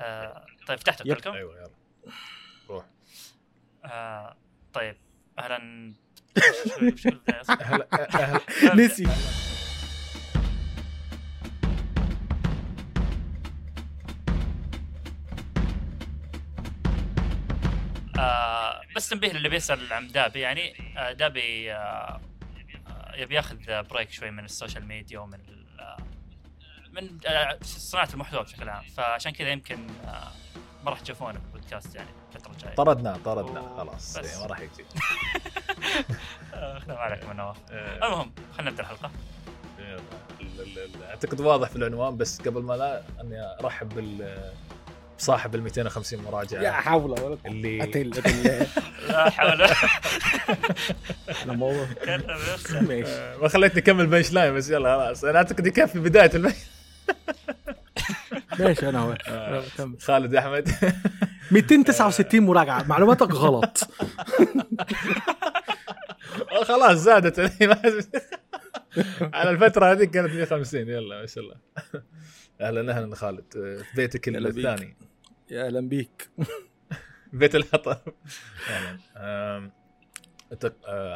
آه طيب فتحتوا يب. كلكم؟ أيوه يلا روح آه طيب أهلا؟ أهلا أهلا نسي آه بس تنبيه للي بيسأل عن دابي يعني آه دابي آه يبي ياخذ بريك شوي من السوشيال ميديا ومن من آه، صناعة المحتوى بشكل عام. فعشان كذا يمكن آه ما راح تشوفونه في البودكاست يعني الفترة الجاية. طردناه طردناه خلاص. بس. إيه، ما راح يجي. خذ ما عليك من نواف آه، المهم خلينا نبدأ الحلقة. ال- ال- ال- اعتقد واضح في العنوان بس قبل ما لا أني أرحب بال بصاحب ال 250 يا مراجعة. حول ولا قوة. اللي لا حول أنا موضوع كلم نفسك. ماشي. ما خليتني أكمل بنش لاين بس يلا خلاص. أنا أعتقد يكفي بداية البنش. ماشي أنا هو. آه. خالد أحمد. 269 مراجعة معلوماتك غلط. آه، خلاص زادت. على الفترة هذه كانت 150 يلا ما شاء الله. أهلا أهلا خالد. في بيتك. الثاني. يا أهلا بيك. بيت الحطب آه،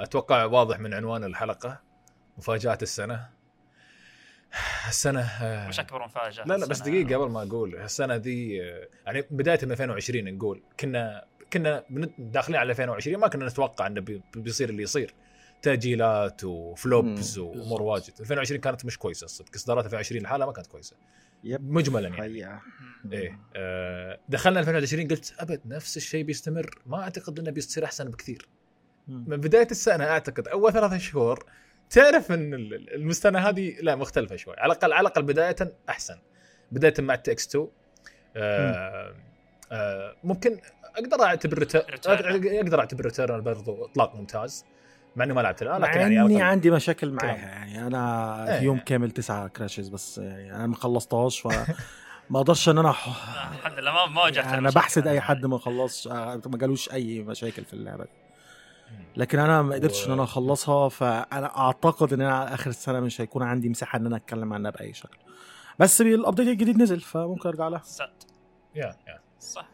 أتوقع واضح من عنوان الحلقة مفاجاه السنة. السنة آه، وش أكبر مفاجاه لا لا بس السنة؟ دقيقة قبل ما أقول السنة دي آه، يعني بداية من 2020 نقول كنا كنا داخلين على 2020 ما كنا نتوقع إنه بي- بيصير اللي يصير تأجيلات وفلوبز وأمور. واجد 2020 كانت مش كويسة الصدق اصدارات 2020 لحالها ما كانت كويسة يب مجملا يعني. إيه آه دخلنا 2020 قلت أبد نفس الشيء بيستمر ما أعتقد إنه بيصير أحسن بكثير. من بداية السنة أعتقد أول ثلاثة شهور تعرف إن ال- ال- المستنى هذه لا مختلفة شوي على الاقل على الأقل بداية أحسن بداية مع التكس 2 آه آه ممكن أقدر أعتبر. أقدر أعتبر ريتيرنال برضو إطلاق ممتاز مع إنه ما لعبت الآن لكن يعني إني عندي مشاكل معاها. يعني أنا إيه. في يوم كامل تسعة كراشز بس يعني أنا ما خلصتهاش ف ما أقدرش إن أنا ح- آه، الحمد لله ما ما واجهت يعني أنا. بحسد أي حد ما خلصش آه، ما جالوش أي مشاكل في اللعبة دي لكن أنا ما قدرتش إن أنا أخلصها فأنا أعتقد إن أنا آخر السنة مش هيكون عندي مساحة إن أنا أتكلم عنها بأي شكل. بس ال update الجديد نزل فممكن أرجع لها. يا يا. صح.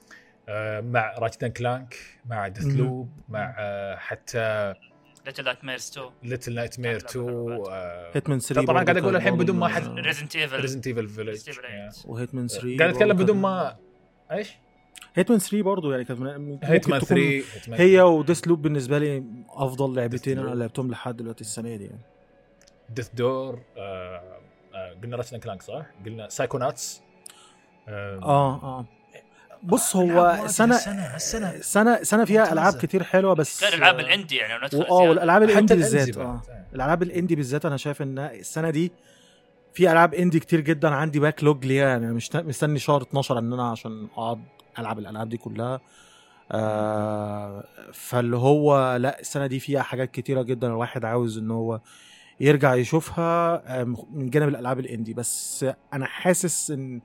آه مع Ratchet Clank مع Death. loop مع آه حتى Little Nightmares 2 Little Nightmare 2 هيتمان 3 طبعاً قاعد أقول الحين بدون ما حد حد- ريزنت ايفل ريزنت ايفل فيلج Resident Evil 8. وهيتمان 3 قاعد أتكلم بدون ما إيش؟ هيتمان 3 برضه يعني كانت من- هيتمان تكون 3 Hitman هي وديس لوب بالنسبة لي أفضل لعبتين. أنا لعبتهم لحد دلوقتي السنة دي يعني ديث دور آه آه قلنا راتشت كلانك صح؟ قلنا سايكوناتس آه آه آه بص ألعاب هو واجد سنة السنة السنة سنه سنة فيها. ألعاب كتير حلوة بس غير ألعاب ال indie يعني لو ندخل واه زيادة. والألعاب حتى ال indie الأنزي بالذات. آه الألعاب ال indie بالذات أنا شايف إن السنة دي في ألعاب indie كتير جدا عندي backlog ليها يعني أنا مش مستني شهر 12 إن أنا عشان أقعد العب الألعاب دي كلها آه فاللي هو لا السنة دي فيها حاجات كتيرة جدا الواحد عاوز إن هو يرجع يشوفها آه، من جانب الألعاب ال indie بس أنا حاسس إن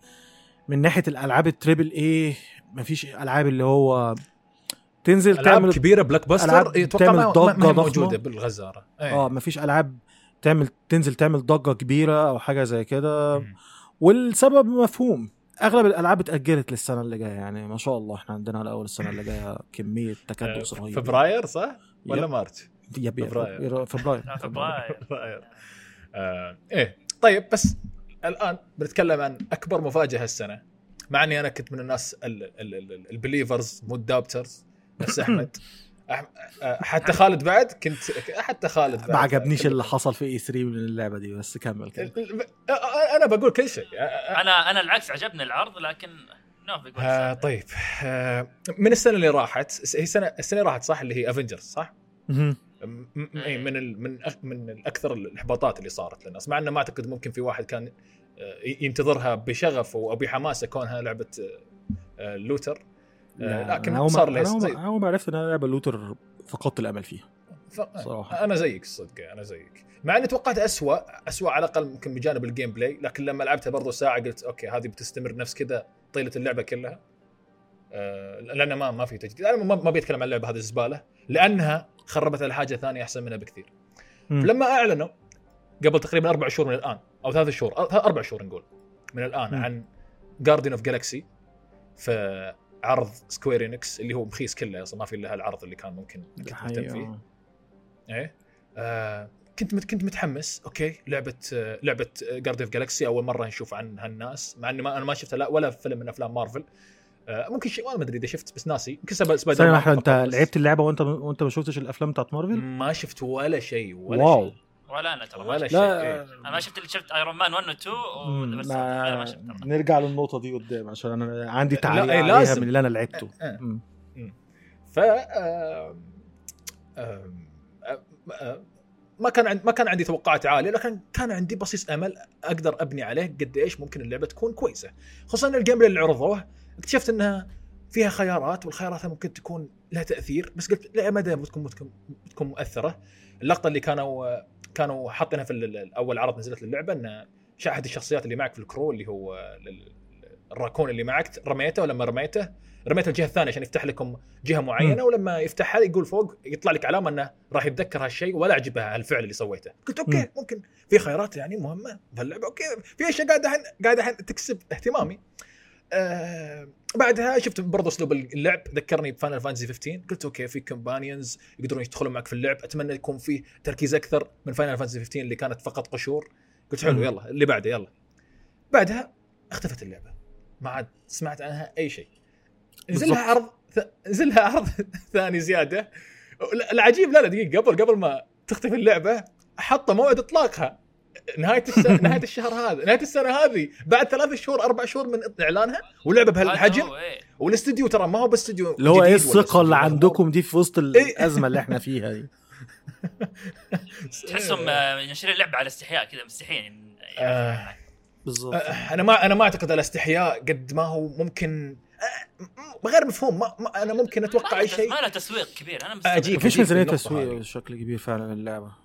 من ناحية الألعاب ال triple A مفيش ألعاب اللي هو تنزل ألعاب تعمل كبيرة بلاك ألعاب باستر يتوقع تعمل ضخمة. موجودة بالغزارة إيه. آه مفيش ألعاب تعمل تنزل تعمل ضجة كبيرة أو حاجة زي كده. والسبب مفهوم أغلب الألعاب اتأجلت للسنة اللي جاية يعني ما شاء الله إحنا عندنا على أول السنة اللي جاية كمية تكدس آه، رهيب فبراير صح؟ ولا يب. مارس؟ يب يب فبراير. فبراير فبراير آه إيه طيب بس الآن بنتكلم عن أكبر مفاجأة السنة مع إني أنا كنت من الناس ال believers مو ال doubters نفس أحمد حتى خالد بعد كنت حتى خالد بعد. ما عجبنيش اللي حصل في E3 من اللعبة دي بس كمل كمل أنا بقول كل شيء. أنا أنا العكس عجبني العرض لكن آه. طيب. آه من السنة اللي راحت هي سنه السنة اللي راحت صح؟ اللي هي Avengers صح؟ إيه، من ال من من الأكثر الإحباطات اللي صارت للناس مع إنه ما أعتقد ممكن في واحد كان آه، ينتظرها بشغف أو بحماسه كونها لعبة آه، آه، looter. لكن أنا صار زي- أنا أول ما عرفت إن أنا لعبة looter فقدت الأمل فيها ف... صراحة. أنا زيك الصدق أنا زيك مع إني توقعت اسوء اسوء على الأقل ممكن بجانب ال gameplay لكن لما لعبتها برضو ساعة قلت okay هذه بتستمر نفس كذا طيلة اللعبة كلها آه لأن ما ما في تجديد أنا ما, ما بيتكلم عن اللعبة هذه الزبالة لأنها خربت على حاجة ثانية أحسن منها بكثير مم. لما أعلنوا قبل تقريبا أربع شهور من الآن أو ثلاث شهور أربع شهور نقول من الآن مم. عن Guardian of Galaxy في عرض Square Enix اللي هو مخيس كله أصلا ما في إلا العرض اللي كان ممكن كنت مهتم فيه. حقيقة. إيه؟ آه كنت كنت متحمس. okay لعبة آه لعبة Guard of Galaxy أول مرة نشوف عن هالناس مع إني ما أنا ما شفت لا ولا فيلم من أفلام مارفل آه ممكن شيء ما أدري إذا شفت بس ناسي. يمكن Spi- Spider-Man أنت. لعبت اللعبة وأنت وأنت ما شفتش الأفلام بتاعت مارفل؟ ما شفت ولا شيء ولا واو. شيء. ولا أنا ترى ما ولا شفت. شيء لا إيه. أنا ما شفت اللي شفت Iron Man 1 و 2 مم، بس ما شفت ما ترى. نرجع للنقطة دي قدام عشان أنا عندي لا، تعليق إيه، عليها لازم. من اللي أنا لعبته آه. مم. ف ما كان عندي ما كان عندي توقعات عالية لكن كان عندي بصيص أمل أقدر أبني عليه قد إيش ممكن اللعبة تكون كويسة خصوصا ال game اللي عرضوه اكتشفت إنها فيها خيارات والخيارات ممكن تكون لها تأثير بس قلت لا ما دام بتكون بتكون, بتكون مؤثرة اللقطة اللي كانوا كانوا حاطينها في أول عرض نزلت اللعبه إن شا- أحد الشخصيات اللي معك في ال crew اللي هو ال- الراكون اللي معك رميته ولما رميته رميته الجهة الثانية عشان يفتح لكم جهة معينة ولما يفتحها يقول فوق يطلع لك علامة إنه راح يتذكر هالشيء ولا عجبه هالفعل اللي سويته. قلت okay مم. ممكن. في خيارات يعني مهمة بهاللعبه okay. في أشياء قاعدة الحين قاعدة الحين تكسب اهتمامي. آه بعدها شفت برضه أسلوب اللعب. ذكرني ب Final Fantasy 15 قلت okay في companions يقدرون يدخلون معك في اللعب. أتمنى يكون في تركيز أكثر من Final Fantasy 15 اللي كانت فقط قشور. قلت حلو. يلا اللي بعده يلا. بعدها اختفت اللعبة. ما عاد سمعت عنها أي شيء. نزل لها عرض نزل لها عرض ثاني زيادة. العجيب لا لا دقيقة قبل قبل ما تختفي اللعبة حطوا موعد إطلاقها. نهاية السنة نهاية الشهر هذا نهاية السنة هذه بعد ثلاث شهور أربع شهور من إعلانها واللعبه هذا بهالحجم إيه. والاستديو ترى ما هو باستديو اللي هو إيه الثقة اللي عندكم دي في وسط إيه. الأزمة اللي إحنا فيها دي تحسهم آه، ينشرون اللعبه على استحياء كذا مستحيين آه. بالظبط آه، أنا ما أنا ما أعتقد الاستحياء قد ما هو ممكن غير مفهوم ما, ما أنا ممكن أتوقع أي شيء ما له تسويق كبير أنا. أجيك. مفيش بالنقطة تسويق. بشكل كبير فعلا اللعبة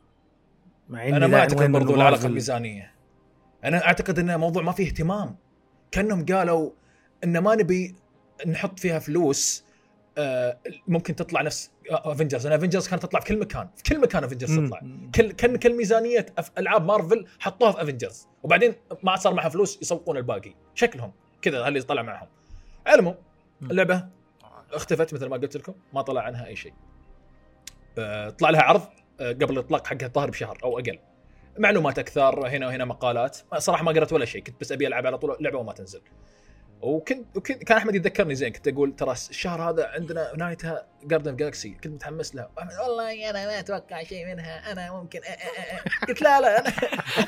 مع ان أنا ما أعتقد برضو العلاقة. الميزانية. أنا أعتقد إنه موضوع ما فيه اهتمام. كأنهم قالوا إن ما نبي نحط فيها فلوس آه، ممكن تطلع نفس Avengers أنا Avengers كانت تطلع في كل مكان في كل مكان Avengers. تطلع. كل كل كل ميزانية أف- ألعاب مارفل حطوها في Avengers وبعدين ما صار معها فلوس يسوقون الباقي. شكلهم كذا اللي طلع معهم. مم. اللعبة اختفت مثل ما قلت لكم ما طلع عنها أي شيء. آه، طلع لها عرض. آه، قبل الإطلاق حقها الظاهر بشهر أو أقل. معلومات أكثر هنا وهنا مقالات. صراحة ما قرأت ولا شيء كنت بس أبي ألعب على طول لعبة وما تنزل. وكنت وكنت كان أحمد يتذكرني زين كنت أقول ترى الشهر هذا عندنا نهايتها جاردن جالكسي كنت متحمس لها والله أنا ما أتوقع شيء منها. أنا ممكن أ- أ- أ- قلت لا لا أنا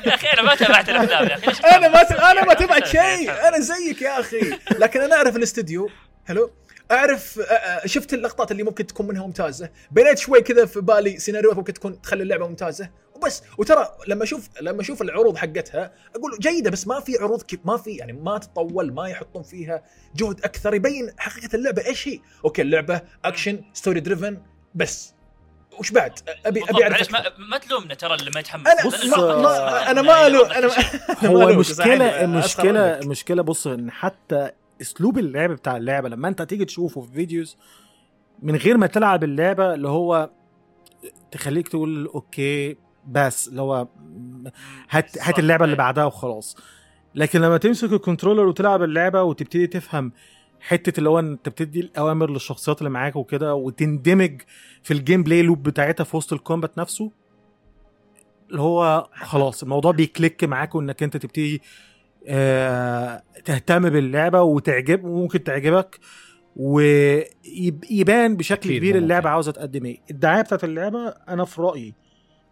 يا أخي أنا ما تابعت الأفلام يا أخي. أنا ما؟ أنا ما تبعت شيء. أنا زيك يا أخي. لكن أنا أعرف الاستديو حلو اعرف شفت اللقطات اللي ممكن تكون منها ممتازة. بنيت شوي كذا في بالي سيناريوهات ممكن تكون تخلي اللعبة ممتازة. وبس. وترى لما أشوف لما أشوف العروض حقتها أقول جيدة بس ما في عروض كيف ما في يعني ما تطول ما يحطون فيها جهد أكثر. يبين حقيقة اللعبة إيش هي. okay اللعبة action story driven بس. وش بعد؟ ابي أبي أعرف. ما, ما تلومنا ترى اللي ما يتحمس. أنا بص، ما ما أنا ما ألو أنا هو. المشكلة المشكلة. المشكلة بص إن حتى اسلوب اللعب بتاع اللعبة لما انت تيجي تشوفه في videos من غير ما تلعب اللعبة اللي هو تخليك تقول okay بس اللي هو هات هات اللعبة اللي. بعدها وخلاص لكن لما تمسك ال controller وتلعب اللعبة وتبتدي تفهم حتة اللي هو انت بتدي الأوامر للشخصيات اللي معاك وكده وتندمج في ال gameplay loop بتاعتها في وسط ال combat نفسه اللي هو خلاص الموضوع بي click معاك وإنك انت تبتدي تهتم باللعبة وتعجب وممكن تعجبك ويبان بشكل كبير ممكن. اللعبة عاوزة تقدم إيه الدعاية بتاعت اللعبة أنا في رأيي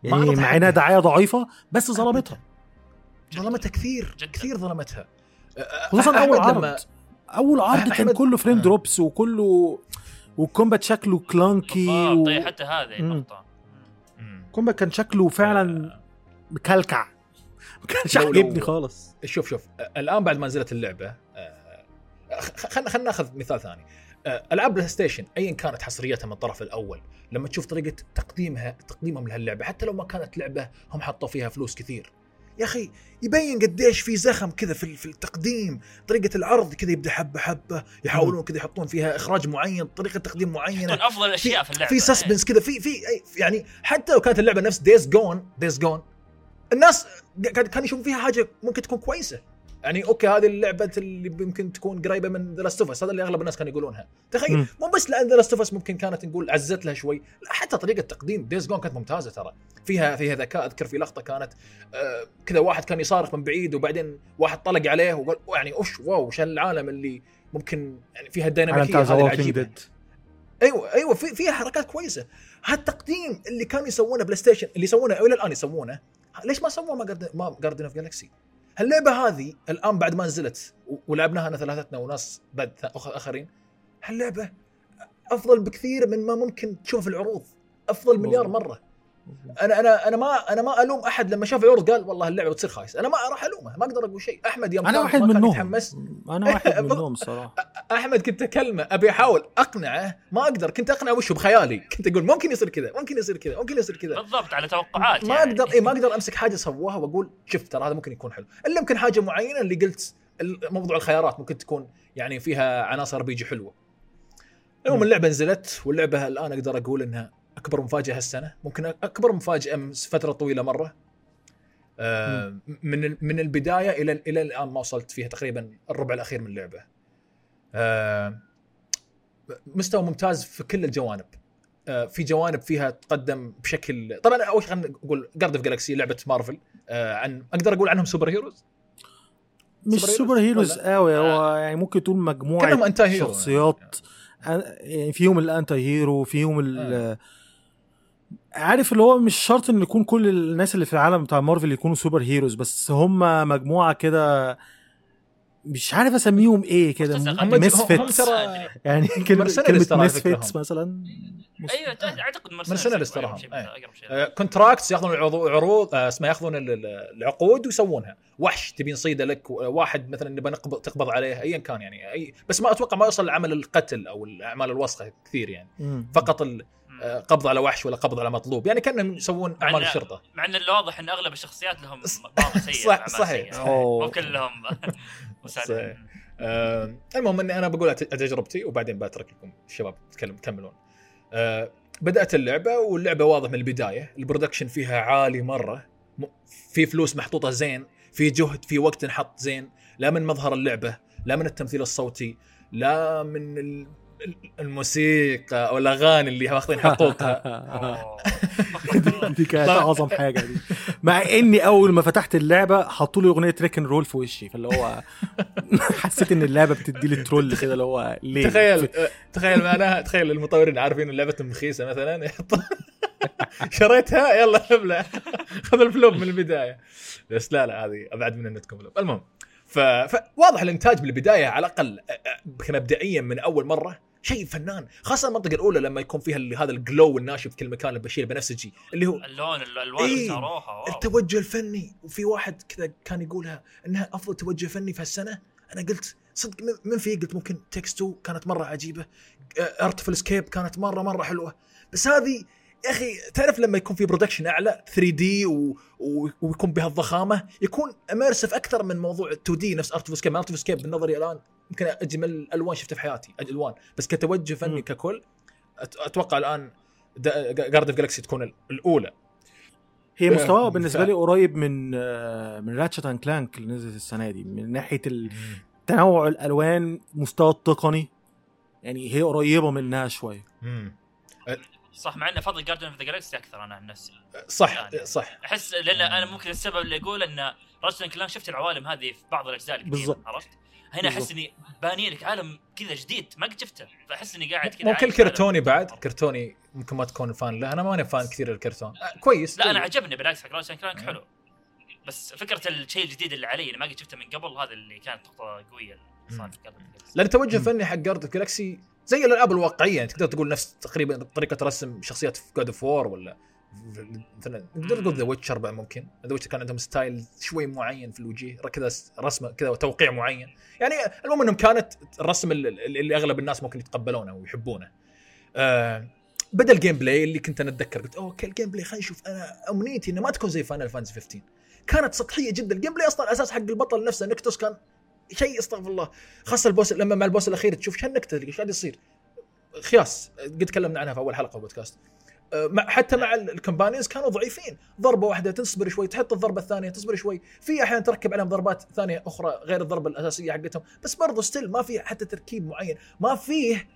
يعني مع إنها. دعاية ضعيفة بس ظلمتها ظلمتها كثير جداً. كثير ظلمتها خصوصا أول عرض لما- أول عرض كان أحمد- كله frame آه. drops وكله وال combat شكله clunky بالضبط و... طيب حتى هذه. النقطة. ال combat كان شكله فعلا مكلكع ما كانش لو- لو- عاجبني خالص. شوف شوف آه، الآن بعد ما نزلت اللعبة خلينا خلينا ناخذ مثال ثاني. آه، العاب بلاي ستيشن ايا كانت حصريتها من الطرف الأول لما تشوف طريقة تقديمها تقديمهم لهاللعبه حتى لو ما كانت لعبة هم حطوا فيها فلوس كثير. يا أخي يبين قديش في زخم كذا في في التقديم طريقة العرض كذا يبدأ حبه حبة يحاولون كذا يحطون فيها إخراج معين طريقة تقديم معينة. يحطون أفضل الاشياء في اللعبة. في suspense كذا في في أي- يعني حتى لو كانت اللعبة نفس Days Gone Days Gone الناس كانوا يشوفون فيها حاجة ممكن تكون كويسة. يعني okay هذه اللعبة اللي يمكن تكون قريبة من The Last هذا اللي أغلب الناس كانوا يقولونها. تخيل. مو بس لأن The Last ممكن كانت نقول عزت لها شوي لا حتى طريقة تقديم Days Gone كانت ممتازة ترى. فيها فيها ذكاء أذكر في لقطة كانت آه كذا واحد كان يصارخ من بعيد وبعدين واحد طلق عليه وقال يعني وش واو وش العالم اللي ممكن يعني فيها الديناميكية هذه العجيبة. أيوه أيوه في فيها حركات كويسة. هالتقديم اللي كانوا يسوونه بلاي ستيشن اللي يسوونه إلى الآن يسوونه ليش ما سووا ما جاردن ما جاردن اوف جالكسي هاللعبة هذه الآن بعد ما نزلت ولعبناها أنا ثلاثتنا وناس بعد آخرين هاللعبة أفضل بكثير من ما ممكن تشوف في العروض أفضل مليار. مرة أنا أنا أنا ما أنا ما ألوم أحد لما شاف العروض قال والله اللعبة بتصير خايس أنا ما راح ألومه ما أقدر أقول شيء. أحمد يوم أنا واحد منهم أنا واحد منهم الصراحه أحمد كنت أكلمه أبي أحاول أقنعه ما أقدر. كنت أقنعه وشه بخيالي. كنت أقول ممكن يصير كذا ممكن يصير كذا ممكن يصير كذا. بالضبط على توقعات ما يعني. أقدر اي ما أقدر أمسك حاجة سووها وأقول شوف ترى هذا ممكن يكون حلو. إلا يمكن حاجة معينة اللي قلت موضوع الخيارات ممكن تكون يعني فيها عناصر بيجي حلوة. المهم. اللعبة نزلت واللعبة الآن أقدر أقول إنها أكبر مفاجأة هالسنة. ممكن أكبر مفاجأة من فترة طويلة مرة. آه من من البداية إلى إلى الآن ما وصلت فيها تقريبا الربع الأخير من اللعبة. آه مستوى ممتاز في كل الجوانب. آه، في جوانب فيها تقدم بشكل طبعا أول شيء خلينا نقول Guardians of the Galaxy لعبة مارفل آه، عن أقدر أقول عنهم super heroes مش super heroes؟ قوي هو يعني ممكن تقول مجموعة hero شخصيات. يعني فيهم ال anti hero فيهم ال عارف اللي هو مش شرط إن يكون كل الناس اللي في العالم بتاع مارفل يكونوا super heroes بس هم مجموعة كده مش عارف أسميهم إيه كده misfits يعني كلمة misfits. مثلا. أيوه أعتقد mercenaries تراهم. contracts ياخذون العضو- عروض آه، اسمه ياخذون ال- ال- العقود ويسوونها. وحش تبي نصيده لك واحد مثلا نبى تقبض عليه ايا كان يعني. أي بس ما أتوقع ما يوصل لعمل القتل أو الأعمال الوسخه كثير يعني. فقط ال- قبض على وحش ولا قبض على مطلوب. يعني كأنهم يسوون أعمال مع إن- الشرطة. مع إن الواضح إن أغلب الشخصيات لهم بعض سيء صح- صحيح. سيئة. أوه. مو كلهم. مساعدين. آه، المهم إني أنا بقول تجربتي وبعدين بترك لكم الشباب تكلم تكملون. آه، بدأت اللعبة واللعبة واضح من البداية. البرودكشن فيها عالي مرة. في فلوس محطوطة زين. في جهد في وقت انحط زين. لا من مظهر اللعبة لا من التمثيل الصوتي لا من الموسيقى أو الأغاني اللي ماخذين حقوقها. دي كانت أعظم حاجة دي. مع إني أول ما فتحت اللعبة حطوا لي أغنية Rickroll في وشي فاللي هو حسيت إن اللعبة بتدي لي troll كده اللي هو ليه؟ تخيل آه، تخيل معناها تخيل المطورين عارفين إن لعبتهم رخيصه مثلا. يحط شريتها؟ يلا ابلع خذ الفلوب من البداية. بس لا لا هذه أبعد من انها تكون فلوب المهم. فواضح الإنتاج من البدايه على الأقل آه، آه، مبدئيا من أول مرة. شيء فنان خاصة المنطقة الأولى لما يكون فيها هذا الجلو الناشف في كل مكان البشير بنفسجي اللي هو اللون الالوان إيه. اللي واو. التوجه الفني. وفي واحد كذا كان يقولها إنها أفضل توجه فني في هالسنة. أنا قلت صدق من- في قلت ممكن تكست 2 كانت مرة عجيبة. Artful Escape كانت مرة مرة حلوة. بس هذه يا أخي تعرف لما يكون في production أعلى 3D و... و... ويكون بهالضخامة يكون immersive أكثر من موضوع 2D نفس Artful Escape Artful Escape بالنظري الآن يمكن أجمل ألوان شفتها في حياتي ألوان بس كتوجه فني مم. ككل. أتوقع الآن Guardians of the Galaxy تكون ال- الأولى هي آه، مستواها بالنسبة لي قريب من آه، من Ratchet and Clank اللي نزلت السنة دي من ناحية تنوع الألوان مستوى التقني يعني هي قريبة منها شوية مم. صح مع انه أفضل Guardians of the Galaxy أكثر أنا عن نفسي صح يعني. صح أحس لأن أنا ممكن السبب اللي أقول إن Ratchet and Clank شفت العوالم هذه في بعض الأجزاء القديمة بالضبط. عرفت؟ هنا أحس. إني باني لك عالم كذا جديد ما قد شفته فأحس إني قاعد كذا مو عايش كل في كرتوني. بعد كرتوني ممكن ما تكون fan له أنا ماني fan كثير للكرتون آه، كويس لا أنا. عجبني بالعكس حق Ratchet and Clank حلو بس فكرة الشيء الجديد اللي علي اللي ما قد شفته من قبل هذا اللي كانت نقطه قوية. لأن التوجه. الفني حق Guardians of the Galaxy زي الألعاب الواقعية يعني تقدر تقول نفس تقريبا طريقة رسم شخصيات في God of War ولا مثلا نقدر نقول The Witcher بعد ممكن. The Witcher كان عندهم style شوي معين في الوجه كذا رسمة كذا وتوقيع معين. يعني المهم إنهم كانت الرسم اللي, اللي أغلب الناس ممكن يتقبلونه ويحبونه. آه بدا ال gameplay اللي كنت أنا أتذكر قلت okay ال gameplay خلينا نشوف أنا أمنيتي إنه ما تكون زي Final Fantasy 15 كانت سطحية جدا. ال gameplay أصلا أساس حق البطل نفسه نوكتس كان شيء أستغفر الله. خاصة ال boss لما مع ال boss الأخير تشوف شو النكته إيش قاعد يصير. خياس قد تكلمنا عنها في أول حلقة مع حتى مع ال companions كانوا ضعيفين. ضربة واحدة تصبر شوي تحط الضربة الثانية تصبر شوي. في أحيانا تركب عليهم ضربات ثانية أخرى غير الضربة الأساسية حقتهم بس برضو still ما في حتى تركيب معين. ما فيه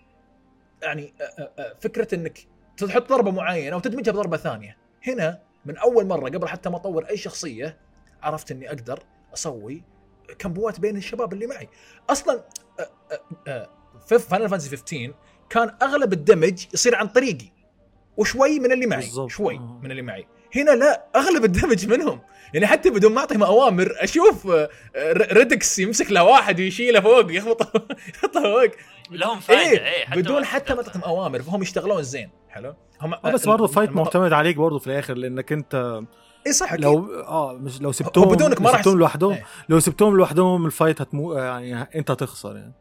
يعني آه، آه، فكرة إنك تحط ضربة معينة وتدمجها بضربة ثانية. هنا من أول مرة قبل حتى ما أطور أي شخصية عرفت إني أقدر أسوي كمبوات بين الشباب اللي معي. أصلا في فاينل فانتسي 15 كان أغلب الدمج يصير عن طريقي. وشوي من اللي معي بالضبط. شوي آه. من اللي معي هنا لا أغلب الدمج منهم يعني حتى بدون ما أعطيهم أوامر أشوف آه، دراكس يمسك له واحد ويشيله فوق يخبطه يحطه فوق لهم فائده إيه إيه حتى بدون حتى ما تعطيهم أوامر فهم يشتغلون زين حلو هم آه بس برضه fight معتمد عليك برضه في الآخر لأنك أنت اي صح أكيد. لو آه مش لو سبتهم بدونك ما لو راح سبتهم. لوحدهم إيه. لو سبتهم لوحدهم ال fight هتمو يعني أنت هتخسر يعني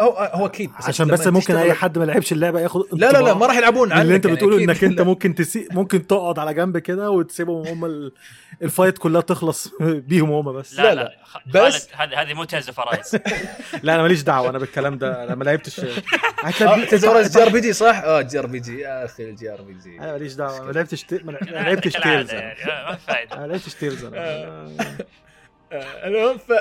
هو هو أكيد. عشان لما بس ممكن أي حد ما لعبش اللعبة ياخد لا لا لا ما راح يلعبون. عنك اللي أنت يعني بتقوله. إنك أنت. ممكن تسي... ممكن تقعد على جنب كده وتسيبهم هم ال... ال fight كلها تخلص بيهم هم بس. لا لا، لا, بس- هذه هذه مو تيلز اوف ارايز لا أنا ماليش دعوة أنا بالكلام ده أنا ما لعبتش. آه، هتلاقي- تزور جي آر بي جي صح؟ آه JRPG يا أخي ال JRPG. أنا ماليش دعوة ما لعبتش ت... ما لعبتش تيلز يعني ما في فائده ما لعبتش تيلز أنا. آه،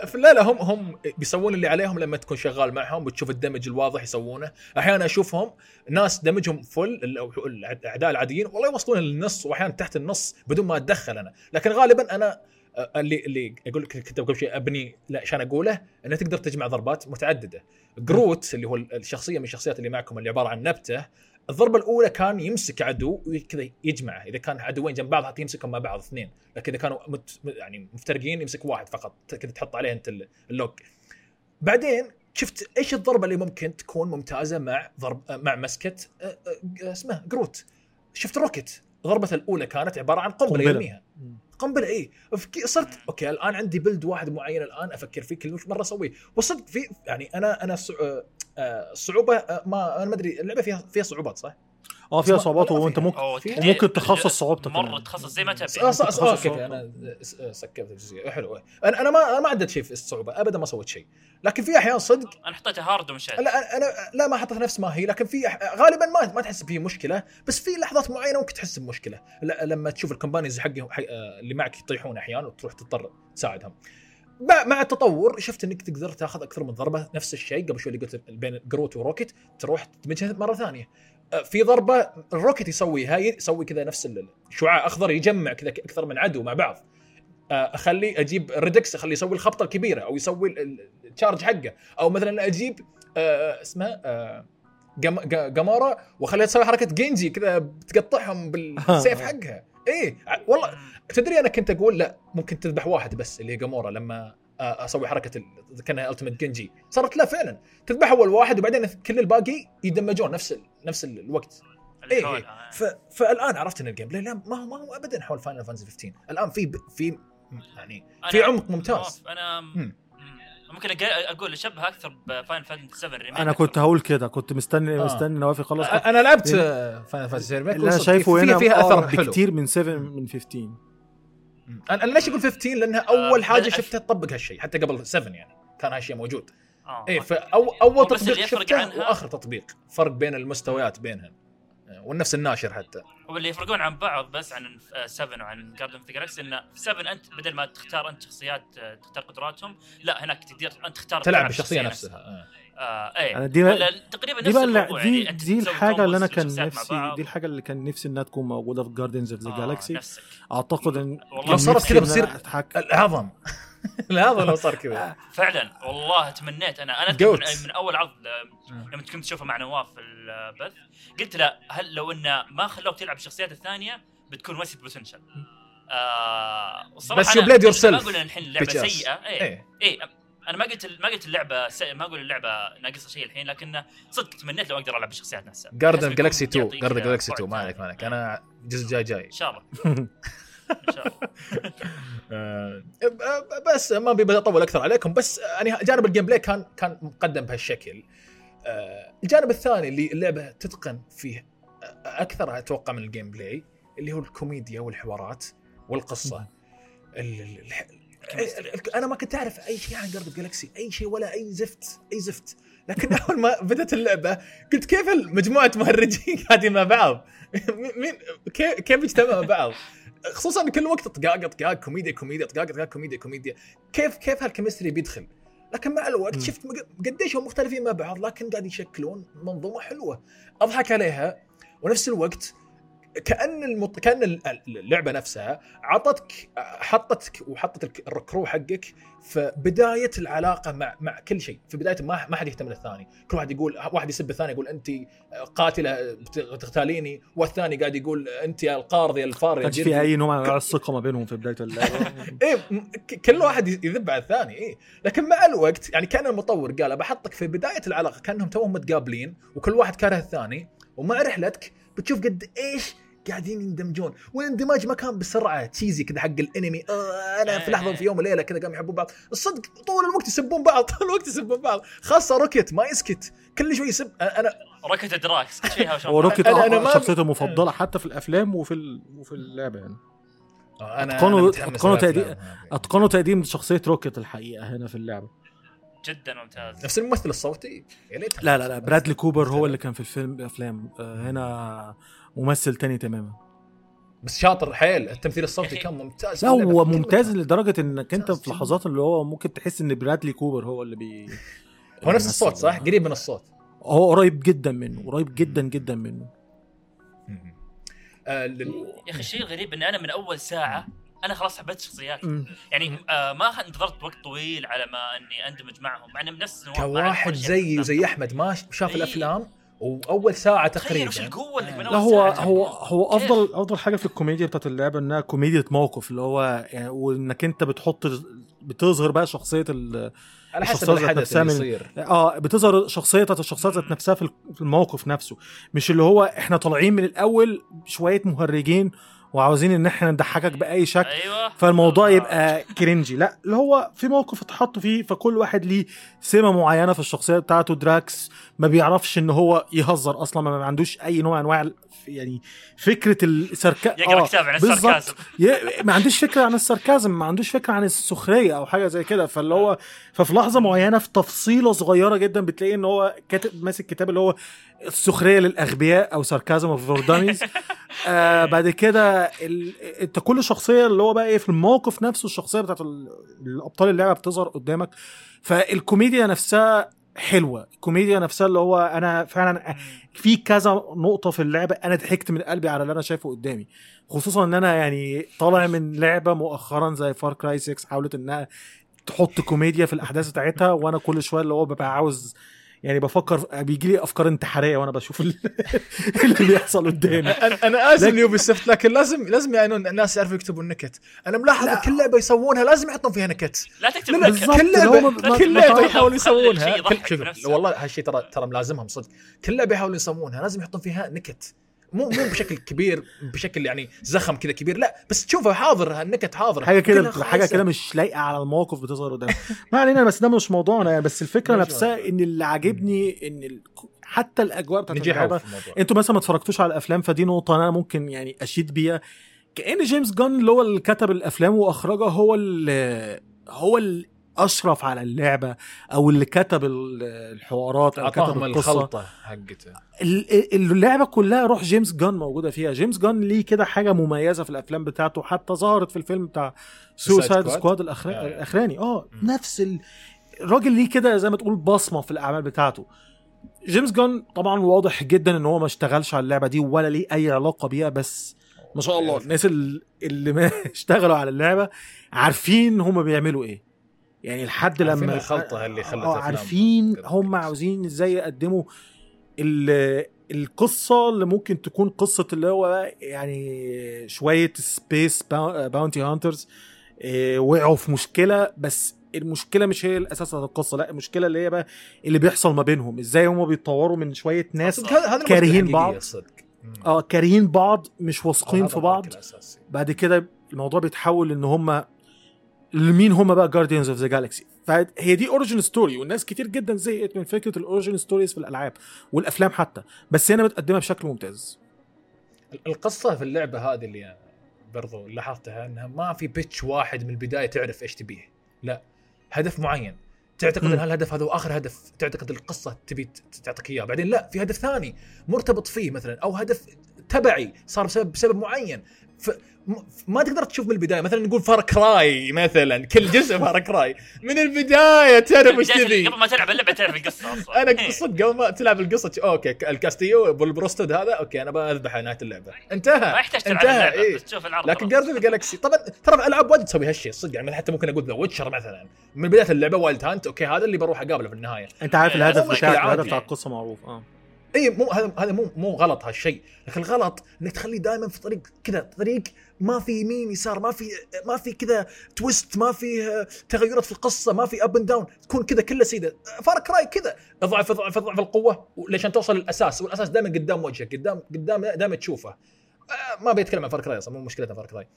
فلا لا هم هم بيسوون اللي عليهم لما تكون شغال معهم بتشوف الدمج الواضح يسوونه. أحيانا أشوفهم ناس دمجهم فل الأعداء العاديين والله يوصلون للنص واحيانا تحت النص بدون ما أتدخل أنا. لكن غالبا أنا آه، اللي اللي أقول لك كنت قبل شيء أبني لا عشان أقوله إنه تقدر تجمع ضربات متعددة. جروت اللي هو الشخصية من الشخصيات اللي معكم اللي عبارة عن نبتة الضربة الأولى كان يمسك عدو وكذا يجمعه. إذا كان عدوين جنب بعض حتى يمسكهم مع بعض اثنين. لكن إذا كانوا مت يعني مفترقين يمسك واحد فقط. كذا تحط عليه أنت ال- ال lock. بعدين شفت إيش الضربة اللي ممكن تكون ممتازة مع ضرب مع مسكة اسمه جروت. شفت روكت ضربته الأولى كانت عبارة عن قنبلة. يرميها. قنبلة اي صرت okay الآن عندي build واحد معين الآن أفكر فيه كل مرة أسويه. وصدق في يعني أنا أنا الصعوبه آه، ما أنا ما أدري اللعبة فيها فيها صعوبات صح؟ آه فيها صعوبات وأنت. ممكن وممكن تخصص صعوبتك مرة كمان. تخصص زي ما تبي. آه okay. أنا س- سكبت الجزئيه حلو. أنا أنا ما ما عدت شيء في الصعوبة ابدا ما سويت شيء. لكن في أحيان صدق أنا حطيتها hard ومشيت. لا أنا لا ما حطيت نفس ما هي لكن في غالبا ما ما تحس فيه مشكلة بس في لحظات معينة ممكن تحس بمشكلة. لما تشوف ال companions حقهم حق آه، اللي معك يطيحون أحيانا وتروح تضطر تساعدهم. مع مع التطور شفت إنك تقدر تاخذ أكثر من ضربة نفس الشيء قبل شوي اللي قلت بين جروت وروكيت تروح تدمجها مرة ثانية. آه، في ضربة الروكيت يسويها يسوي كذا نفس ال- الشعاع أخضر يجمع كذا أكثر من عدو مع بعض. آه، أخلي أجيب الدراكس اخليه يسوي الخبطة الكبيرة أو يسوي ال- ال- ال charge حقه. أو مثلا أجيب آه، اسمها جامورا وأخليها تسوي حركة جينجي كذا بتقطعهم بالسيف حقها. إيه والله تدري أنا كنت أقول لا ممكن تذبح واحد بس اللي هي جامورا لما آه، أسوي حركة ال- كأنها ultimate جنجي صارت لا فعلا. تذبح أول واحد وبعدين كل الباقي يدمجون نفس ال... نفس ال- الوقت. اللي إيه، حولها. ف... فالآن عرفت إن ال gameplay لا ما هو ما هو ابدا حول فاينل فانتسي 15 الآن في ب... في يعني في عمق ممتاز. أنا مم. مم. ممكن أق- أقول اشبه أكثر بفاينل فانتسي 7 ريميك أنا كنت هقول كده كنت مستني آه. مستني نواف يخلص أنا لعبت فاينل فانتسي ريميك اللي أنا شايفه هنا فيها أثر أقرب حلو. بكتير من 7 من 15 أنا ليش أقول 15 لأنها أول آه، حاجة بدأ- شفتها تطبق هالشيء حتى قبل 7 يعني كان هالشيء موجود. آه، إيه. فأو أول تطبيق شفته وآخر تطبيق. فرق بين المستويات بينهم. والنفس الناشر حتى. واللي يفرقون عن بعض بس عن 7 وعن جاردن اوف ذا جالكسي انه في 7 أنت بدل ما تختار أنت شخصيات آه، تختار قدراتهم لا هناك تقدر أنت تختار تلعب بالشخصية نفسها. آه. آه إيه. دي- ولا تقريبا دي نفس بقى الموضوع اللي- دي يعني دي الحاجة اللي أنا كان نفسي. دي الحاجة اللي كان نفسي إنها تكون موجودة في جاردنز اوف ذا جالكسي نفسك. أعتقد إن والله صارت كذا أنا بتصير. العظم. العظم لو صار كذا. فعلا والله تمنيت. أنا أنا. من, من أول عرض لما كنت اشوفه مع نواف في البث قلت له هل لو إنه ما خلوك تلعب الشخصيات الثانية بتكون wasted potential آه بس yourself. ما أقول إن الحين ass. سيئة. إيه. إيه. إيه. أنا ما قلت ما قلت اللعبة ما أقول اللعبة ناقصها شيء الحين لكن صدق تمنيت لو أقدر ألعب الشخصيات نفسها. جاردن جالكسي 2 يعطيك جاردن جالكسي بعد 2 ما عليك ما. عليك. أنا الجزء الجاي جاي. إن شاء الله. إن شاء الله. آه، بس ما أبي أطول أكثر عليكم بس يعني جانب ال gameplay كان كان مقدم بهالشكل. آه، الجانب الثاني اللي اللعبة تتقن فيه أكثر أتوقع من ال gameplay اللي هو الكوميديا والحوارات والقصة. ال- أنا ما كنت أعرف أي شيء عن جارد جالكسي أي شيء ولا أي زفت أي زفت. لكن أول ما بدأت اللعبة قلت كيف مجموعة مهرجين قاعدين مع بعض؟ مين كيف كيف اجتمعوا مع بعض؟ خصوصا كل وقت طقاق طقاق كوميديا كوميديا طقاق طقاق كوميديا كوميديا. كيف كيف هال chemistry بيدخل؟ لكن مع الوقت. شفت قديش هم مختلفين مع بعض لكن قاعد يشكلون منظومة حلوة. أضحك عليها. ونفس الوقت كأن المط... كأن ال- اللعبة نفسها عطتك حطتك وحطت الك- الكرو حقك في بداية العلاقة مع مع كل شيء. في بداية ما ما حد يهتم للثاني. كل واحد يقول واحد يسب الثاني يقول انت قاتلة بت- بتغتاليني والثاني قاعد يقول انت يا القارض يا الفار يا. في أي نوع من الثقه ما بينهم في بداية اللعبة. إيه كل واحد يذب على الثاني إيه. لكن مع الوقت يعني كان المطور قال بحطك في بداية العلاقة كأنهم توهم متقابلين وكل واحد كاره الثاني ومع رحلتك بتشوف قد إيش قاعدين يندمجون. والاندماج ما كان بسرعة cheesy كذا حق الانمي. آه أنا في لحظة في يوم وليلة كذا قاموا يحبون بعض. الصدق طول الوقت يسبون بعض. طول الوقت يسبون بعض. خاصة روكيت ما يسكت. كل شوي يسب. أنا روكيت دراكس. روكيت أنا- أنا ما- شخصيته المفضله حتى في الأفلام وفي ال... وفي اللعبة يعني. أنا أنا متحمس أتقنوا للأفلام. تقديم-. اتقنوا تقديم شخصية روكيت الحقيقة هنا في اللعبة. جدا ممتاز. نفس الممثل الصوتي. يا ليت لا لا. لا برادلي كوبر هو اللي كان في الفيلم الافلام آه، هنا ممثل تاني تماما. بس شاطر حيل. التمثيل الصوتي. كان ممتاز. لا هو كلها. ممتاز لدرجة إنك أنت في لحظات اللي هو ممكن تحس إن برادلي كوبر هو اللي بي هو نفس الصوت صح؟ قريب من الصوت. هو قريب جدا منه قريب جدا جدا منه. آه لل... يا أخي الشيء الغريب إن أنا من أول ساعة أنا خلاص حبيت الشخصيات. يعني آه ما انتظرت وقت طويل على ما إني أندمج معهم. مع اني بنفس النوع- مع كواحد زي زي أحمد ما شاف إيه. الأفلام؟ وأول ساعة تقريبا وش القوة اللي من لا اول هو ساعة هو. هو كيف؟ أفضل أفضل حاجة في الكوميديا بتاعت اللعبة إنها كوميديا موقف اللي هو يعني وإنك أنت بتحط بتظهر بقى شخصية ال على حسب الحدث نفسها اللي من- يصير آه بتظهر شخصية بتاعت الشخصيات ذات نفسها في في الموقف نفسه مش اللي هو إحنا طالعين من الأول شوية مهرجين وعاوزين إن إحنا نضحكك بأي شكل أيوه. فالموضوع آه. يبقى cringey لا اللي هو في موقف اتحط فيه فكل واحد ليه سمة معينة في الشخصية بتاعته دراكس ما بيعرفش إن هو يهزر أصلا ما عندوش أي نوع أنواع يعني فكرة السركا يقرا كتاب عن ي- ما عندوش فكرة عن ال sarcasm ما عندوش فكرة عن السخرية أو حاجة زي كده. فاللي هو ففي لحظة معينة في تفصيلة صغيرة جدا بتلاقي إن هو كاتب ماسك كتاب اللي هو السخرية للأغبياء أو sarcasm اوف for آه بعد كده ال... انت كل شخصية اللي هو بقى إيه في الموقف نفسه الشخصية بتاعت ال- الأبطال اللعبه بتظهر قدامك فالكوميديا نفسها حلوة. الكوميديا نفسها اللي هو أنا فعلا في كذا نقطة في اللعبة أنا ضحكت من قلبي على اللي أنا شايفه قدامي. خصوصا إن أنا يعني طالع من لعبة مؤخرا زي Far Cry 6 حاولت إنها تحط كوميديا في الأحداث بتاعتها وأنا كل شوية اللي هو ببقى عاوز يعني بفكر بيجي لي أفكار انتحارية وأنا بشوف ال- اللي بيحصل قدامي. أنا أنا آسف ال Ubisoft لكن لازم لازم يعني الناس يعرفوا يكتبوا النكت. أنا ملاحظ كل لعبة يسوونها لازم يحطون فيها نكت. لا تكتب لا لا كل لعبه كل لعبة يحاولوا يسوونها. والله هالشيء ترى ترى ملازمهم صدق. كل لعبة يحاولوا يسوونها لازم يحطون فيها نكت. مو مو بشكل كبير بشكل يعني زخم كذا كبير لا بس تشوفها حاضر هالنكت حاضره حاجة كده حاجة. كده مش لايقة على الموقف بتظهر قدامي ما علينا بس ده مش موضوعنا. يعني بس الفكرة نفسها. إن اللي عاجبني إن ال... حتى الأجواء بتاعت اللعبة. أنتوا مثلا ما اتفرجتوش على الأفلام فدي نقطة أنا ممكن يعني أشيد بيها. كأن جيمس جان اللي هو اللي كتب الأفلام وأخرجها هو اللي هو اللي أشرف على اللعبة أو اللي كتب ال- الحوارات أو كتب القصة الخلطة حقته ال- ال- اللعبة كلها روح جيمس جان موجودة فيها جيمس جان ليه كده حاجة مميزة في الأفلام بتاعته حتى ظهرت في الفيلم بتاع Suicide? Squad. آه. الأخراني آه. نفس ال... الراجل ليه كده زي ما تقول بصمة في الأعمال بتاعته جيمس جان طبعا واضح جدا إن هو ما اشتغلش على اللعبة دي ولا ليه أي علاقة بيها بس ما شاء الله الناس ال- اللي ما اشتغلوا على اللعبة عارفين هم بيعملوا إيه يعني لحد لما الخلطة اللي خلت آه عارفين. هم عاوزين إزاي يقدموا ال- القصة اللي ممكن تكون قصة اللي هو يعني شوية space bounty hunters وقعوا في مشكلة بس المشكلة مش هي الأساس بتاعت القصة لا المشكلة اللي هي بقى اللي بيحصل ما بينهم إزاي هم بيتطوروا من شوية ناس كارهين بعض. آه كارهين بعض مش واثقين هذا في بعض. بعد كده الموضوع بيتحول إن هم لمين هم بقى Guardians of the Galaxy فهي دي origin story والناس كتير جدا زهقت من فكرة ال origin stories في الألعاب والأفلام حتى بس هنا متقدمه بشكل ممتاز. القصة في اللعبة هذه اللي برضو لاحظتها إنها ما في بيتش واحد من البداية تعرف إيش تبيه. لا هدف معين. تعتقد. إن هالهدف هذا هو آخر هدف تعتقد القصة تبي تعطيك إياه. بعدين لا في هدف ثاني مرتبط فيه مثلا أو هدف تبعي صار بسبب بسبب معين. ف ما تقدر تشوف من البدايه مثلا نقول فار كراي مثلا كل جزء فار كراي من البداية تعرف وش بداية- كذي. قبل ما تلعب اللعبه تعرف القصة أصلا. أنا صدق قبل ما تلعب القصة أوكي الكاستيو بالبروستد هذا أوكي أنا بذبحه نهاية اللعبة. انتهى. ما يحتاج تلعب انتهى اللعبة إيه. بس تشوف العرض لكن. جاردن جالكسي طبعا ترى العاب واجد تسوي هالشيء صدق. يعني حتى ممكن أقول The Witcher مثلا. من بداية اللعبة Wild Hunt أوكي هذا اللي بروح اقابله في النهاية. أنت عارف إيه، الهدف بتاعك. الهدف بتاع القصة معروف آه. اي مو هذا هذا مو مو غلط هالشيء. لكن الغلط إنك تخليه دائما في طريق كذا طريق ما في يمين يسار ما في ما في كذا twist ما في آه، تغيرات في القصة ما في up and down تكون كذا كله سيدة. Far Cry كذا. أضعف أضعف أضعف القوة ليشان توصل للأساس والأساس دائما قدام وجهك قدام قدام دائما تشوفه. آه، ما بيتكلم عن Far Cry أصلا مو مشكلتنا Far Cry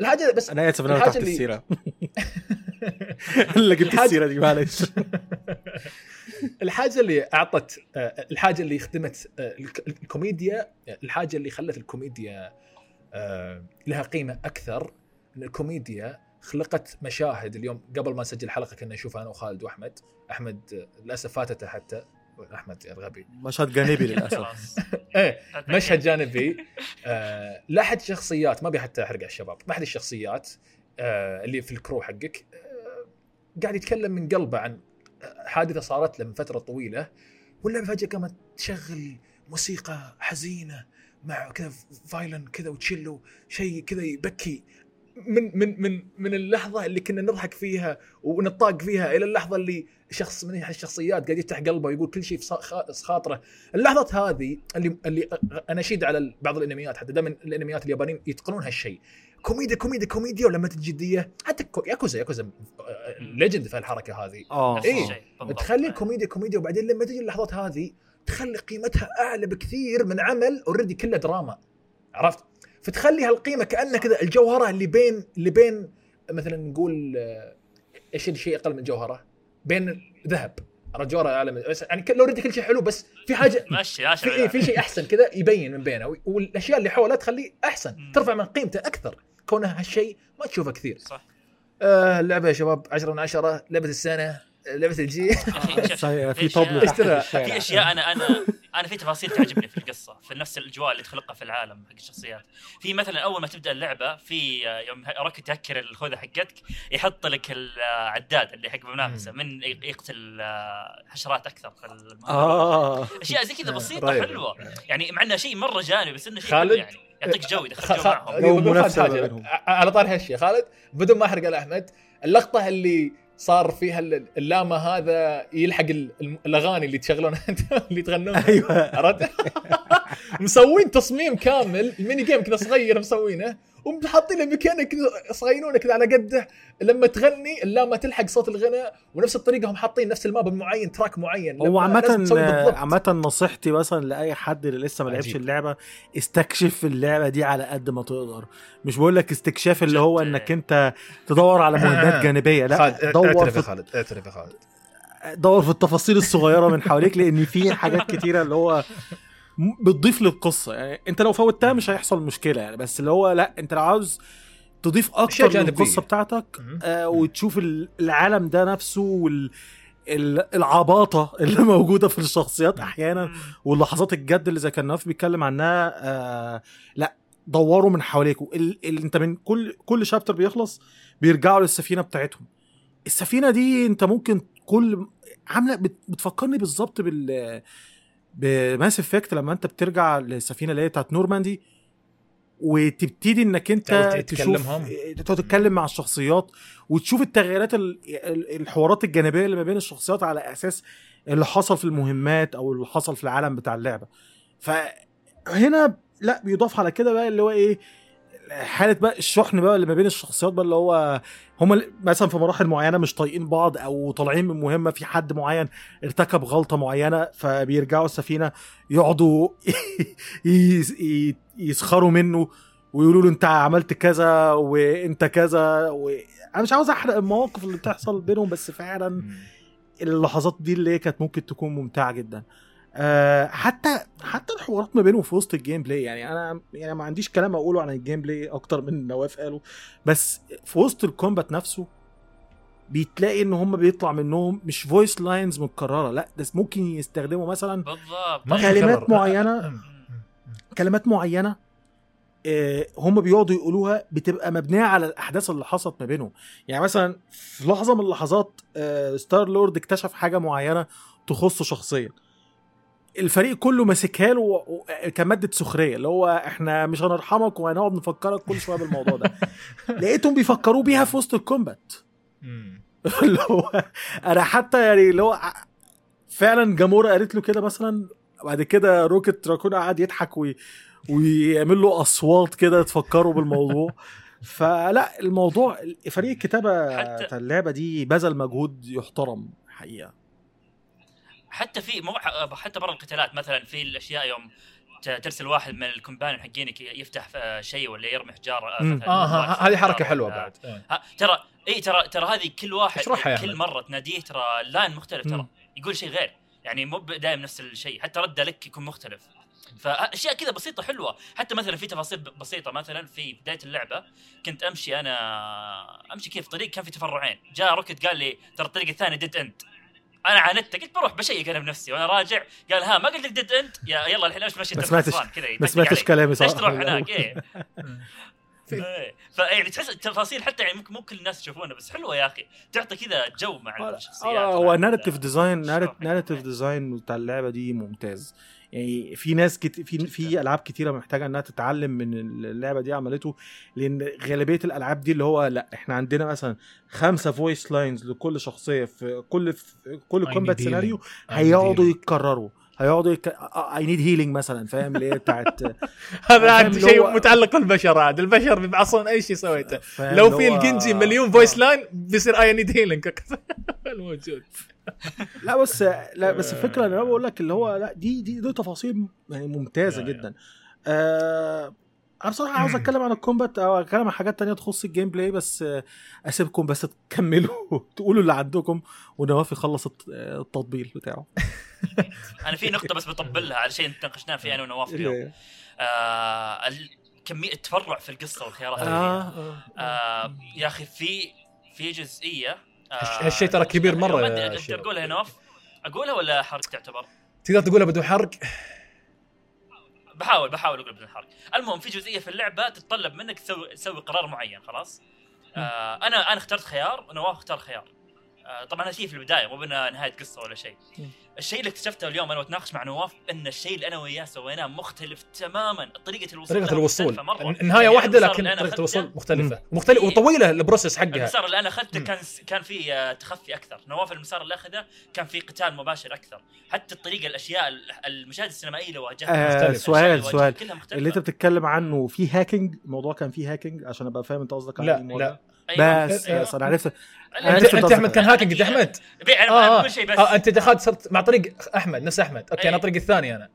الحاجة بس أنا اسف ان أنا اللي- السيرة. جبت الحاجة- السيرة دي معلش الحاجة اللي أعطت آه، الحاجة اللي خدمت آه، الك- الكوميديا الحاجة اللي خلت الكوميديا آه، لها قيمة أكثر إن الكوميديا خلقت مشاهد اليوم. قبل ما نسجل الحلقة كنا نشوفها أنا وخالد وأحمد. أحمد آه، للأسف فاتته حتى. أحمد يا الغبي. مشهد جانبي للأسف. إيه مشهد جانبي. آه لاحد شخصيات ما ابي حتى أحرق على الشباب أحد الشخصيات آه اللي في الكرو حقك آه قاعد يتكلم من قلبه عن حادثة صارت له من فترة طويلة واللعبه فجأة قامت تشغل موسيقى حزينة مع كذا فايلن كذا وتشيلو شيء كذا يبكي. من من من من اللحظة اللي كنا نضحك فيها ونطاق فيها إلى اللحظة اللي شخص من الشخصيات قاعد يفتح قلبه ويقول كل شيء في خاطره. اللحظات هذه اللي اللي اناشيد على بعض الإنميات حتى دائما الإنميات اليابانيين يتقنون هالشيء. كوميديا كوميديا كوميديا ولما تجي جديه حتى كو- Yakuza Yakuza legend في الحركة هذه آه إيه. تخلي الكوميديا كوميديا وبعدين لما تجي اللحظات هذه تخلي قيمتها أعلى بكثير من عمل already كله دراما عرفت؟ فتخلي هالقيمة كأنها كذا الجوهرة اللي بين اللي بين مثلا نقول آه، إيش الشيء أقل من جوهرة؟ بين ذهب من بس يعني كل already كل شيء حلو بس في حاجة ماشي في في شيء أحسن كذا يبين من بينه والأشياء اللي حوله تخليه أحسن. ترفع من قيمته أكثر كونه هالشيء ما تشوفه كثير. صح. آه اللعبة يا شباب 10 من 10 لعبة السنة لعبة الجي. في في طبل. في أشياء أنا أنا أنا في تفاصيل تعجبني في القصة في نفس الأجواء اللي تخلقها في العالم حق الشخصيات. في مثلا أول ما تبدأ اللعبة في آه، يوم روكيت تهكر الخوذة حقتك يحط لك العداد اللي حق المنافسه من يقتل آه، حشرات أكثر في آه. أشياء زي كذا بسيطة رهيب. حلوة. يعني مع انه شيء مرة جانبي بس إنه شيء خالد؟ حلو يعني. يعطيك جو يدخل خ- جو معهم جو. بينهم. ع- على طار هالشيء خالد بدون ما أحرق على أحمد اللقطة اللي صار فيها ال- اللامة هذا يلحق الأغاني اللي تشغلونها اللي تغنونها أيوه عرفت؟ مسوين تصميم كامل ال mini game كذا صغير مسوينه وحاطين له مكانه كذا صغيرونه كذا على قده لما تغني اللامه تلحق صوت الغناء ونفس الطريقة هم حاطين نفس الماب المعين تراك معين هو عامة. عامة نصيحتي مثلا لأي حد اللي لسه ما لعبش عجيب. اللعبة استكشف اللعبة دي على قد ما تقدر مش بقول لك استكشاف اللي هو. إنك أنت تدور على مهمات جانبية لا خالد دور اعترف يا في خالد اعترف يا خالد دور في التفاصيل الصغيرة من حواليك لأن في حاجات كتيرة اللي هو بتضيف للقصة. يعني انت لو فوتها مش هيحصل مشكلة يعني. بس اللي هو لا انت لو عاوز تضيف أكتر. للقصة بتاعتك. آه وتشوف ال- العالم ده نفسه وال العباطة اللي موجودة في الشخصيات أحيانا واللحظات الجد اللي زي كان نواف بيتكلم عنها آه لا دوروا من حواليكوا. ال... ال... انت من كل كل شابتر بيخلص بيرجعوا للسفينة بتاعتهم. السفينة دي انت ممكن كل عاملة بت... بتفكرني بالظبط بال ب Mass Effect لما انت بترجع للسفينة اللي هي بتاعت نورماندي وتبتدي انك انت تشوف. تقعد تتكلم مع الشخصيات وتشوف التغييرات ال... ال- الحوارات الجانبية اللي ما بين الشخصيات على أساس اللي حصل في المهمات أو اللي حصل في العالم بتاع اللعبة فهنا لا بيضاف على كده بقى اللي هو إيه حالة بقى الشحن بقى اللي ما بين الشخصيات بقى اللي هو هم مثلا في مراحل معينة مش طايقين بعض أو طالعين من مهمة في حد معين ارتكب غلطة معينة فبيرجعوا السفينة يقعدوا يسخروا منه ويقولوا له أنت عملت كذا وأنت كذا و... أنا مش عاوز أحرق المواقف اللي بتحصل بينهم بس فعلا اللحظات دي اللي كانت ممكن تكون ممتعة جدا. أه حتى حتى الحوارات ما بينهم في وسط ال gameplay يعني أنا يعني ما عنديش كلام أقوله عن ال gameplay أكتر من نواف قاله بس في وسط ال combat نفسه بتلاقي إن هم بيطلع منهم مش voice lines متكررة لأ ده ممكن يستخدموا مثلا بالضبط كلمات. أم. كلمات معينة آه، هم بيقعدوا يقولوها بتبقى مبنية على الأحداث اللي حصلت ما بينهم يعني مثلا في لحظة من اللحظات آه، Star-Lord اكتشف حاجة معينة تخصه شخصيا الفريق كله ماسكها له كمادة سخرية اللي هو إحنا مش هنرحمك وهنقعد نفكرك كل شوية بالموضوع ده. لقيتهم بيفكروا بيها في وسط الكومبات. اللي هو أنا حتى يعني اللي هو فعلا جامورا قالت له كده مثلا بعد كده روكت راكون قعد يضحك وي ويعمل له أصوات كده تفكروا بالموضوع. فلا الموضوع فريق الكتابة بتاع اللعبة دي بذل مجهود يحترم حقيقة. حتى في مو حتى برا القتالات مثلا في الأشياء يوم ترسل واحد من ال companion حقينك يفتح آه، شيء ولا يرمي حجارة. مثلاً آه واحد ه- هذه حركة حلوة ولا- بعد. ها ترى إي ترى ترى هذه كل واحد كل. مرة تناديه ترى line مختلف ترى. يقول شيء غير يعني مو دائم نفس الشيء حتى ردة لك يكون مختلف فأشياء كذا بسيطة حلوة حتى مثلا في تفاصيل بسيطة مثلا في بداية اللعبة كنت أمشي أنا أمشي كيف طريق كان في تفرعين جاء Rocket قال لي ترى الطريق الثاني dead end أنا عاندت قلت بروح بشيك أنا بنفسي وأنا راجع قال ها ما قلت لك dead end يا يلا الحين إيش مشي ما أنت سمعتش- خسران كذا ما سمعتش عليك. كلامي ليش صح تروح هناك؟ إيه. إيه. فيعني تحس التفاصيل حتى يعني ممكن مو كل الناس يشوفونها بس حلوة يا أخي. تعطي كذا جو مع الشخصيات آه، هو مع narrative design. narrative design بتاع اللعبة دي ممتاز. يعني في ناس كت... في في ألعاب كتيرة محتاجة إنها تتعلم من اللعبة دي عملته لأن غالبية الألعاب دي اللي هو لأ إحنا عندنا مثلا خمسة voice lines لكل شخصية في كل في كل combat scenario هيقعدوا. يتكرروا هيقعدوا يك... I need healing مثلا فاهم؟ اللي هي بتاعت هذا شيء هو- متعلق بالبشر عاد. البشر بيبعصون أي شيء سويته. لو في الجنجي مليون voice line بيصير I need healing الموجود. لا بس لا بس الفكرة اللي أنا آه. بقول لك اللي هو لا دي دي دي تفاصيل يعني ممتازة يا- جدا. آه. أنا بصراحة عاوز أتكلم عن ال combat أو أتكلم عن حاجات تانية تخص ال gameplay بس آه، أسيبكم بس تكملوا تقولوا اللي عندكم ونواف يخلص الت- آه، التطبيل بتاعه. أنا في نقطة بس بطبلها على شيء ناقشناه فيه أنا ونواف اليوم آه ال- كمية التفرع في القصة والخيارات آه, فيها. آه. آه يا أخي في في جزئية آه هالشيء ترى كبير مرة ما يا شباب. اقولها نواف أقولها ولا حرق تعتبر؟ تقدر تقولها بدون حرق بحاول بحاول أقول بدون حرق المهم في جزئية في اللعبة تتطلب منك تسوي تسوي قرار معين خلاص آه أنا أنا اخترت خيار ونواف اختار خيار آه طبعا هذا شيء في البداية مو بنا نهاية قصة ولا شيء. الشيء اللي اكتشفته اليوم أنا وأتناقش مع نواف إن الشيء اللي أنا وياه سويناه مختلف تماما طريقة الوصول طريقة لها الوصول. النهاية يعني واحدة المسار لكن أخذته- الوصول مختلفة مختلفة وطويلة البروسيس حقها المسار اللي أنا أخذته. كان كان فيه آه، تخفي أكثر نواف المسار اللي أخذه كان فيه قتال مباشر أكثر حتى الطريقة الأشياء المشاهد السينمائية اللي واجهتها آه. سؤال سؤال واجهتها كلها مختلفة. اللي أنت بتتكلم عنه في hacking الموضوع كان فيه hacking عشان أبقى فاهم أنت قصدك على لا الموضوع لا. أيوة. بس أيوة. بس أنا عرفت انت أنت. أحمد كان hacking انت أحمد بيع أنا آه بقول شيء بس آه أنت دخلت صرت مع طريق أحمد نفس أحمد okay أنا أي. طريق الثاني أنا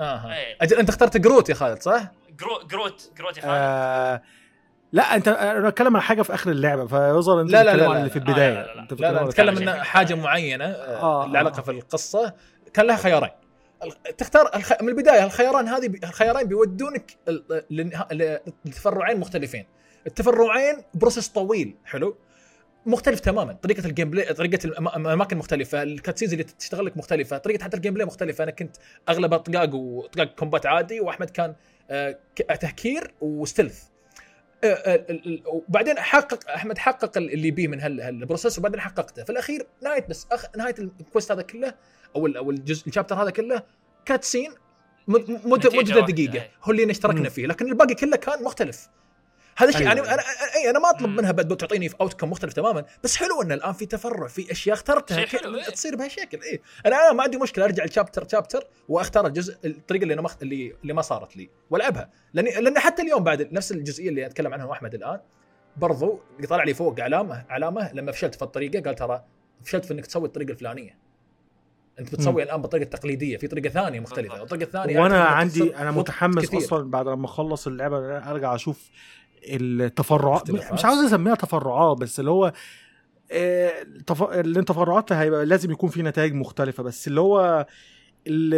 آه أي. أجل أنت اخترت Groot يا خالد صح؟ جرو Groot Groot يا خالد آه لا أنت أنا بتكلم عن حاجة في آخر اللعبة فيظهر أنت لا، لا، لا، عن لا. اللي في آه، البداية لا، لا، لا. أنت لا لا عن نتكلم. إن حاجة معينة آه، آه لها علاقة آه. في القصة كان لها خيارين تختار الخ... من البداية الخياران هذه بي... الخيارين بيودونك ال- للنها- ل- لتفرعين مختلفين التفرعين process طويل حلو مختلف تماما. طريقة ال gameplay طريقه الاماكن مختلفة ال cutscenes اللي تشتغل لك مختلفة طريقة حتى ال gameplay مختلفة. أنا كنت أغلب طقاق وطقاق combat عادي وأحمد كان آه، تهكير و stealth آه، آه، وبعدين حقق أحمد حقق اللي بيه من هال- هال process وبعدين حققته. في الأخير نهاية بس أخ... نهاية ال quest هذا كله أو أو الجزء ال chapter هذا كله cutscene مد- مد- نتيجة مدة دقيقة. هو اللي اشتركنا. فيه. لكن الباقي كله كان مختلف. هذا الشيء أيوة. يعني أنا أي أنا ما أطلب. منها تعطيني في out مختلف تماما بس حلو ان الآن في تفرع في أشياء اخترتها حلو، إيه. تصير بهالشكل اي أنا أنا ما عندي مشكلة أرجع ل chapter chapter وأختار الجزء الطريقة اللي أنا مخ... اللي اللي ما صارت لي وألعبها لاني لأن حتى اليوم بعد نفس الجزئية اللي أتكلم عنها أحمد الآن برضو طلع لي فوق علامه علامة لما فشلت في الطريقة قال ترى فشلت في إنك تسوي الطريقة الفلانية أنت بتسوي الآن بالطريقة التقليديه في طريقة ثانية مختلفة. الطريقة الثانية وأنا إنك عندي أنا متحمس كثير. أصلا بعد لما أخلص اللعبة أرجع أشوف التفرعات. مش عاوز أسميها تفرعات بس اللي هو آه، التف... التفرعات هيبقى لازم يكون في نتائج مختلفة بس اللي هو ال...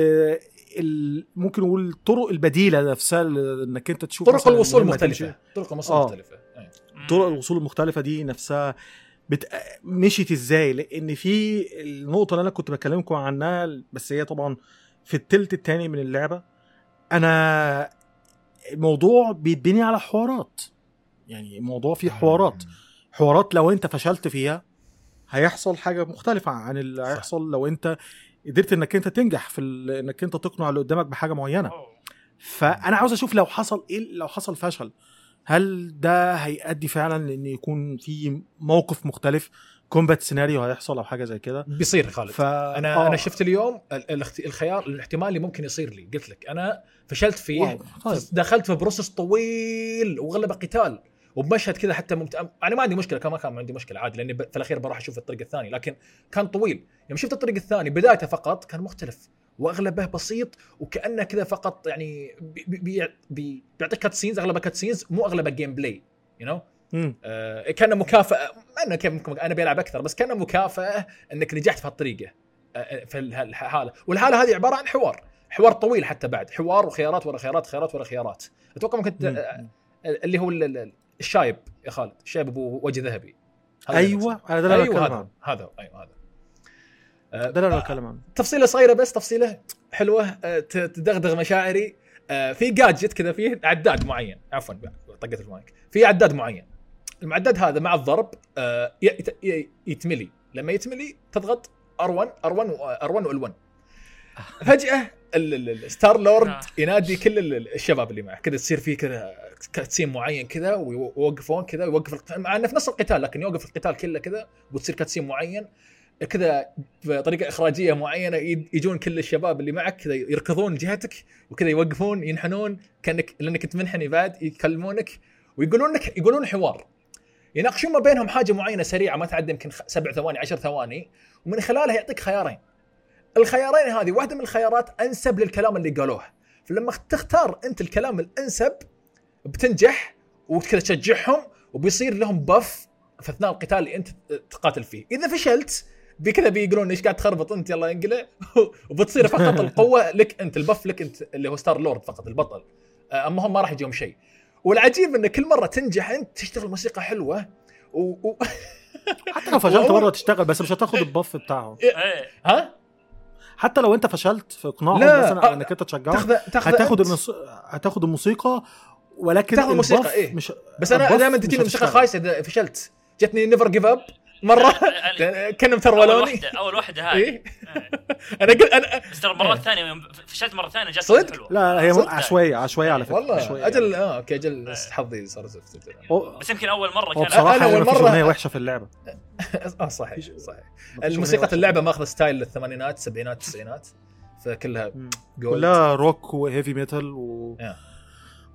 ال... ممكن نقول الطرق البديلة نفسها إنك انت تشوف طرق الوصول مختلفة طرق الوصول آه. مختلفة. طرق الوصول المختلفة دي نفسها بت... مشيت إزاي لأن في النقطة اللي أنا كنت بكلمكم عنها بس هي طبعا في التلت التاني من اللعبة أنا الموضوع بيتبني على حوارات. يعني الموضوع فيه حوارات. حوارات لو انت فشلت فيها هيحصل حاجة مختلفة عن اللي. هيحصل لو انت قدرت انك انت تنجح في ال- انك انت تقنع اللي قدامك بحاجة معينة. فأنا عاوز أشوف لو حصل إيه لو حصل فشل هل ده هيؤدي فعلا لإن يكون في موقف مختلف؟ combat scenario هيحصل أو حاجة زي كده. بيصير يا خالد. ف أنا آه. أنا شفت اليوم الخيار الاحتمال اللي ممكن يصير لي. قلت لك أنا فشلت فيه. طيب. دخلت في process طويل وغلبه قتال وبمشهد كذا حتى ممت... أنا ما عندي مشكلة. كان ما كان عندي مشكلة عادي لأني في الأخير بروح أشوف الطريق الثاني. لكن كان طويل. يوم شفت الطريق الثاني بدايته فقط كان مختلف. وأغلبه بسيط وكأنه كذا فقط يعني بي بي بي بيعطيك cutscenes اغلبها cutscenes مو اغلبها gameplay you know مم. آه كان مكافأة ما انه أنا بيلعب أكثر بس كان مكافأة إنك نجحت في هالطريقة آه، في اله- الحاله والحالة هذه عبارة عن حوار حوار طويل حتى بعد حوار وخيارات ورا خيارات خيارات ورا خيارات. أتوقع ممكن. آه، اللي هو ال- ال- الشايب يا خالد الشايب أبو وجه ذهبي. هذا أيوه اللي بتكلم هذا عنه هذا هو، أيوه هذا. آه، ده اللي بتكلم عنه تفصيلة صغيرة بس تفصيلة حلوة آه، تدغدغ مشاعري. آه، في gadget كذا فيه عداد معين. عفوا طقت المايك. في عداد معين. المعداد هذا مع الضرب آه، يتملي. لما يتملي تضغط R1 R1 R1 و L1 فجأة ال- ال- ال Star-Lord آه. ينادي كل ال- ال- الشباب اللي معه. كذا تصير فيه كذا cutscene معين كذا ويوقفون كذا يوقف مع إنه في نص القتال لكن يوقف القتال كله كذا وتصير كاتسين معين. كذا بطريقة إخراجية معينة يجون كل الشباب اللي معك كذا يركضون جهتك وكذا يوقفون ينحنون كأنك لأنك انت منحني بعد يكلمونك ويقولون لك يقولون حوار. يناقشون ما بينهم حاجة معينة سريعة ما تعدي يمكن سبع ثواني عشر ثواني ومن خلالها يعطيك خيارين. الخيارين هذه واحدة من الخيارات أنسب للكلام اللي قالوه. فلما تختار أنت الكلام الأنسب بتنجح وكذا تشجعهم وبيصير لهم بف في أثناء القتال اللي أنت تقاتل فيه. إذا فشلت بكذا بيقولون إيش قاعد تخربط أنت؟ يلا انقلع وبتصير فقط القوة لك أنت البف لك أنت اللي هو ستار لورد فقط البطل. أما هم ما راح يجيهم شيء. والعجيب إن كل مرة تنجح أنت تشتغل موسيقى حلوة و... و... حتى لو فشلت وأول- مرة تشتغل بس مش هتاخد البف بتاعهم إيه. ها؟ حتى لو أنت فشلت في اقناعهم لا، مثلا آه، على إنك أنت تشجعهم تاخذ هتاخد. المص... هتاخد الموسيقى ولكن تاخذ الموسيقى، إيه. مش بس أنا دائما تجيني موسيقى. خايسة إذا فشلت. جتني نيفر جيف اب مرة كانوا اول مترولوني واحدة أول واحدة هاي إيه؟ إيه. أنا قلت أنا بس ترى المرات الثانية فشلت مرة ثانية جت صدق؟ حلوة لا هي صدق؟ عشوائية عشوائية على فكرة والله. أجل آه أوكي أجل حظي صار زفت بس يمكن أول مرة كان بصراحة مفيش مرة- أغنية وحشة في اللعبة آه صحيح صحيح الموسيقى اللعبة ماخذة ستايل الثمانينات السبعينات التسعينات فكلها كلها rock و heavy metal و... yeah.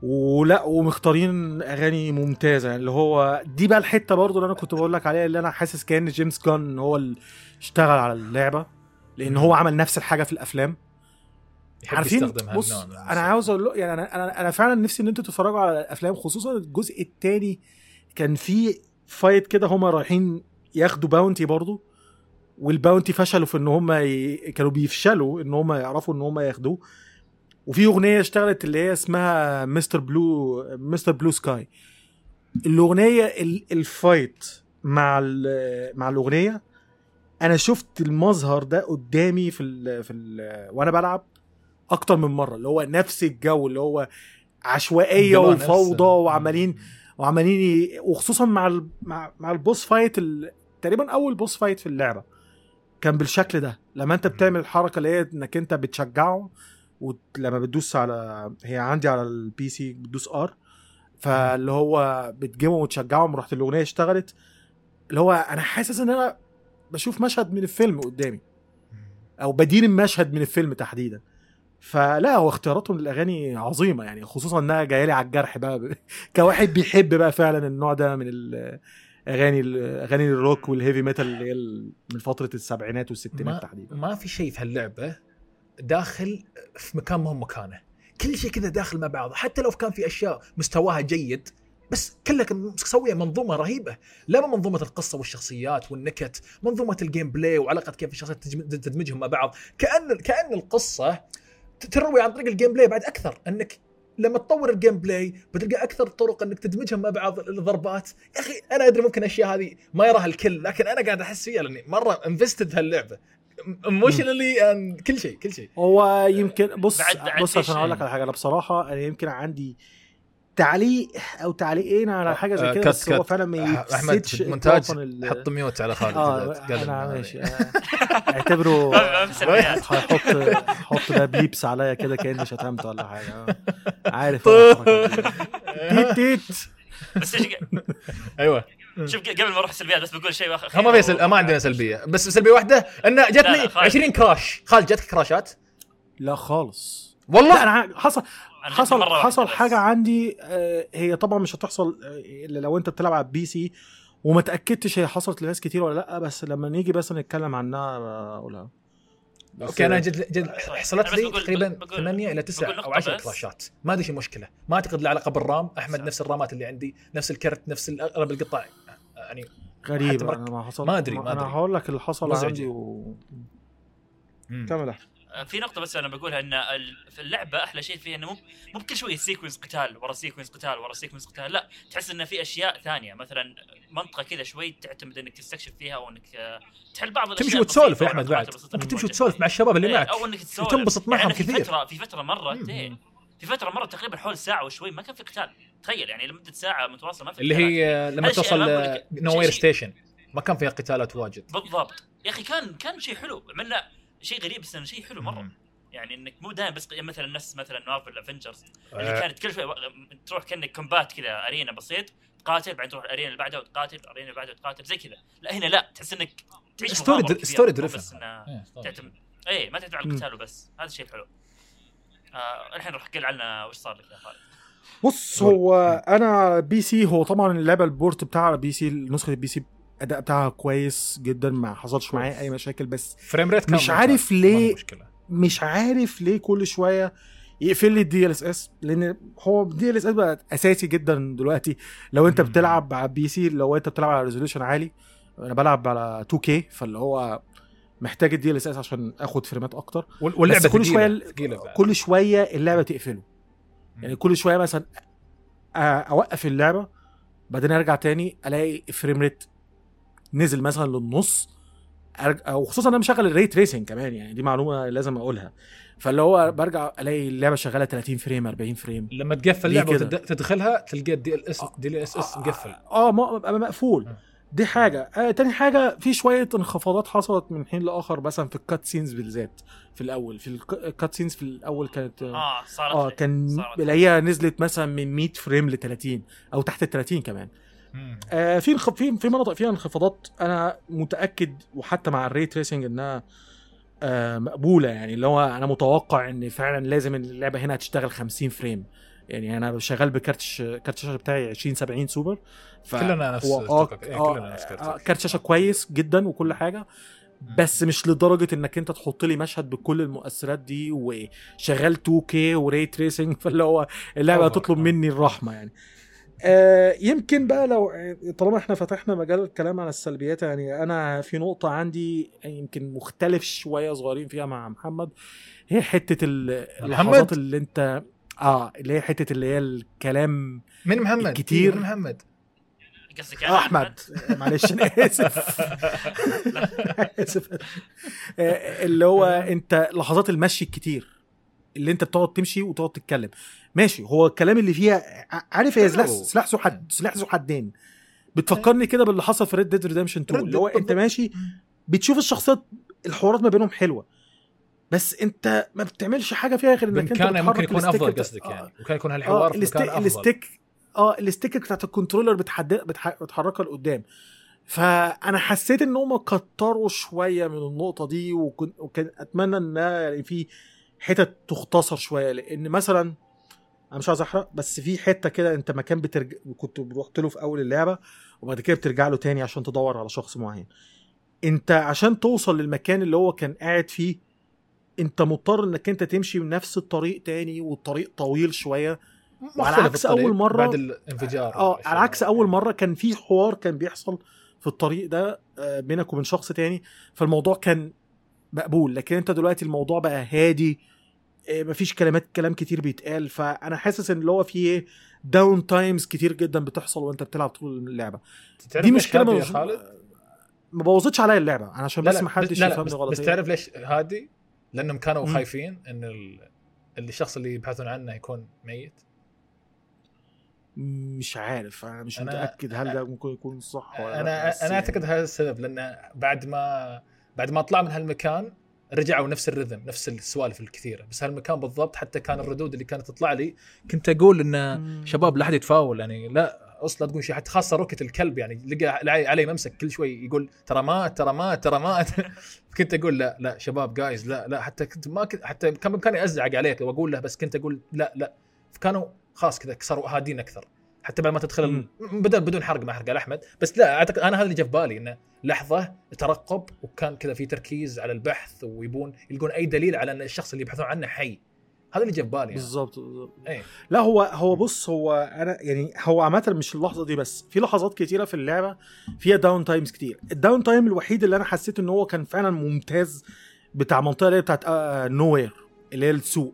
ولا ومختارين أغاني ممتازة. يعني اللي هو دي بقى الحتة برضو اللي أنا كنت بقول لك عليها اللي أنا حاسس كأن James Gunn هو اللي اشتغل على اللعبة لأن هو عمل نفس الحاجة في الأفلام. عارفين؟ بص هالنوع من أنا. عاوز أقول يعني أنا أنا أنا فعلا نفسي إن أنتوا تتفرجوا على الأفلام خصوصا الجزء الثاني كان في fight كده هما رايحين ياخدوا bounty برضو وال bounty فشلوا في إن هم ي... كانوا بيفشلوا إن هم يعرفوا إن هم ياخدوه. وفي أغنية اشتغلت اللي هي اسمها Mr. Blue Mr. Blue Sky الأغنية ال- ال fight مع مع الأغنية أنا شفت المنظر ده قدامي في ال في ال وأنا بلعب أكتر من مرة اللي هو نفس الجو اللي هو عشوائية وفوضى. وعمالين وعمالين وخصوصا مع ال مع, مع ال boss fight. تقريبا أول boss fight في اللعبة كان بالشكل ده لما أنت بتعمل الحركة اللي هي إنك أنت بتشجعه ولما بتدوس على هي عندي على ال PC بتدوس R فاللي هو بتجيبهم وتشجعهم. رحت الأغنية اشتغلت اللي هو أنا حاسس إن أنا بشوف مشهد من الفيلم قدامي أو بدين المشهد من الفيلم تحديدا. فلا هو اختياراتهم للأغاني عظيمة يعني خصوصا إنها جاية لي على الجرح بقى. ب- كواحد بيحب بقى فعلا النوع ده من الاغاني أغاني ال rock وال heavy metal اللي هي من فترة السبعينات والستينات تحديدا. ما في شيء في هاللعبة داخل في مكان ما هو مكانه. كل شيء كذا داخل مع بعض. حتى لو كان في أشياء مستواها جيد بس كلها مسوية منظومة رهيبة. لا منظومة القصة والشخصيات والنكت منظومة ال gameplay وعلاقة كيف الشخصيات تدمجهم مع بعض. كأن كأن القصة تروي عن طريق ال gameplay بعد أكثر. أنك لما تطور ال gameplay بتلقى أكثر طرق أنك تدمجها مع بعض الضربات. يا أخي أنا أدري ممكن الأشياء هذه ما يراها الكل لكن أنا قاعد أحس فيها لأني مرة invested هاللعبة. emotionally كل شيء كل شيء هو يمكن بص بعد- بص عشان أقول لك. على حاجة أنا بصراحة أنا يمكن عندي تعليق أو تعليقين على حاجة زي آه، كده بس هو. فعلا ما أحمد ال- حط mute على خالد آه تكلم أنا. ماشي آه، اعتبره هيحط حط ده بيبس عليا كده كأني شتمت ولا حاجة آه. عارف دي. تيت تيت بس أيوه شوف قبل ما أروح السلبيات بس بقول شيء واحد. هم ما في سل... ما عندنا سلبية. بس سلبية واحدة إن لا، جتني خالد. 20 crash. خالد جتك crash ات؟ لا خالص. والله؟ أنا حصل حصل حصل بس. حاجة عندي آه، هي طبعا مش هتحصل آه، إلا لو أنت بتلعب على ال PC وما تأكدتش هي حصلت لناس كتير ولا لأ بس لما نيجي بس نتكلم عنها آه، اقولها okay أنا آه، جد جد حصلت لي تقريبا بقول- 8 إلى بقول 9 أو نقطة 10 بس. crash ات. ما ادري شو المشكلة ما أعتقد له علاقة بال RAM. أحمد صح. نفس ال RAM ات اللي عندي نفس الكرت نفس اغلب القطع يعني حتى غريب مرك- أنا ما حصل ما أدري، ما أنا أدري. هقول لك اللي حصل. عندي و... كمل أحمد. في نقطة بس أنا بقولها إن ال- في اللعبة أحلى شيء فيها إنه مو مو بكل شوية sequence قتال ورا sequence قتال ورا sequence قتال لا تحس إنه في أشياء ثانية مثلا منطقة كذا شوي تعتمد إنك تستكشف فيها أو إنك آه، تحل بعض الأشياء تمشي وتسولف يا أحمد بعد ممكن تمشي. وتسولف مع الشباب اللي إيه، معك أو إنك تسولف وتنبسط معهم يعني أنا في كثير. فتره في فترة مرت إيه،. في فترة مرت تقريبا حول ساعة وشوي ما كان في قتال تخيل يعني لمدة ساعة متواصلة ما في اللي. هي لما توصل. Knowhere station ما كان فيها قتالات واجد بالضبط يا أخي كان كان شيء حلو عملنا شيء غريب بس إنه شيء حلو مرة مم. يعني إنك مو دائما بس مثلا نفس مثلا Marvel's Avengers اللي آه. كانت كل شوي تروح كأنك combat كذا arena بسيط تقاتل بعدين تروح ال arena اللي بعدها وتقاتل ال arena اللي بعدها وتقاتل زي كذا لا هنا لا تحس إنك تعيش story dri- story-driven. بس إيه،. تعتمد اي ما تعتمد على. القتال وبس هذا الشيء الحلو آه الحين راح قل عنا وش صار لك يا خالد بص. هو أنا PC هو طبعا اللعبة ال port بتاع PC نسخة ال PC الاداء بتاعها كويس جدا ما حصلش معايا أي مشاكل بس frame rate مش. عارف ليه- مش عارف ليه كل شوية يقفل لي ال DLSS لأن هو ال DLSS بقى أساسي جدا دلوقتي لو أنت. بتلعب على بي سي لو أنت بتلعب على resolution عالي أنا بلعب على 2 K فاللي هو محتاج ال DLSS عشان آخد frame ات أكتر وال- واللعبة كل شوية. كل شوية اللعبة تقفله. يعني كل شوية مثلا أوقف اللعبة بعدين أرجع تاني ألاقي frame rate نزل مثلا للنص وخصوصا أنا مشغل ال ray tracing كمان يعني دي معلومة لازم أقولها. فاللي هو برجع ألاقي اللعبة شغالة 30 frame 40 frame لما تقفل اللعبة؟ وتدخلها تلقى الدي ال اس دي ال اس اس مقفل. آه مقفول. دي حاجة. آه تاني حاجة في شوية انخفاضات حصلت من حين لآخر مثلا في ال cutscenes بالذات في الأول. في ال cutscenes في الأول كانت آه آه صارت آه كان. بلاقيها نزلت مثلا من 100 frame ل 30 أو تحت ال 30 كمان. آه في في في مناطق فيها انخفاضات أنا متأكد وحتى مع ال ray tracing إنها آه مقبولة. يعني اللي هو أنا متوقع إن فعلا لازم اللعبة هنا هتشتغل 50 frame. يعني أنا شغال بكارت ش... كارت الشاشة بتاعي 20 70 سوبر. ف كلنا نفس هو آه, كرتك. إيه، آه, كلنا نفس كرتك. آه كارت شاشه كويس جدا وكل حاجة بس مش لدرجة إنك أنت تحط لي مشهد بكل المؤثرات دي وشغال 2K و ray tracing فاللي هو اللعبة آه. مني الرحمة يعني. آه يمكن بقى لو طالما إحنا فتحنا مجال الكلام عن السلبيات يعني أنا في نقطة عندي يمكن مختلف شوية صغيرين فيها مع محمد. هي حتة ال- اللحظات اللي أنت آه اللي هي حتة اللي هي الكلام من محمد كتير. من محمد. قصدك آه أحمد. معلش أنا آسف. آسف. آه، اللي هو أنت لحظات المشي الكتير اللي أنت بتقعد تمشي وتقعد تتكلم. ماشي هو الكلام اللي فيها عارف هي سلاح حلو. سلاح ذو حد سلاح ذو حدين. بتفكرني كده باللي حصل في Red Dead Redemption 2 Red اللي هو Dead أنت ماشي بتشوف الشخصيات الحوارات ما بينهم حلوة. بس انت ما بتعملش حاجة فيها غير انك انت ممكن يكون أفضل قصدك آه، يعني ممكن يكون هالحوار في ال stick ال stick آه ال stick بتاعت ال controller بتحد... بتح... بتحركها لقدام. فأنا حسيت إن هم كتروا شوية من النقطة دي. وكان أتمنى انها يعني في حتت تختصر شوية. لأن مثلا أنا مش عايز أحرق بس في حتة كده أنت مكان بترجع كنت رحت له في أول اللعبة وبعد كده بترجع له تاني عشان تدور على شخص معين. أنت عشان توصل للمكان اللي هو كان قاعد فيه انت مضطر انك انت تمشي بنفس الطريق تاني والطريق طويل شوية وعلى عكس أول مرة- بعد الانفجار آه على عكس. أول مرة كان في حوار كان بيحصل في الطريق ده آه، بينك وبين شخص تاني فالموضوع كان مقبول لكن انت دلوقتي الموضوع بقى هادي آه، مفيش كلمات كلام كتير بيتقال فأنا حاسس إن اللي هو في downtimes كتير جدا بتحصل وأنت بتلعب طول اللعبة دي مشكلة خالد ما بوظتش عليا اللعبة أنا عشان بس ما حدش يفهمني غلط بس. تعرف ليش هادي؟ لأنهم كانوا. خايفين إن ال... اللي الشخص اللي يبحثون عنه يكون ميت مش عارف أنا مش أنا- متأكد هل ده ممكن يكون صح ولا لأ، أنا أنا يعني- اعتقد هذا السبب لأن بعد ما بعد ما طلع من هالمكان رجعوا نفس ال rhythm نفس السوالف الكثيرة بس هالمكان بالضبط حتى كان الردود اللي كانت تطلع لي كنت أقول إن مم. شباب لا أحد يتفاول يعني لا أصلا تقول شيء حتى خاصة Rocket الكلب يعني لقى علي ممسك كل شوي يقول ترى مات ترى مات ترى مات. كنت أقول لا لا شباب جايز لا لا حتى كنت ما كنت حتى كان بإمكاني أزعق عليك وأقول له بس كنت أقول لا لا. فكانوا خلاص كذا صاروا هادين أكثر. حتى بعد ما تدخل. بدل بدون حرق ما حرق على أحمد. بس لا أعتقد أنا هذا اللي جاء في بالي إنه لحظة ترقب وكان كذا في تركيز على البحث ويبون يلقون أي دليل على إن الشخص اللي يبحثون عنه حي. هذا اللي في بالي يعني. بالظبط بالظبط. إيه لا هو هو بص هو أنا يعني هو عامة مش اللحظة دي بس في لحظات كتيرة في اللعبة فيها downtimes كتير ال downtime الوحيد اللي أنا حسيت إن هو كان فعلا ممتاز بتاع المنطقة اللي هي بتاعت Knowhere اللي هي السوق.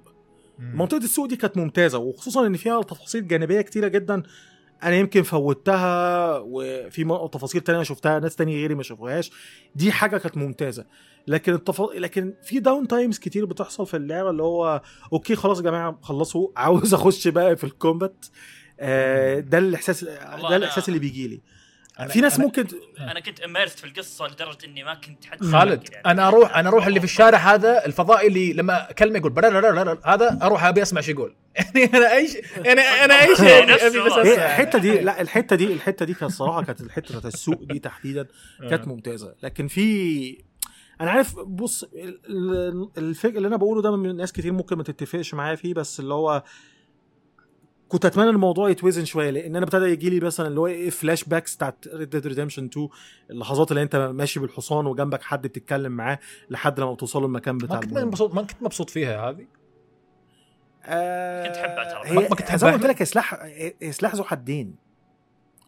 منطقة السوق دي كانت ممتازة وخصوصا إن فيها تفاصيل جانبية كتيرة جدا أنا يمكن فوتها وفي تفاصيل تانية شفتها ناس تانية غيري ما شافوهاش. دي حاجة كانت ممتازة. لكن التف... لكن في downtimes كتير بتحصل في اللعبة اللي هو okay خلاص يا جماعة خلصوا. عاوز أخش بقى في ال combat آه ده الإحساس ده الإحساس اللي بيجي لي في ناس أنا- ممكن أنا كنت immersed في القصة لدرجة إني ما كنت حتى خالد يعني. أنا أروح أنا أروح اللي في الشارع هذا الفضائي اللي لما كلمة يقول بلا لا لا لا هذا أروح أبي أسمع شو يقول. يعني أنا اي شيء يعني أنا اي شيء يعني أبي بس أسمع. الحتة دي لا الحتة دي الحتة دي كانت الصراحه كانت الحتة بتاعت السوق دي تحديدا كانت ممتازة. لكن في أنا عارف بص ال- ال- الفكر اللي أنا بقوله ده من ناس كتير ممكن ما تتفقش معايا فيه بس اللي هو كنت أتمنى الموضوع يتوزن شوية لأن أنا ابتدى يجي لي مثلا اللي هو إيه flashbacks بتاعت Red Dead Redemption 2 اللحظات اللي أنت ماشي بالحصان وجنبك حد بتتكلم معاه لحد لما توصلوا المكان بتاع ما كنت. مبسوط ما كنت مبسوط فيها هذه آه كنت أحبها ترى. ما كنت زي ما. قلت لك هي سلاح هي سلاح ذو حدين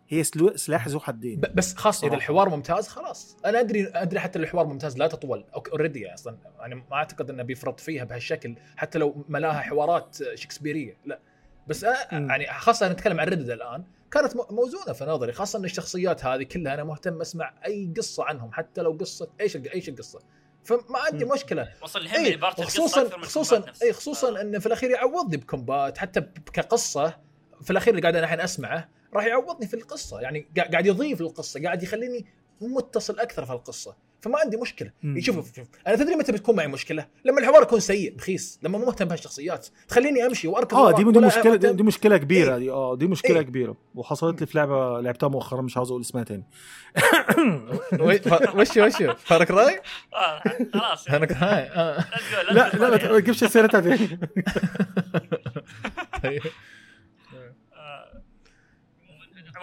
هي سلاح ذو حدين بس خاص إذا. الحوار ممتاز خلاص أنا أدري أدري حتى الحوار ممتاز لا تطول already أصلا يعني ما أعتقد إنه بيفرط فيها بهالشكل حتى لو ملاها حوارات شكسبيرية لا بس أنا مم. يعني خاصة نتكلم عن Red Dead الآن كانت م- موزونة في نظري خاصة إن الشخصيات هذه كلها أنا مهتم أسمع أي قصة عنهم حتى لو قصة إيش إيش القصة فما عندي. مشكلة وصل اي part القصة خصوصا أكثر من خصوصا نفسه. اي خصوصا إنه في الأخير يعوضني ب combat حتى كقصه في الأخير اللي قاعد أنا الحين أسمعه راح يعوضني في القصة يعني قا- قاعد يضيف للقصه قاعد يخليني متصل أكثر في القصة فما عندي مشكلة. شوف شوف أنا تدري متى بتكون معي مشكلة لما الحوار يكون سيء رخيص لما مو مهتم بهالشخصيات تخليني أمشي وأركض آه دي دي مشكله دي. دي مشكلة كبيرة إيه. دي آه دي مشكلة إيه. كبيرة وحصلت لي في لعبة لعبتها مؤخرا مش عاوز أقول اسمها تاني وش وش فرق راي؟ آه خلاص يعني. آه. لا لا ما. تجيبش سيرتها تاني طيب.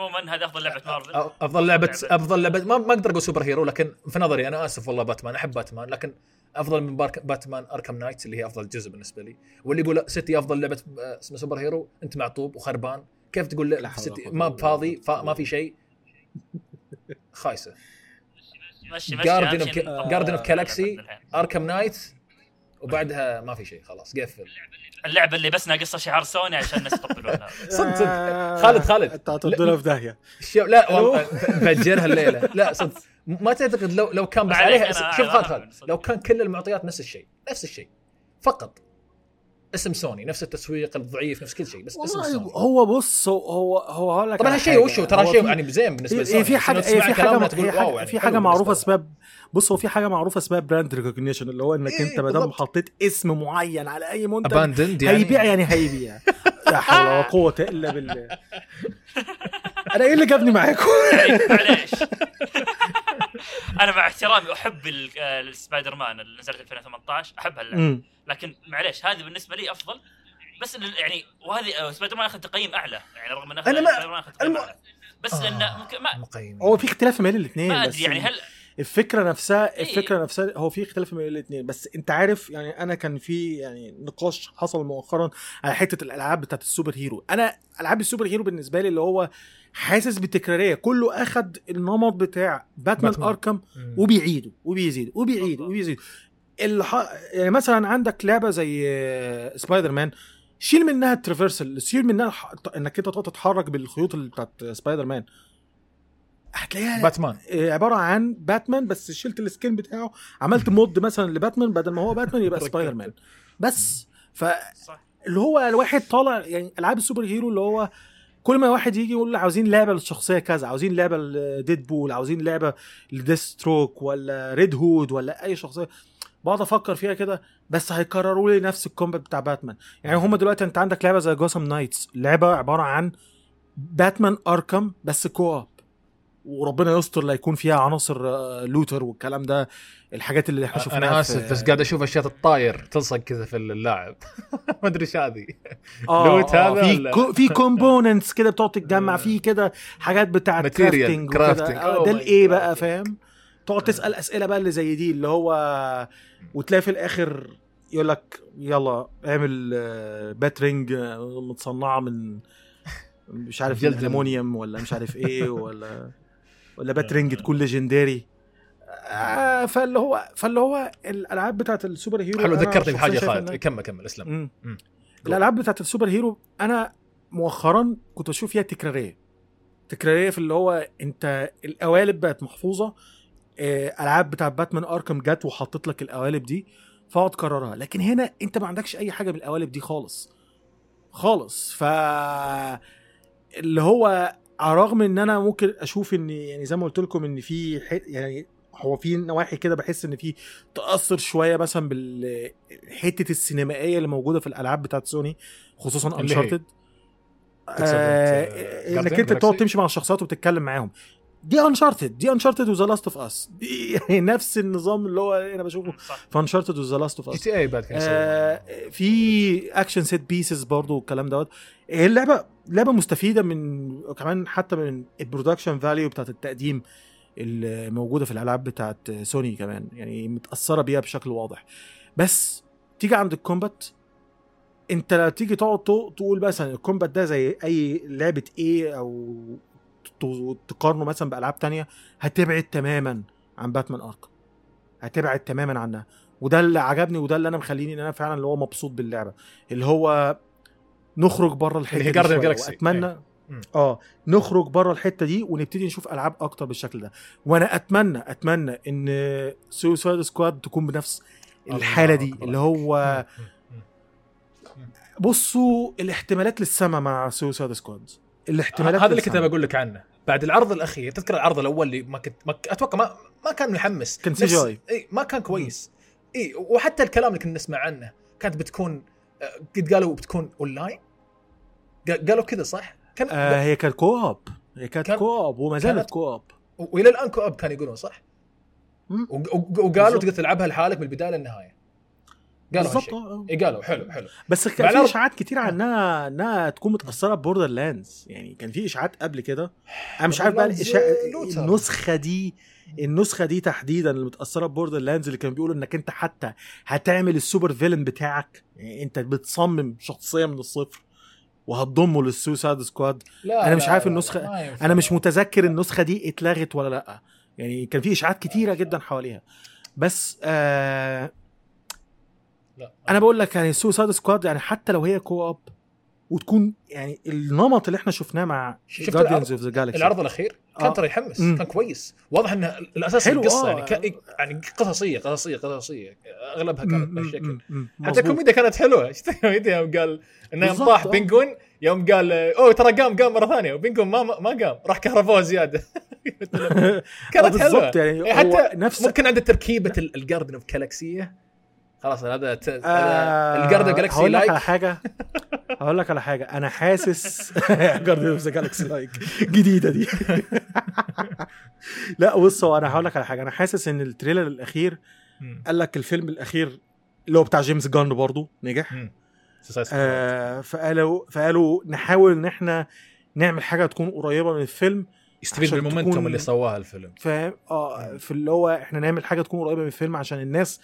عموما هذا أفضل لعبة مارفل. أفضل لعبة لعبة- أفضل لعبه ما, ما أقدر أقول superhero لكن في نظري أنا آسف والله باتمان أحب باتمان لكن أفضل من بارك Batman Arkham Knight اللي هي أفضل جزء بالنسبة لي. واللي يقول لا، City أفضل لعبة آه، اسمها superhero أنت معطوب وخربان. كيف تقول لا City ما فاضي. ما في شيء. خايسة. مشي مشي Guardians of Guardians of Galaxy. Arkham Knight وبعدها ما في شيء خلاص قفل. اللعبة اللي بس ناقصها شعار سوني عشان الناس يطبلونها صدق صدق. آه، خالد خالد. هتودونا في داهية. لا والله فجرها الليلة. لا صدق. ما تعتقد لو لو كان بس عليها شوف خالد خالد. لو كان كل المعطيات نفس الشيء نفس الشيء. فقط. اسم سوني نفس التسويق الضعيف نفس كل شيء بس اسم والله سوني. هو بص هو هو هقول لك طبعا هالشيء حاجة. وشو ترى شيء في- يعني زين بالنسبة هي لسوني. في حاجة هي في حاجة wow حاجة يعني في حاجة معروفة اسمها بص هو في حاجة معروفة اسمها brand recognition اللي هو إنك إيه، أنت ما دام. حطيت اسم معين على أي منتج abandoned يعني؟ هيبيع يعني هيبيع. لا حول ولا قوة إلا بالله. أنا إيه اللي جابني معاكم؟ معليش. أنا مع احترامي أحب آه، السبايدر مان اللي نزلت 2018 احب هاللعبه أمم. لكن معليش هذه بالنسبة لي أفضل. بس يعني وهذه آه، سبايدر مان اخذ تقييم أعلى. يعني رغم انه أنا ما- سبايدر مان اخذ تقييم الم- أعلى. بس لأنه ممكن ما مقيم هو في اختلاف بين الاثنين ما بس ادري يعني هل الفكرة نفسها إيه. الفكرة نفسها هو في اختلاف بين الاثنين بس أنت عارف يعني أنا كان في يعني نقاش حصل مؤخرا على حتة الألعاب بتاعت ال superhero. أنا ألعاب ال superhero بالنسبة لي اللي هو حاسس بالتكرارية كله أخد النمط بتاع Batman Batman. Arkham. وبيعيده وبيزيد وبيعيد. وبيزيد الح... يعني مثلا عندك لعبة زي آه، سبايدر مان شيل منها ال traversal شيل منها الح... إنك أنت تقعد تتحرك بالخيوط اللي بتاعت سبايدر مان هتلاقيها باتمان آه، عبارة عن باتمان بس شلت ال skin بتاعه عملت mod مثلا لباتمان بدل ما هو باتمان يبقى. سبايدر مان بس ف اللي هو الواحد طالع يعني ألعاب ال superhero اللي هو كل ما واحد يجي يقول عاوزين لعبة للشخصيه كذا عاوزين لعبة ل Deadpool عاوزين لعبة ل Deathstroke ولا Red Hood ولا أي شخصية بقعد أفكر فيها كده بس هيكرروا لي نفس ال combat بتاع باتمان يعني هم دلوقتي أنت عندك لعبة زي Gotham Knights لعبة عبارة عن Batman Arkham بس co-op وربنا يستر لا يكون فيها عناصر آه، looter والكلام ده الحاجات اللي إحنا شفناها أنا آسف بس قاعد أشوف أشياء تطاير تلصق كذا في اللاعب ما أدري إيش هذه آه loot آه، هذا في؟ كو في components كده بتقعد تتجمع آه. في كده حاجات Material، crafting. Oh ده الايه. بقى فاهم تقعد تسأل أسئلة بقى اللي زي دي اللي هو وتلاقي في الآخر يقول لك يلا اعمل آه، batarang آه، متصنعة من مش عارف جلد ألمونيوم ولا مش عارف إيه ولا ولا batarang تكون legendary آه فاللي هو فاللي هو الألعاب بتاعت ال superhero حلو ذكرتني بحاجة شايف خالد. كمل كمل اسلم. مم. مم. الألعاب بتاعت ال superhero أنا مؤخرا كنت بشوف فيها تكرارية. تكرارية في اللي هو أنت القوالب بقت محفوظة. آه، ألعاب بتاعت باتمان أركم جت وحطت لك القوالب دي فأقعد كررها لكن هنا أنت ما عندكش أي حاجة من القوالب دي خالص. خالص. ف اللي هو على الرغم إن أنا ممكن أشوف إن يعني زي ما قلت لكم إن في يعني هو في نواحي كده بحس إن في تأثر شوية مثلا بالحتة السينمائية اللي موجودة في الألعاب بتاعت سوني خصوصا؟ Uncharted آه، إنك أنت بتقعد؟ تمشي مع الشخصيات وبتتكلم معاهم دي Uncharted دي Uncharted و The Last of Us دي يعني نفس النظام اللي هو أنا بشوفه. في Uncharted و The Last of جي اس تي اي بعد. آه، في action set pieces برضو والكلام دوت. هي اللعبة لعبة مستفيدة من كمان حتى من ال production value بتاعت التقديم الموجوده في الألعاب بتاعت سوني كمان. يعني متأثرة بيها بشكل واضح. بس تيجي عند الكومبات انت لا تيجي تقعد تقول مثلا الكومبات ده زي أي لعبة إيه أو تقارنه مثلا بألعاب تانية هتبعد تماما عن باتمان ارك هتبعد تماما عنها. وده اللي عجبني وده اللي أنا مخليني إن أنا فعلا اللي هو مبسوط باللعبة. اللي هو نخرج بره الحتة دي. وأتمنى مم. آه نخرج بره الحتة دي ونبتدي نشوف ألعاب أكتر بالشكل ده. وأنا أتمنى أتمنى إن Suicide Squad تكون بنفس الحالة دي. اللي هو. بصوا الاحتمالات للسما مع Suicide Squad الاحتمالات هذا اللي كنت. بقول لك عنه بعد العرض الأخير تذكر العرض الأول اللي ما كنت ما أتوقع ما ما كان محمس نفس- CGI. إي ما كان كويس إي وحتى الكلام اللي كنا نسمع عنه كانت بتكون آه، قد قالوا بتكون أونلاين قا- قالوا كذا صح؟ كان آه هي كانت co-op هي كانت كان- co-op وما زالت كانت- كواب وإلى الآن co-op كانوا يقولون صح؟ وقالوا. تقدر تلعبها لحالك من البداية للنهاية قالوا بالظبط هالشيء آه. اي قالوا حلو حلو. بس كان في إشاعات كتير عنها إنها تكون متأثرة ب Borderlands يعني كان في إشاعات قبل كده. أنا مش عارف بقى الإشاعة looter. النسخة دي النسخة دي تحديدا اللي متأثرة ب Borderlands اللي كانوا بيقولوا إنك أنت حتى هتعمل ال supervillain بتاعك. يعني أنت بتصمم شخصية من الصفر وهتضمه لل Suicide Squad. لا أنا مش عارف ينفع. أنا مش متذكر النسخة دي اتلغت ولا لأ. يعني كان في إشاعات كتيرة جدا حواليها. بس آه لا. أنا بقول لك يعني Suicide Squad يعني حتى لو هي co-op وتكون يعني النمط اللي إحنا شفناه مع شفت Guardians of the Galaxy العرض الأخير كان آه. ترى يحمس مم. كان كويس. واضح إن الأساس حلو، القصة آه. يعني ك... يعني قصصية قصصية قصصية. أغلبها كانت بهالشكل حتى الكوميديا كانت حلوة. إيش الكوميديا؟ يوم قال إنه يوم طاح آه. بنجون يوم قال أوه ترى قام قام مرة ثانية. وبنجون ما ما قام. راح كهربوه زيادة. كانت حلوة بالظبط يعني يعني حتى نفس ممكن عنده تركيبة ال- الجاردن اوف جالكسيه خلاص هذا ت... آه الجاردن جالكسي هقول لك لايك على حاجة. هقول لك على حاجة. أنا حاسس جارديان اوف ذا جالكسي لايك جديدة دي. لا بص هو أنا هقول لك على حاجة. أنا حاسس إن التريلر الأخير. قال لك الفيلم الأخير اللي هو بتاع جيمس جان برضه نجح. آه فقالوا فقالوا نحاول إن إحنا نعمل حاجة تكون قريبة من الفيلم يستفيد بالمومنتوم اللي سواها الفيلم. فاهم؟ آه في اللي هو إحنا نعمل حاجة تكون قريبة من الفيلم عشان الناس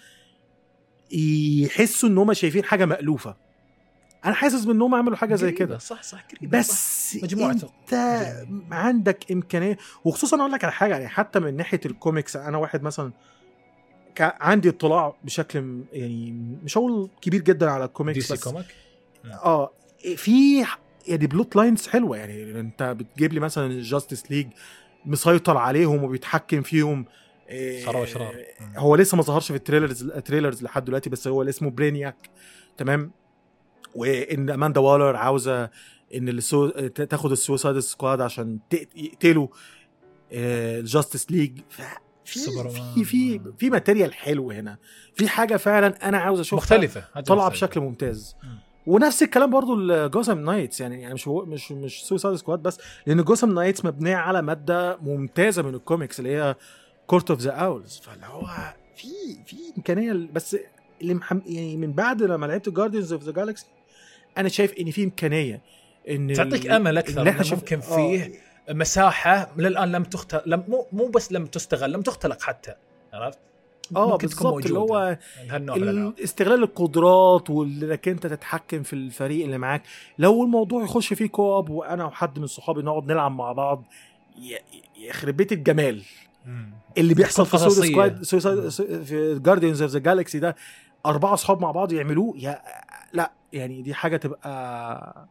يحسوا إن هم شايفين حاجة مألوفة. أنا حاسس ان هم عملوا حاجة زي كده. صح صح قريبة، صح. بس مجموعته. أنت عندك إمكانية وخصوصا أقول لك على حاجة يعني حتى من ناحية الكوميكس أنا واحد مثلا عندي اطلاع بشكل يعني مش هقول كبير جدا على دي الكوميكس سي بس comic؟ آه في يعني plot lines حلوة يعني أنت بتجيب لي مثلا Justice League مسيطر عليهم وبيتحكم فيهم إيه، شرار وشرار. هو لسه ما ظهرش في ال trailers ال trailers لحد دلوقتي بس هو اللي اسمه Brainiac تمام وإن Amanda Waller عاوزة إن السو... تاخد ال Suicide Squad عشان يقتلوا ال Justice League في. في في في material حلو هنا في حاجة فعلا أنا عاوز أشوفها مختلفة مختلفة. بشكل ممتاز مم. ونفس الكلام برضو ال Gotham Knights يعني يعني مش مش مش Suicide Squad بس لأن Gotham Knights مبنية على مادة ممتازة من الكوميكس اللي هي Court of the Owls فاللي هو في في إمكانية بس اللي محم... يعني من بعد لما لعبت Guardians of the Galaxy أنا شايف إن في إمكانية إن تعطيك أمل أكثر اللي إحنا ممكن آه، فيه مساحة للآن لم تختلق لم مو مو بس لم تستغل لم تختلق حتى عرفت؟ آه بالظبط اللي. هو استغلال القدرات وإنك أنت تتحكم في الفريق اللي معاك لو الموضوع يخش فيه co-op وأنا وحد من صحابي نقعد نلعب مع بعض يخرب بيت الجمال. اللي بيحصل في قصصية. Squad Suicide في Guardians of the Galaxy ده أربعة أصحاب مع بعض يعملوه يا لا يعني دي حاجة تبقى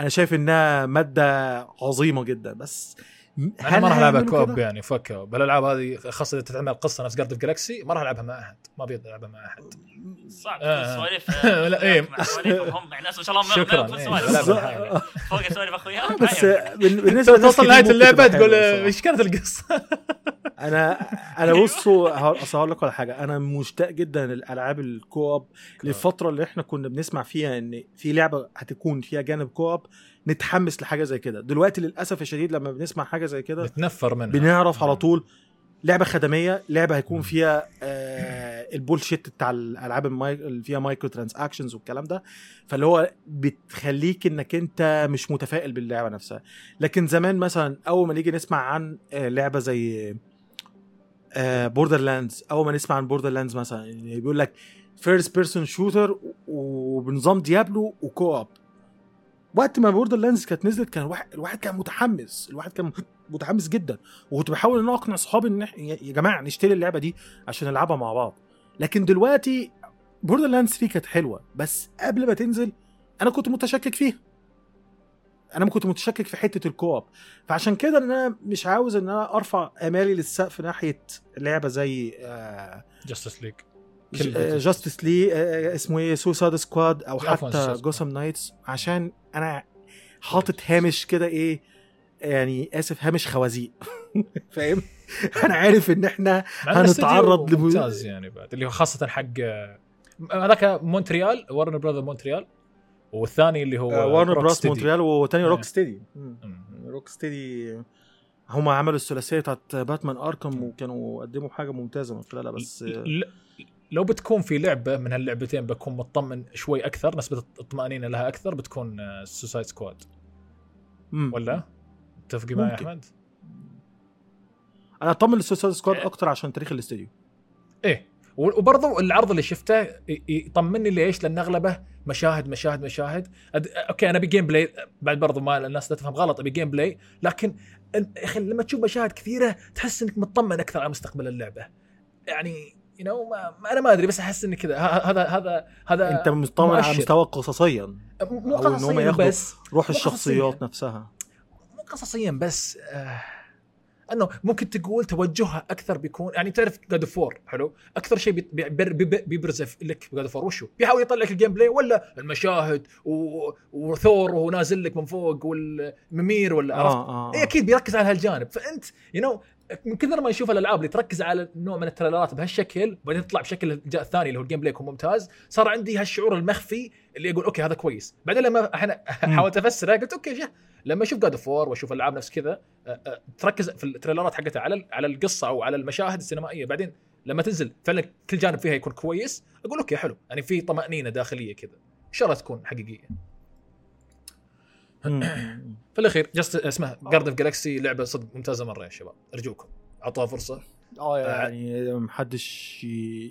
أنا شايف إنها مادة عظيمة جدا بس أنا ما راح ألعبها co-op؟ يعني فك بالألعاب هذه خاصة إذا تتعمل قصة نفس Guardians of Galaxy ما راح ألعبها مع أحد ما أبي ألعبها مع أحد صعب آه. سواليف لا،. مع سواليفهم هم يعني ناس ما شاء الله ما- شكراً، إيه. فوق سوالف اخويا بس يهم. بال- بالنسبة توصل نهاية اللعبة تقول. إيش كانت القصة؟ أنا أنا بصوا هقول لك على حاجة أنا مشتاق جدا للألعاب ال co-op للفترة اللي إحنا كنا بنسمع فيها إن في لعبة هتكون فيها جانب co-op نتحمس لحاجة زي كده. دلوقتي للأسف الشديد لما بنسمع حاجة زي كده نتنفر منها. بنعرف على طول لعبة خدمية لعبة هيكون فيها آه ال bullshit بتاع الألعاب. اللي فيها microtransactions والكلام ده. فاللي هو بتخليك إنك أنت مش متفائل باللعبة نفسها. لكن زمان مثلا أول ما نيجي نسمع عن آه لعبة زي Borderlands أول ما نسمع عن Borderlands مثلا يعني بيقول لك first person shooter وبنظام Diablo و co-op وقت ما Borderlands كانت نزلت كان الواحد الواحد كان متحمس. الواحد كان متحمس جدا. وكنت بحاول إن أقنع صحابي إن يا جماعة نشتري اللعبة دي عشان نلعبها مع بعض. لكن دلوقتي Borderlands 3 كانت حلوة. بس قبل ما تنزل أنا كنت متشكك فيها. أنا كنت متشكك في حتة ال co-op. فعشان كده أنا مش عاوز إن أنا أرفع آمالي للسقف ناحية لعبة زي آه Justice League Justice Lea- اسمه إيه Suicide Squad أو حتى Gotham Knights عشان أنا حاطط هامش كده إيه يعني آسف هامش خوازيق. فاهم؟ أنا عارف إن إحنا هنتعرض لم- ممتاز يعني بعد اللي هو خاصة حق آه، هذاك Montreal Warner Brothers Montreal والثاني اللي هو روك براس. Montreal إيه. Rock steady. Rocksteady هم عملوا الثلاثية بتاعت Batman Arkham وكانوا قدموا حاجة ممتازة من خلالها بس ل- لو بتكون في لعبة من هاللعبتين بكون مطمن شوي أكثر نسبة الطمانينه لها أكثر بتكون Suicide Squad مم. ولا؟ تتفقي معي. أحمد؟ أنا أطمن لل Suicide Squad. أكتر عشان تاريخ الاستديو إيه و- وبرضو العرض اللي شفته يطمني ليش؟ لأن أغلبه مشاهد مشاهد مشاهد أد... okay أنا أبي gameplay بعد برضو ما الناس لا تفهم غلط أبي gameplay لكن يا أخي لما تشوف مشاهد كثيرة تحس إنك مطمن أكثر على مستقبل اللعبة يعني you know ما أنا ما أدري بس أحس اني كذا. هذا هذا هذا أنت مطمن على. مستوى قصصيا. مو قصصيا بس. روح الشخصيات. نفسها. مو قصصيا بس آه أنه ممكن تقول توجهها أكثر بيكون يعني تعرف God of War حلو؟ أكثر شيء بي- بي- بي- بيبرز لك ب God of War وشو؟ بيحاول يطلع لك ال gameplay ولا المشاهد و... وثور وهو نازل لك من فوق وال Mimir ولا عرفت؟ آه آه. اي أكيد بيركز على هالجانب. فأنت you know من كثر ما نشوف الألعاب اللي تركز على نوع من التريلرات بهالشكل وبعدين تطلع بشكل الجزء الثاني اللي هو ال gameplay يكون ممتاز صار عندي هالشعور المخفي اللي يقول okay هذا كويس. بعدين لما إحنا حاولت أفسره قلت okay شه لما أشوف God of War وأشوف العاب نفس كذا تركز في التريلرات حقتها على على القصة أو على المشاهد السينمائية. بعدين لما تنزل فعلا كل جانب فيها يكون كويس. أقول okay حلو. يعني في طمأنينة داخلية كذا. إن شاء الله تكون حقيقية. في الأخير just اسمها Guardians Galaxy لعبة صدق ممتازة مرة يا شباب. أرجوكم أعطوها فرصة. آه يعني محدش ي-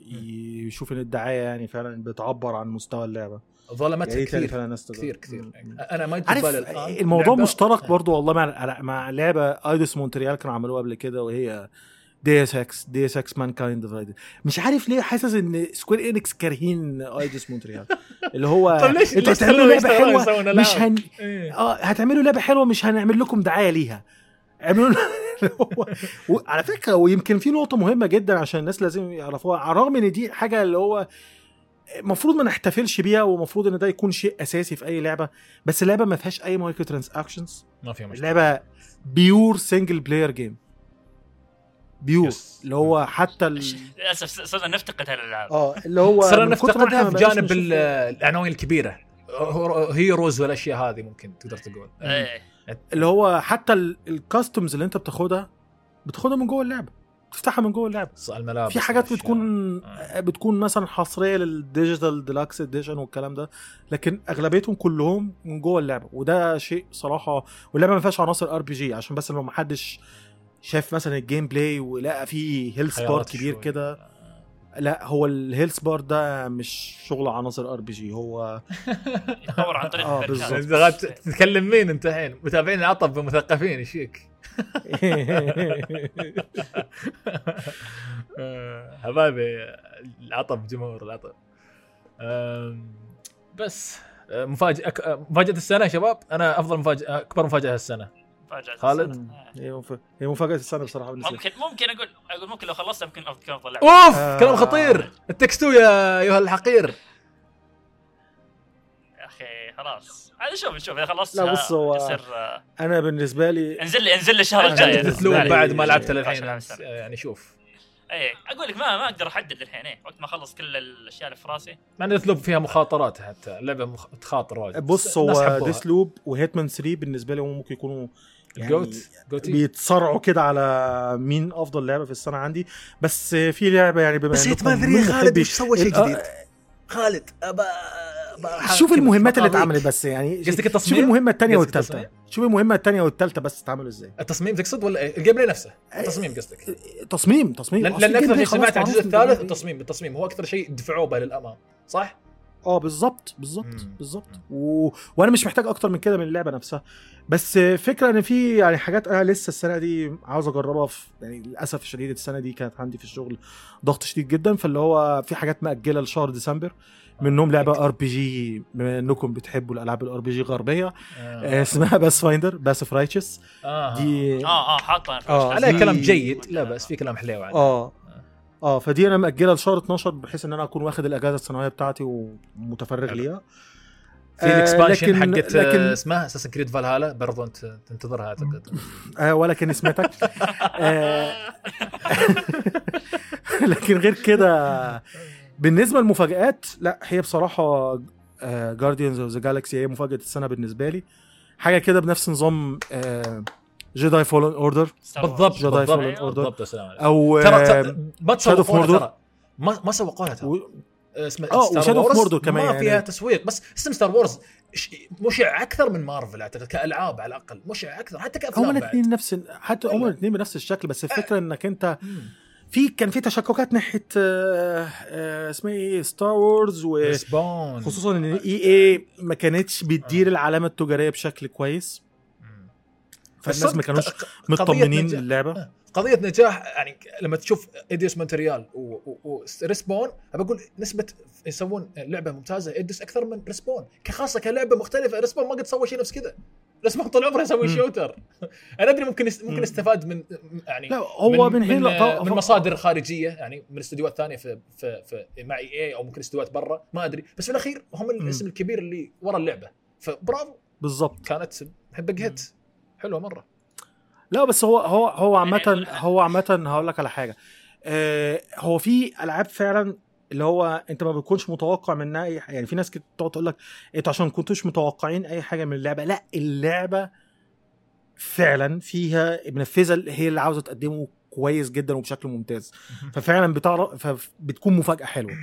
ي- يشوف إن الدعاية يعني فعلا بتعبر عن مستوى اللعبة. ظلمتها يعني كثير فعلا تجرب. كثير كثير. مم. أنا ما جبت بالي الموضوع لعبة- مشترك برضو والله مع مع لعبة Eidos Montreal كانوا عملوها قبل كده وهي Deus Ex Deus Ex Mankind Divided مش عارف ليه حاسس إن Square Enix كارهين Eidos Montreal. اللي هو طب ليش أنتوا هتعملوا لعبة حلوة؟ مش؟ هن... إيه. آه هتعملوا لعبة حلوة مش هنعمل لكم دعاية ليها. اعملوا لنا- اللي هو وعلى فكرة ويمكن في نقطة مهمة جدا عشان الناس لازم يعرفوها على الرغم إن دي حاجة اللي هو المفروض ما نحتفلش بيها ومفروض إن ده يكون شيء أساسي في أي لعبة بس اللعبه ما فيهاش أي microtransactions ما في مشكلة. اللعبه pure single player game Yes. اللي هو حتى ال... للأسف صرنا نفتقد هالالعاب آه اللي هو صرنا نفتقدها في جانب العناوين الكبيرة. heroes والأشياء هذه ممكن تقدر تقول. إيه. اللي هو حتى ال- ال costumes اللي انت بتاخدها بتاخدها من جوه اللعبه تفتحها من جوه اللعبه الملابس في حاجات. بتكون آه. بتكون مثلا حصرية لل digital deluxe edition والكلام ده لكن أغلبيتهم كلهم من جوه اللعبه وده شيء صراحة واللعبة ما فيهاش عناصر RPG عشان بس لو ما حدش شاف مثلا ال gameplay ولقى فيه health bar كبير. كده لا هو ال health bar ده مش شغل عناصر RPG هو يتطور عن طريق آه،. إنت قاعد تتكلم مين أنت الحين متابعين العطب مثقفين إيش فيك؟ آه، حبايبي العطب جمهور العطب بس آه، مفاجأة مفاجأة السنة يا شباب أنا أفضل مفاجأة أكبر مفاجأة هالسنة مفاجأة خالد؟ السنة. هي مف- هي مفاجأة السنة بصراحة بالنسبة ممكن ممكن أقول أقول ممكن لو خلصت يمكن كان افضل لعبه أوف! آه. كلام خطير! التكستو يا أيها الحقير. يا أخي خلاص. هذا شوف نشوف إذا خلصت لا، بص، هو- آه، أنا بالنسبة لي انزل لي انزل لي الشهر الجاي بعد ما لعبت للحين. يعني شوف. اي أقول لك ما ما أقدر أحدد الحين إيه. وقت ما أخلص كل الأشياء اللي في راسي. مع ان Deathloop فيها مخاطرات حتى اللعبة مخ... تخاطر واجد بص هو. Death loop و Hitman 3 بالنسبة لي ممكن يكونوا يعني GOTY بيتصارعوا كده على مين أفضل لعبة في السنة عندي بس في لعبة يعني بما بس Hitman من 3 خالد وش سوى شيء آه، جديد؟ خالد ابى أبى شوف المهمات اللي. اتعملت بس يعني قصدك شوف التصميم؟ المهمة الثانية والثالثه؟ شوف المهمة الثانية والثالثه بس اتعملوا إزاي التصميم تقصد ولا إيه؟ ال gameplay نفسه التصميم قصدك تصميم تصميم لأن أكثر شيء سمعت عن الجزء الثالث التصميم التصميم هو أكثر شيء دفعوه به للامام صح؟ آه بالظبط بالظبط. بالظبط. و... وأنا مش محتاج أكتر من كده من اللعبة نفسها. بس فكرة إن في يعني حاجات أنا لسه السنة دي عاوز أجربها في يعني للأسف الشديد السنة دي كانت عندي في الشغل ضغط شديد جدا. فاللي هو في حاجات مأجلة لشهر ديسمبر. منهم لعبة RPG بما إنكم بتحبوا الألعاب ال RPG غربية. آه، اسمها Pathfinder Wrath of Righteous آه. دي آه آه حاطه في آه. عليها كلام جيد. لا بس في كلام حليو عليه آه. آه فدي أنا مأجلها لشهر 12 بحيث ان أنا اكون واخد الاجازة السنويه بتاعتي ومتفرغ. ليها. في آه، ال expansion لكن- حقت لكن- لكن اسمها Assassin's Creed Valhalla برضو انت تنتظرها أعتقد. آه ولكن اسمتك آه لكن غير كده بالنسبة للمفاجآت لا هي بصراحة Guardians of the Galaxy هي مفاجأة السنة بالنسبة لي. حاجة كده بنفس نظام Jedi Fallen Order. بالضبط. بالضبط يا سلام عليك. أو ترى آه، ما Mordor. ترى ما ما ترى و- اسمه آه، Star و Shadow of Wars Mordor كمان ما يعني. فيها تسويق بس اسم Star Wars مشع أكثر من مارفل أعتقد كألعاب على الأقل مشع أكثر حتى كأفلام هما بعد. الاثنين نفس حتى هما والله. الاثنين بنفس الشكل بس الفكرة إنك أنت. في كان في تشككات ناحية آه، آه، اسمها إيه Star Wars و خصوصا إن EA ما كانتش بتدير العلامة التجارية بشكل كويس. فالناس ما كانوش مطمنين للعبه قضية نجاح. يعني لما تشوف Eidos Montreal و Respawn أبى أقول نسبة يسوون لعبة ممتازة Eidos أكثر من Respawn. خاصة كلعبة مختلفة Respawn ما قد سوى شيء نفس كذا. Respawn طول عمره يسوي. shooter. أنا أدري ممكن. ممكن مم. استفاد من يعني لا هو من, من, هنا من, طبعاً- من مصادر خارجية يعني من استديوهات ثانية في في في مع EA أو ممكن استديوهات برا ما أدري. بس في الأخير هم الاسم الكبير اللي ورا اللعبة. فبرافو. بالظبط كانت big hit حلوة مرة. لا بس هو هو هو عامة يعني- هو عامة هقول لك على حاجة. آه هو في ألعاب فعلا اللي هو أنت ما بتكونش متوقع منها أي حاجة يعني في ناس كده تقعد تقول لك أنتوا عشان ما كنتوش متوقعين أي حاجة من اللعبة لا اللعبة فعلا فيها منفذه اللي هي اللي عاوزة تقدمه كويس جدا وبشكل ممتاز. ففعلا بتعرف فبتكون مفاجأة حلوة.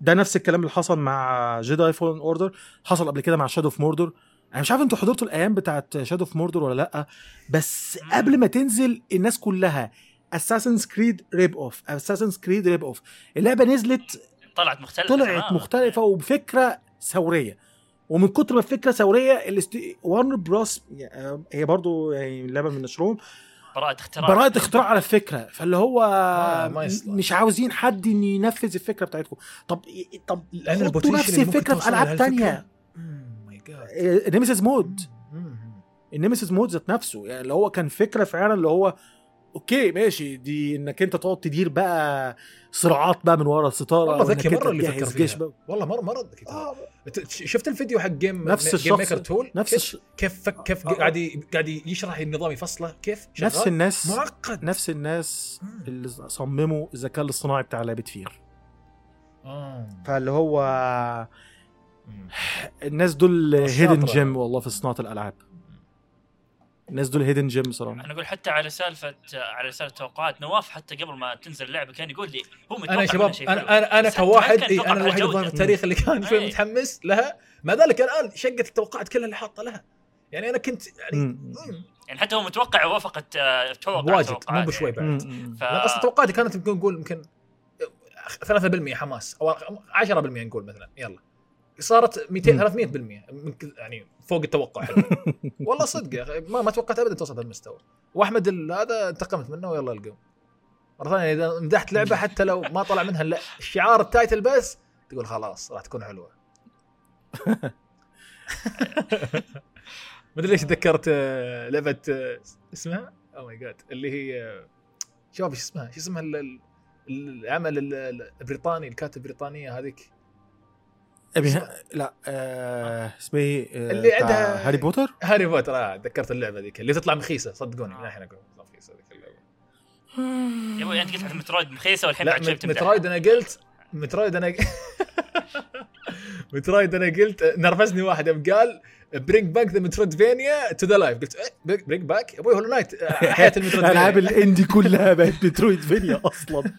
ده نفس الكلام اللي حصل مع Jedi Fallen Order حصل قبل كده مع Shadow of Mordor أنا مش عارف أنتوا حضرتوا الأيام بتاعت Shadow of Mordor ولا لأ بس قبل ما تنزل الناس كلها Assassin's Creed rip-off Assassin's Creed rip-off اللعبة نزلت طلعت مختلفة طلعت. مختلفة وبفكرة ثورية ومن كتر ما الفكرة ثورية. Warner Bros هي برضو يعني لعبه من نشرهم براءة اختراع براءة اختراع على الفكرة فاللي هو يصلح. مش عاوزين حد ينفذ الفكرة بتاعتكم طب طب لأن نفس الفكرة في ألعاب. تانية. Nemesis mode. ال Nemesis mode ذات نفسه يعني اللي هو كان فكرة فعلا اللي هو okay ماشي دي إنك أنت تقعد تدير بقى صراعات بقى من ورا الستارة والله ذكي مرة اللي فكر فيها. بقى. والله مره مرة ذكي. آه، شفت الفيديو حق game نفس game الشخص- maker tool نفس كيف الش... كيف فك كيف آه. قاعد ي- قاعد يشرح النظام يفصله كيف نفس شغال؟ الناس معقد نفس الناس مم. اللي صمموا الذكاء الاصطناعي بتاع لعبة F.E.A.R آه. فاللي هو. الناس دول. هيدن جيم والله في صناعة الألعاب الناس دول هيدن جيم صراحة أنا أقول حتى على سالفة على سالفة توقعات نواف حتى قبل ما تنزل اللعبة كان يقول لي هو متوقع أنا شباب. أنا أنا أنا كواحد كان إيه أنا الوحيد في التاريخ اللي كان شوي أي. متحمس لها مع ذلك الآن شقت التوقعات كلها اللي حاطة لها يعني أنا كنت يعني مم. يعني حتى هو متوقع وافقت آه، توقع توقعات مو بشوي يعني. بعد. ف... أصلا توقعاتي كانت يمكن نقول يمكن 3% حماس أو 10% نقول مثلا يلا صارت 200 مم. 300% من يعني فوق التوقع. والله صدق يا أخي ما, ما توقعت ابدا توصل هالمستوى. وأحمد هذا انتقمت منه ويلا القوم مرة ثانية إذا مدحت لعبة حتى لو ما طلع منها الا الشعار التايتل بس تقول خلاص راح تكون حلوة. مدري ليش تذكرت آه، لعبة آه، اسمها؟ oh my God اللي هي آه، شباب إيش اسمها؟ شو اسمها ال- ال- العمل ال- ال- البريطاني الكاتب البريطانية هذيك؟ أبي لا آه اسمه إيه آه، اللي عندها- Harry Potter Harry Potter آه تذكرت اللعبة ذيك اللي تطلع مخيسة صدقوني من الحين أقول تطلع مخيسة ذيك اللعبة يا أبوي أنت قلت Metroid مخيسة والحين لا بعد. Metroid أنا قلت Metroid أنا Metroid أنا قلت نرفزني واحد يوم قال bring back the metroidvania to the life قلت bring back يا أبوي Hollow Knight حياة ال metroidvania ألعاب ال indie كلها بقت metroidvania أصلا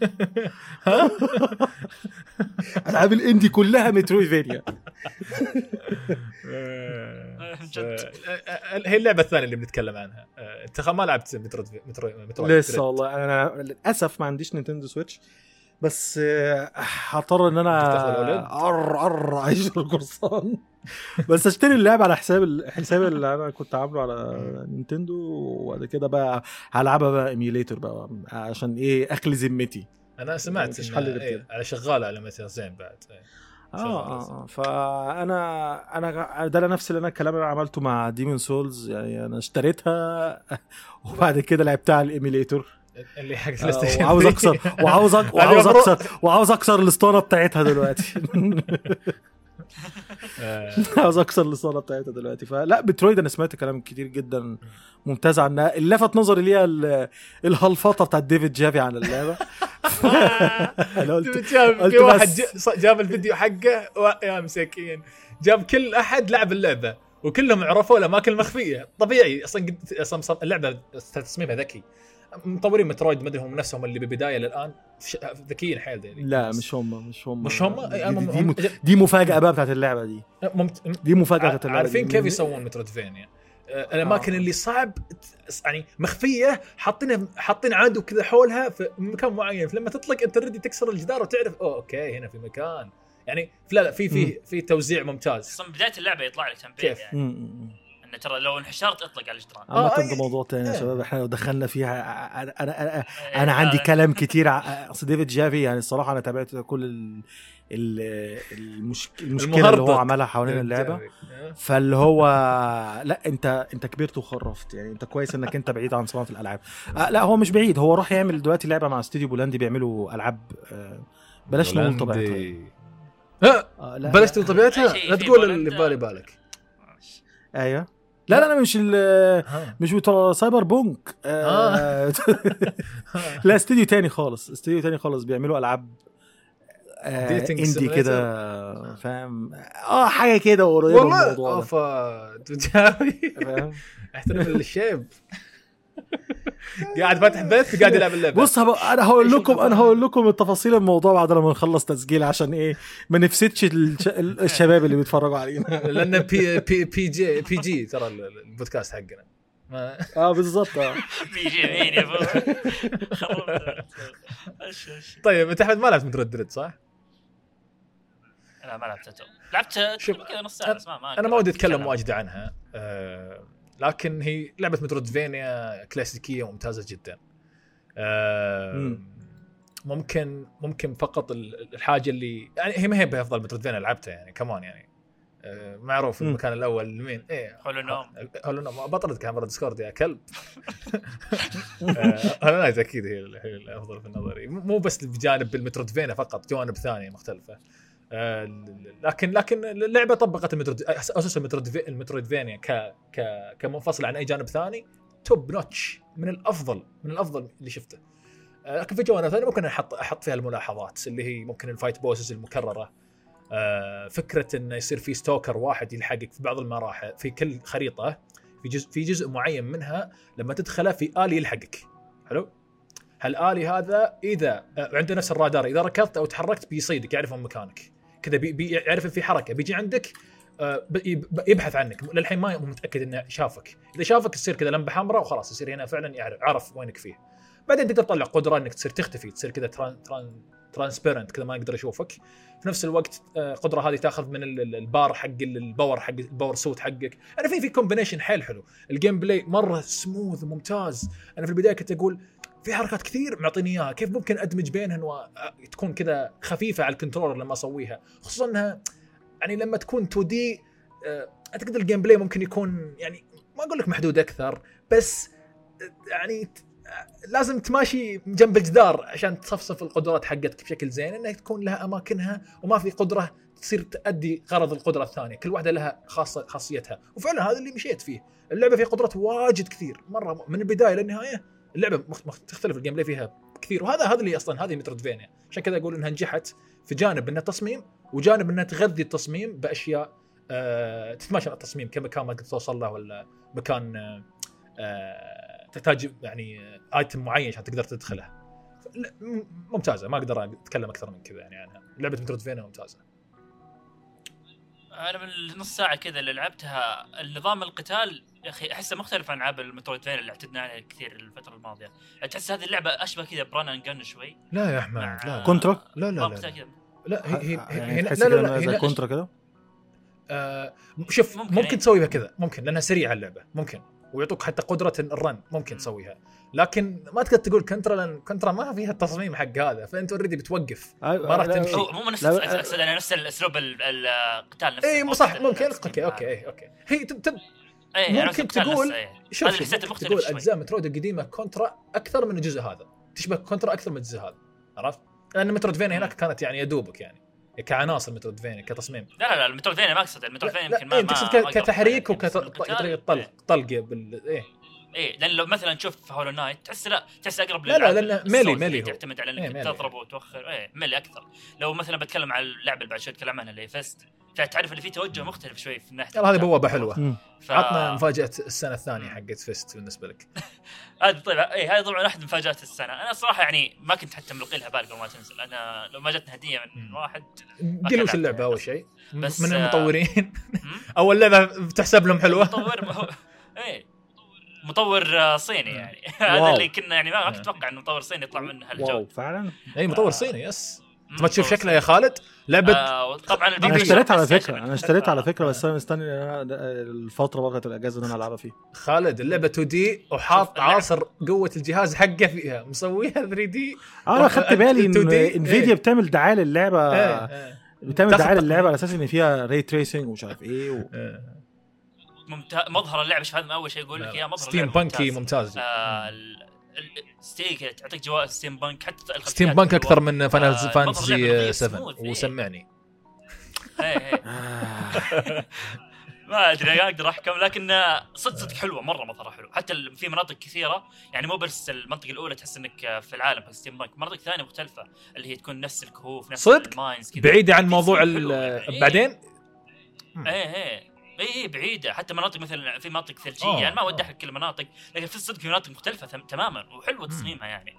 ألعاب ال indie كلها metroidvania آه، جد. آه، آه، هي اللعبة الثانية اللي بنتكلم عنها. انت ما لعبت Metroid Metroid لسه والله أنا للأسف ما عنديش Nintendo Switch. بس آه، هضطر إن أنا؟ أر أر أعيش القرصان بس اشتري اللعبة على حساب الحساب اللي أنا كنت عامله على Nintendo وبعد كده بقى هلعبها بقى emulator بقى عشان إيه اخلي ذمتي أنا سمعت مفيش إن- حل إيه،. على شغاله على مثلا زين بعد إيه. آه شغال آه آه. فأنا أنا ده نفس اللي أنا الكلام اللي أنا عملته مع Demon's Souls يعني أنا اشتريتها وبعد كده لعبتها على ال emulator اللي حق آه، PlayStation وعاوز أكسر وعاوز. وعاوز أكسر وعاوز أكسر الاسطوانه بتاعتها دلوقتي آه، عاوز أكسر الاسطوانه بتاعتها دلوقتي فلا بترويد أنا سمعت كلام كتير جدا ممتاز عنها اللي لفت نظري ليها ال- الهلفطه بتاعت ديفيد جافي عن اللعبة أنا قلت في واحد جاب الفيديو حقه. يا مساكين جاب كل أحد لعب اللعبة وكلهم عرفوا الأماكن المخفية طبيعي أصلا. أصلا اللعبة تصميمها ذكي مطورين مترويد مدري هم نفسهم اللي بالبداية للآن. ذكيين حيل ذي. لا مش هم مش هم. مش هم؟ دي, دي, دي, دي مفاجأة بقى بتاعت اللعبة دي. ممت... دي مفاجأة بتاعت اللعبة عارفين. كيف يسوون metroidvania؟ الأماكن آه. اللي صعب يعني مخفية حاطينها حاطين عدو كذا حولها في مكان معين. فلما تطلق أنت تردي تكسر الجدار وتعرف أوه okay هنا في مكان. يعني لا لا في في في توزيع ممتاز. أصلا بداية اللعبة يطلع لك تنبيه كيف؟ يعني. إنه ترى لو انحشرت اطلق على الجدران. عامة آه، ده موضوع تاني يا إيه. شباب إحنا لو دخلنا فيها أنا أنا أنا, إيه، أنا عندي لا، كلام كتير اصل ديفيد جافي يعني الصراحة أنا تابعت كل ال ال المش... المشكلة اللي هو. عملها حوالين اللعبة. آه. فاللي هو لا أنت أنت كبرت وخرفت يعني أنت كويس إنك أنت بعيد عن صناعة الألعاب. آه لا هو مش بعيد هو راح يعمل دلوقتي لعبة مع استوديو بولندي بيعملوا ألعاب آه بلاش نقول طبيعتها. آه لا بلاش لا. تقول طبيعتها؟ لا تقول. اللي ببالي بالك. أيوه. لا لا لا مش ال- ها. مش بتوع Cyberpunk. آه. لا استوديو تاني خالص. استوديو تاني خالص بيعملوا ألعاب آه indie. كده فاهم؟ آه حاجة كده قريبة والله. اوفا تجاوي فاهم؟ احترم الشيب قاعد فاتح بيت قاعد يلعب اللعبة. بص هب... أنا هقول لكم؟ أنا هقول لكم التفاصيل الموضوع بعد لما نخلص تسجيل عشان إيه ما نفسدش الش... الشباب اللي بيتفرجوا علينا. لأن P P PG PG ترى البودكاست حقنا. ما آه بالظبط آه. PG مين يا طيب أنت أحمد ما لعبت Metroid Dread صح؟ لا ما لعبت لعبت شوف، كذا نص ساعة بس ما ما أنا ما ودي أتكلم. واجد عنها. آه، لكن هي لعبة metroidvania كلاسيكية وممتازه جدا. آه، مم. ممكن ممكن فقط ال- الحاجة اللي يعني هي ما هي بأفضل metroidvania لعبتها يعني كمان يعني. آه، معروف مم. المكان الأول مين إيه. Hollow نوم Hollow Knight بطلت كاميرا Discord يا كلب. آه، Hollow Knight أكيد هي ال- هي الأفضل في نظري مو بس بجانب ال metroidvania فقط جوانب ثانية مختلفة. آه، لكن لكن اللعبة طبقت ال metroid أسس ال metroidva- ال metroidvania ك ك كمنفصل عن أي جانب ثاني. top notch من الافضل من الأفضل اللي شفته. لكن في جوانب ثانية ممكن أحط أحط فيها الملاحظات اللي هي ممكن ال fight bosses المكررة. آه، فكرة إنه يصير في stalker واحد يلحقك في بعض المراحل في كل خريطة في جزء في جزء معين منها لما تدخله في آلي يلحقك. حلو؟ هالآلي هذا اذا عنده نفس الرادار إذا ركضت أو تحركت بيصيدك يعرف مكانك. كذا يعرف إن في حركة. بيجي عندك آه، يبحث عنك. للحين ما متأكد إنه شافك. إذا شافك تصير كذا لمبة حمراء وخلاص يصير هنا فعلا يعرف عرف وينك فيه. بعدين تقدر تطلع قدرة إنك تصير تختفي تصير كذا trans trans transparent كذا ما يقدر يشوفك. في نفس الوقت آه، القدرة هذه تأخذ من ال- ال- البار حق ال- ال power حق ال power suit حقك. أنا في في combination حيل حلو. ال gameplay مرة سموث وممتاز أنا في البداية كنت أقول في حركات كثير معطيني إياها. كيف ممكن أدمج بينهن وتكون كذا خفيفة على ال controller لما أسويها؟ خصوصا إنها يعني لما تكون 2D أعتقد ال gameplay ممكن يكون يعني ما أقول لك محدود أكثر بس آه، يعني آه، لازم تماشي جنب الجدار عشان تصفصف القدرات حقتك بشكل زين إنها تكون لها أماكنها وما في قدرة تصير تؤدي غرض القدرة الثانية، كل واحدة لها خاصه خاصيتها، وفعلا هذا اللي مشيت فيه، اللعبة فيها قدرات واجد كثير مرة من البداية للنهاية اللعبة تختلف ال gameplay فيها كثير وهذا هذا اللي أصلا هذه metroidvania، عشان كذا أقول إنها نجحت في جانب إنها تصميم وجانب إنها تغذي التصميم بأشياء آه تتماشى التصميم كمكان ما توصل له ولا مكان آه آه تحتاج يعني ايتم معين عشان تقدر تدخله. ممتازة ما أقدر أتكلم أكثر من كذا يعني عنها، لعبة مترودفينيا ممتازة. أنا من النص ساعة كذا اللي لعبتها النظام القتال يا أخي أحسه مختلف عن العاب المترويدفين اللي اعتدنا عليها كثير الفترة الماضية تحس هذه اللعبة أشبه كذا ب run and gun شوي لا يا أحمد لا Contra؟ لا لا لا, لا. كذا هي هي, هي, يعني لا لا لا Contra كده آه شوف ممكن ممكن, إيه. تسويها كذا ممكن لأنها سريعة اللعبة ممكن ويعطوك حتى قدرة ال run ممكن مم. تسويها لكن ما تقدر تقول Contra لأن Contra ما فيها التصميم حق هذا فأنت already بتوقف ما راح تمشي. هو مو نفس أقصد أنا نفس الأسلوب ال- القتال نفسه اي مو إيه، صح ممكن. أوكي okay اي okay هي إيه، يعني ممكن تقول- إيه. شوف شوف ممكن تقول شوي. أجزاء Metroid القديمة Contra أكثر من الجزء هذا تشبه Contra أكثر من الجزء هذا عرفت؟ لأن metroidvania هناك كانت يعني يدوبك يعني كعناصر metroidvania كتصميم لا لا لا ال metroidvania ما اقصد ال metroidvania لا يمكن ما إيه، ما تقصد كتحريك وكطريقه طلق طلق بال إيه إيه لأن لو مثلا تشوف Hollow Knight تحس لا تحس أقرب لا، لا، ال souls melee- melee هو. تعتمد على إيه، انك melee. تضرب وتوخر إيه melee أكثر لو مثلا بتكلم على اللعبة اللي بعد شوي اتكلم عنها اللي هي F.I.S.T. تعرف اللي فيه توجه مختلف شوي في ناحيه يلا هذه. بوابة حلوة. ف... عطنا مفاجأة السنة الثانية. حقت F.I.S.T. بالنسبة لك هذه طيب اي هذه طبعا واحدة من مفاجآت السنة أنا الصراحه يعني ما كنت حتى ملقي لها بال قبل ما تنزل أنا لو ما جتني هدية من مم. واحد قل وش اللعبة. أول شيء بس، من آه، المطورين؟ أول لعبة تحسب لهم حلوة مطور إيه مطور آه، صيني يعني. هذا اللي كنا يعني ما كنت آه. أتوقع انه مطور صيني يطلع منه wow هالجو فعلا إي مطور. صيني yes ما تشوف شكلها يا خالد؟ لعبه آه طبعا أنا اشتريت على فكرة أنا اشتريت على فكرة بس أنا مستني الفترة وقت الأجازة ان أنا ألعبها فيه. خالد اللعبة 2D وحاط عاصر قوة الجهاز حقه فيها. مسويها 3D أنا خدت بالي إن 2D Nvidia إيه. بتعمل دعاية للعبة إيه، بتعمل دعاية للعبة على أساس إن فيها ray tracing ومش عارف إيه و... إيه. ممتاز. مظهر اللعبة شوف هذا أول شيء أقول لك إياه مظهر steampunky ممتاز. ممتاز. آه، ستيك تعطيك جواء ستيم بانك حتى ستيم بانك. أكثر من فاينل المظهر فانتسي اللعبة 7 smooth، إيه. وسمعني إيه، إيه. ما أدري أقدر أحكم لكن آه، صدق صدق حلوة مرة مظهرها حلو حتى في مناطق كثيرة يعني مو بس المنطقة الأولى تحس إنك آه، في العالم حق ستيم بانك مناطق ثانية مختلفة اللي هي تكون نفس الكهوف نفس صدق؟ الماينز كذا بعيده عن موضوع يعني. بعدين إيه إيه إي إي بعيدة. حتى مناطق مثلا في مناطق ثلجية آه، يعني ما. اودي أحرق كل المناطق لكن في الصدق في مناطق مختلفة تماما وحلوة تصميمها يعني.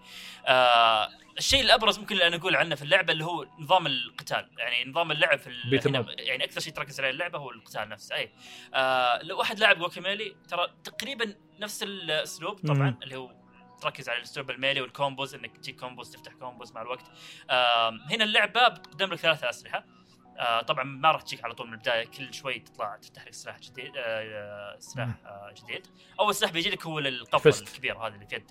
آه الشيء الأبرز ممكن اللي أنا أقول عنه في اللعبة اللي هو نظام القتال. يعني نظام اللعب في F.I.S.T.. يعني أكثر شيء تركز عليه اللعبة هو القتال نفسه. أي. آه لو واحد لاعب Guacamelee ترى تقريبا نفس الأسلوب طبعا مم. اللي هو تركز على الأسلوب ال melee وال combos إنك تجيك combos تفتح combos مع الوقت. آه هنا اللعبة بتقدم لك ثلاثة أسلحة. آه طبعا ما راح تجيك على طول من البداية كل شوي تطلع تفتح لك سلاح جديد آه سلاح آه جديد. أول سلاح بيجي لك هو القفل. الكبير هذا اللي في يدك.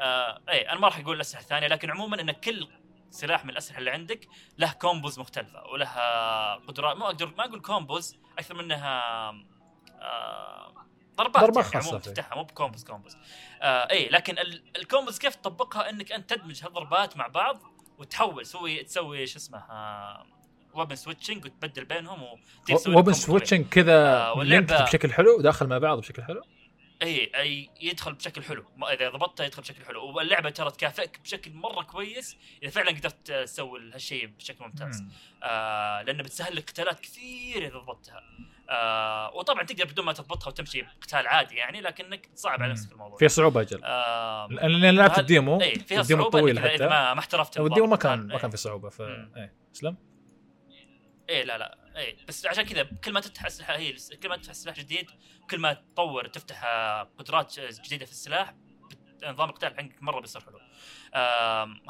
آه اي أنا ما راح أقول الأسلحة الثانية لكن عموما إن كل سلاح من الأسلحة اللي عندك له combos مختلفة ولها قدرات. مو أقدر ما أقول combos أكثر منها آه ضربات ضربات يعني. تفتحها مو ب combos combos. آه اي لكن ال- ال combos كيف تطبقها؟ إنك أنت تدمج هالضربات مع بعض وتحول تسوي تسوي شو اسمه آه weapon switching وتبدل بينهم وتسوي وبن سويتشنج كذا آه، linked بشكل حلو داخل مع بعض بشكل حلو؟ إي أي يدخل بشكل حلو. ما- إذا ضبطته يدخل بشكل حلو. واللعبة ترى تكافئك بشكل مرة كويس إذا فعلا قدرت تسوي هالشيء بشكل ممتاز. مم. آه لأنه بتسهل لك قتالات كثير إذا ضبطتها. آه وطبعا تقدر بدون ما تضبطها وتمشي بقتال عادي يعني لكنك تصعب على. نفسك الموضوع. فيها صعوبة أجل. آه لأن لعبت ال demo. إي فيها ال demo صعوبة طويل إنك إذا- اذا حتى. ما, ما احترفت وال demo ما. كان ما إيه. كان في صعوبة ف. إيه اسلم إيه لا لا إيه بس عشان كذا كل ما تفتح اسلحه هي كل ما تفتح سلاح جديد كل ما تطور تفتح آه، قدرات جديدة في السلاح نظام القتال عندك مرة بيصير حلو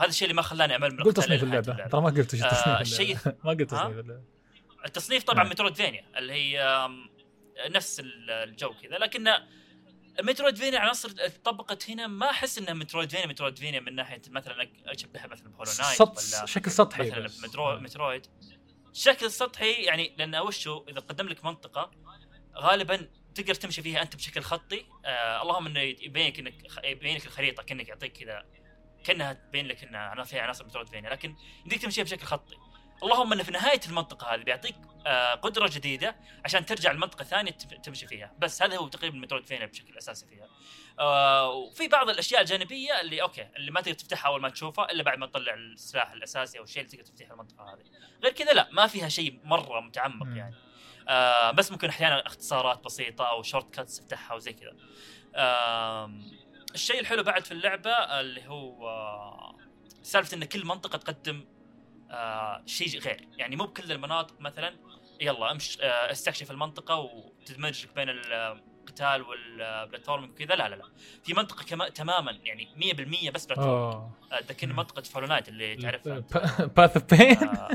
هذا الشيء اللي ما خلاني أمل من قلت تصنيف اللعبة ترى ما قلت إيش آه، تصنيف الشيء-. ما قلت؟ تصنيف اللعبة التصنيف طبعا. metroidvania اللي هي نفس ال- الجو كذا لكن metroidvania عناصر طبقت هنا ما أحس إنها metroidvania metroidvania من ناحية مثلا اشبهها مثلا ب Hollow Knight ولا شكل سطحي مثلا. مترويد شكل سطحي يعني لأن وشو إذا قدم لك منطقة غالبا تقدر تمشي فيها أنت بشكل خطي. آه اللهم إنه يبين لك إنك يبين لك الخريطة كأنك يعطيك كذا كأنها تبين لك إنها فيها عناصر مترويدفينيا لكن يمديك تمشيها بشكل خطي. اللهم إنه في نهاية المنطقة هذه بيعطيك آه قدرة جديدة عشان ترجع المنطقة ثانية تم- تمشي فيها. بس هذا هو تقريبا مترويدفينيا بشكل أساسي فيها. آه وفي بعض الأشياء الجانبية اللي أوكي اللي ما تقدر تفتحها أول ما تشوفها إلا بعد ما تطلع السلاح الأساسي أو الشيء اللي تقدر تفتح المنطقة هذه. غير كذا لا ما فيها شيء مرة متعمق. يعني. آه بس ممكن أحيانا اختصارات بسيطة أو shortcuts تفتحها وزي كذا. آم، الشيء الحلو بعد في اللعبة اللي هو آه، سالفة إن كل منطقة تقدم آه شيء غير. يعني مو بكل المناطق مثلا يلا امش آه استكشف المنطقة وتدمج بين القتال وال platforming وكذا لا لا لا. في منطقة كما تماما يعني 100% بس platforming اوه آه، تذكرني منطقة Hollow Knight اللي تعرفها. أنت. Path of Pain آه،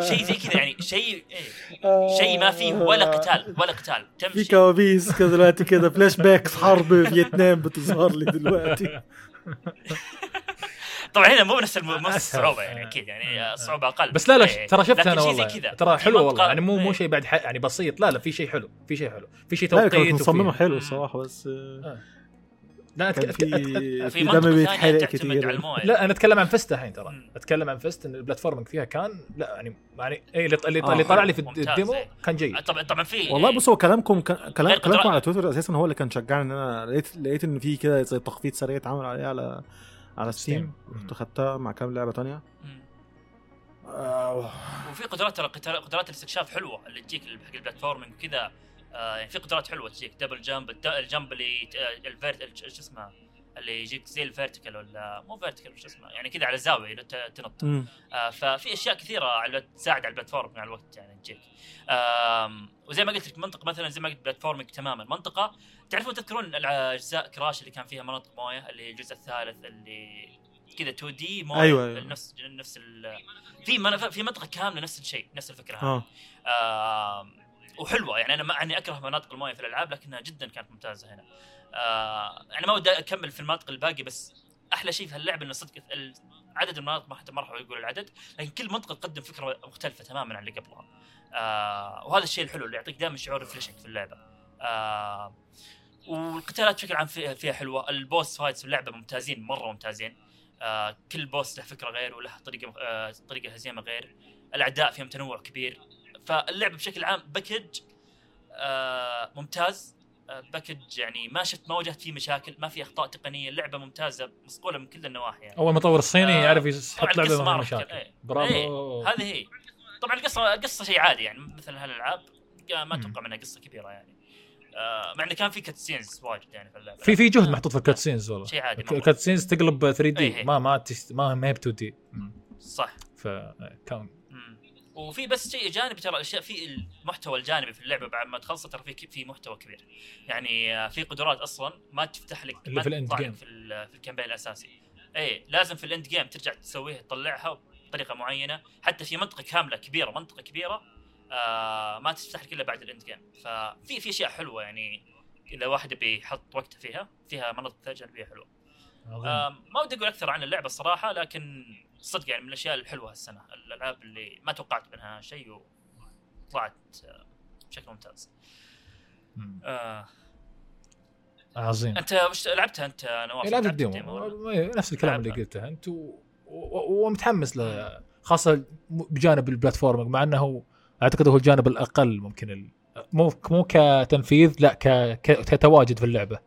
شيء زي كذا يعني شيء إيه، شيء ما فيه ولا قتال ولا قتال. في تمشي كوابيس كذا دلوقتي كده flashbacks حرب فيتنام بتظهر لي دلوقتي. طبعا هنا مو نفس. الصعوبة يعني. أكيد يعني آه. الصعوبه أقل بس لا لا إيه. ترى شفت أنا والله. ترى حلو والله يعني مو مو. شيء بعد ح- يعني بسيط لا لا في شيء حلو في شيء حلو في شيء لا توقيت مصممه حلو. الصراحة بس لا أتك... في في دم بيتحرق الموية لا أنا أتكلم عن F.I.S.T. الحين ترى. أتكلم عن F.I.S.T. إن ال platforming فيها كان لا يعني يعني إيه اللي, اللي, اللي طلع لي في ال demo إيه. كان جيد طبعا طبعا في والله. بص هو كلامكم كلام كلامكم. على تويتر أساسا هو اللي كان شجعني إن أنا لقيت لقيت إن في كده زي تخفيض سريع اتعمل عليه على على Steam. رحت خدتها مع كام لعبة تانية. مم. آه، وفي قدرات ترى قدرات الاستكشاف حلوة اللي تجيك حق ال platforming وكذا. آه يعني في قدرات حلوة تجيك. double jump ال jump اللي آه، ال vert ال- شو اسمه؟ اللي يجيك زي ال vertical ولا مو vertical شو اسمه يعني كذا على زاويه لو ت- تنط. آه ففي أشياء كثيرة على تساعد على ال platform مع الوقت يعني تجيك. وزي ما قلت لك منطقة مثلا زي ما قلت platforming تماما. منطقة تعرفون تذكرون اجزاء Crash اللي كان فيها مناطق موية اللي الجزء الثالث اللي كذا 2D موية أيوة، أيوة. نفس نفس ال- في من- في منطقة كاملة نفس الشيء نفس الفكرة هذه. آه. وحلوة. يعني أنا ما أني أكره مناطق الموية في الألعاب لكنها جدا كانت ممتازة هنا. آه أنا ما ودي أكمل في المناطق الباقي بس أحلى شيء في هاللعبة إنه صدق عدد المناطق ما حتى ما راح أقول العدد لكن كل منطقة تقدم فكرة مختلفة تماما عن اللي قبلها. آه وهذا الشيء الحلو اللي يعطيك دائما شعور refreshing في اللعبة. آه والقتالات بشكل عام فيها, حلوة. ال boss fights في اللعبة ممتازين مرة ممتازين. آه كل boss له فكرة غير وله طريقة آه طريقة هزيمة غير. الأعداء فيهم تنوع كبير. فاللعبة بشكل عام package آه ممتاز. package يعني ما شفت ما واجهت فيه مشاكل ما في أخطاء تقنية اللعبه ممتازة مصقوله من كل النواحي يعني أول مطور الصيني آه، يعرف يحط لعبة ما مشاكل إيه. برافو إيه. هذه هي طبعا القصة القصة شيء عادي يعني مثل هالألعاب ما. أتوقع منها قصة كبيرة يعني آه مع انه كان في cutscenes واجد يعني في اللعبة في في جهد محطوط في ال cutscenes والله شيء عادي. ال cutscenes تقلب 3 إيه، D إيه. ما ما. ما ما هي ب 2D صح فكان مم. وفي بس شيء جانبي ترى الاشياء في المحتوى الجانبي في اللعبة بعد ما تخلص ترى في في محتوى كبير. يعني آه، في قدرات أصلا ما تفتح لك ما في لك game. في في ال campaign الأساسي. اي لازم في ال end game ترجع تسويها تطلعها بطريقة معينة. حتى في منطقة كاملة كبيرة منطقة كبيرة آه ما تفتح لك إلا بعد ال end game ففي في أشياء حلوة يعني إذا واحد بيحط وقته فيها فيها مناطق جانبيه حلوة. آه ما ودي أقول أكثر عن اللعبة الصراحة لكن صدق يعني من الأشياء الحلوة هالسنة الألعاب اللي ما توقعت منها شيء وطلعت آه، بشكل ممتاز مم. آه عظيم أنت وش لعبتها أنت نواف لعبت الديمو؟ نفس الكلام اللي. قلته أنت و- و- ومتحمس له خاصة بجانب البلاتفورم مع إنه أعتقد هو الجانب الأقل ممكن ال... مو مو كتنفيذ لا. ك- كتواجد في اللعبة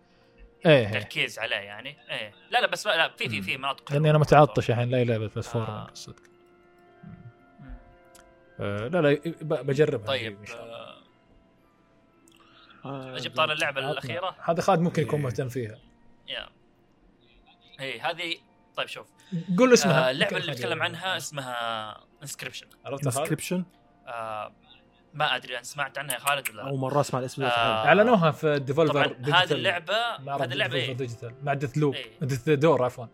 إيه. تركيز عليه يعني إيه لا لا بس لا في في في مناطق لأني. أنا متعطش الحين لاقي لعبه platform آه. صدق. آه لا لا ب- بجربها طيب إن شاء الله آه، أجيب طار اللعبة عطنا. الأخيرة هذا خالد ممكن يكون إيه. مهتم فيها يا إيه هذه طيب شوف قول اسمها آه اللعبة اللي نتكلم عنها اسمها Inscryption عرفتها خالد؟ ما أدري ان سمعت عنها يا خالد ولا لا. أول مرة أسمع الاسم آه، أعلنوها في Devolver طبعا هذه اللعبه هذه اللعبة Devolver إيه؟ Digital مع Deathloop إيه. Death's Door عفوا.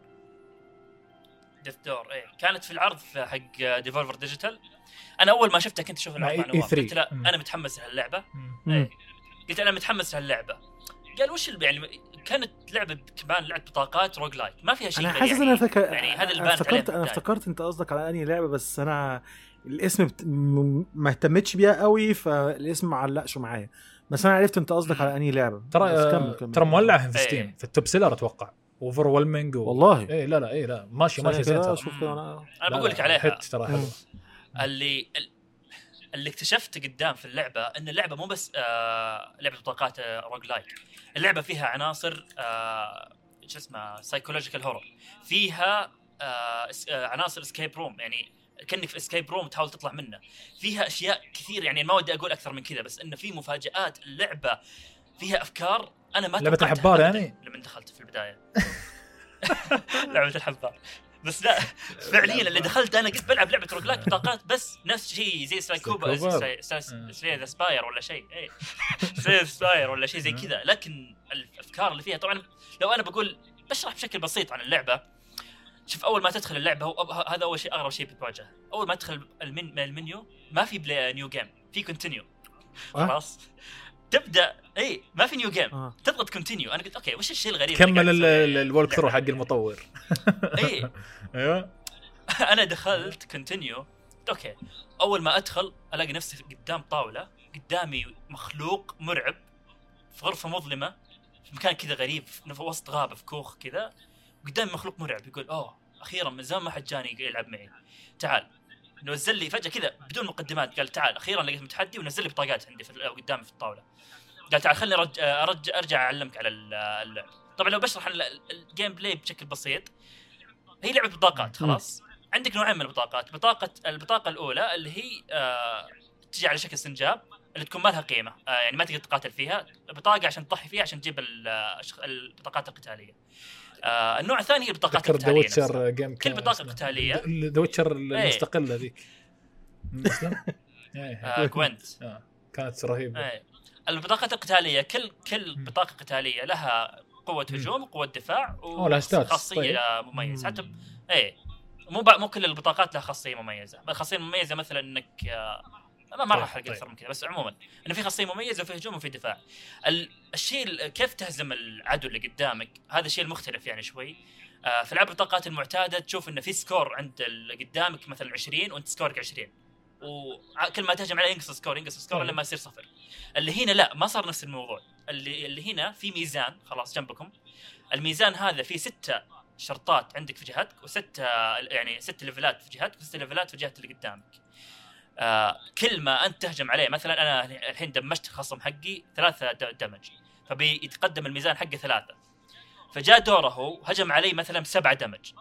Death's Door إيه. كانت في العرض في حق Devolver Digital أنا أول ما شفتها كنت أشوف العرض مع E3. نواف. قلت لا. أنا متحمس لهاللعبة. إيه. قلت أنا متحمس لهاللعبة. قال وش يعني كانت لعبة كمان لعبة بطاقات roguelike ما فيها شيء أنا حاسس يعني. ان أنا يعني هذا اللي افتكرت أنا. افتكرت أنت قصدك على أنهي لعبة بس أنا الاسم بت... م- ما اهتمتش بيها قوي فالاسم ما علقش معايا. بس أنا عرفت أنت قصدك على أنهي لعبة. ترى كمل كمل. ترى مولعه في إيه. Steam في ال top seller أتوقع. overwhelming و... والله. إيه لا لا إيه لا ماشي ماشي زين أنا أنا بقول لك عليها. ترى. حلو. اللي اللي اكتشفت قدام في اللعبة إن اللعبة مو بس آه لعبة بطاقات آه roguelike اللعبة فيها عناصر آه شو اسمه psychological horror فيها آه آه عناصر escape room يعني كانك في escape room تحاول تطلع منه. فيها أشياء كثير يعني ما ودي أقول أكثر من كذا بس إنه في مفاجآت اللعبة فيها أفكار أنا ما لعبة توقعتها الحبار يعني؟ لما دخلت في البداية. لعبة الحبار. بس لا فعليا اللي دخلت أنا قلت بلعب لعبة roguelike بطاقات بس نفس شيء زي سلايكوبا سلايكوبا. Slay the Spire ولا شيء اي Slay the Spire ولا شيء زي كذا. لكن الأفكار اللي فيها طبعا لو أنا بقول بشرح بشكل بسيط عن اللعبة شوف أول ما تدخل اللعبة هو هذا أول شيء أغرب شيء بتواجهه. أول ما تدخل المن من المنيو ما في play new game في continue أه؟ خلاص؟ تبدأ إي ما في new game آه. تضغط continue أنا قلت أوكي وش الشيء الغريب؟ كمل ال walkthrough حق المطور. إي. أيوه. أنا دخلت continue أوكي أول ما أدخل ألاقي نفسي قدام طاولة قدامي مخلوق مرعب في غرفة مظلمة في مكان كذا غريب في وسط غابة في كوخ كذا. قدامي مخلوق مرعب يقول أوه أخيرا من زمان ما حد جاني يلعب معي. تعال نزل لي فجأة كذا بدون مقدمات قال تعال أخيرا لقيت متحدي ونزل لي بطاقات عندي في قدامي في الطاولة. قال تعال خليني أرج... أرج... أرجع أعلمك على ال- اللعب. طبعا لو بشرح ال gameplay بشكل بسيط هي لعبة بطاقات خلاص؟ عندك نوعين من البطاقات. بطاقه البطاقة الأولى اللي هي آه تجي على شكل سنجاب اللي تكون ما لها قيمة آه يعني ما تقدر تقاتل فيها. بطاقة عشان تضحي فيها عشان تجيب آه، البطاقات القتالية. آه النوع الثاني هي ذا القتالية نفسها. ويتشر جيم كل بطاقة قتالية. ذا ويتشر المستقله ذيك جوينت آه، كانت رهيبة. إيه. البطاقات القتالية كل كل. بطاقة قتالية لها قوة. هجوم وقوه دفاع أوه، لها ستاتس، خاصيه مميزة. مم. حتى إيه. مو مو كل البطاقات لها خاصية مميزة. الخاصيه المميزه مثلا إنك آه، ما ما راح أحرق طيب. أكثر من كذا بس عموما إنه في خاصيه مميزة وفي هجوم وفي دفاع. ال- الشيء ال- كيف تهزم العدو اللي قدامك؟ هذا الشيء المختلف يعني شوي. آه، في العاب البطاقات المعتادة تشوف إنه في score عند اللي قدامك مثلا 20 وأنت سكورك 20 وكل ما تهجم عليه ينقص score ينقص score طيب. لما يصير صفر. اللي هنا لا ما صار نفس الموضوع. اللي اللي هنا في ميزان خلاص جنبكم. الميزان هذا فيه ستة شرطات عندك في جهتك وستة يعني ست ليفلات في جهتك وست ليفلات في جهة اللي قدامك. آه كل ما أنت تهجم عليه مثلا أنا الحين دمجت الخصم حقي ثلاثة د- damage فبيتقدم الميزان حقه ثلاثة. فجاء دوره هو هجم علي مثلا سبعة damage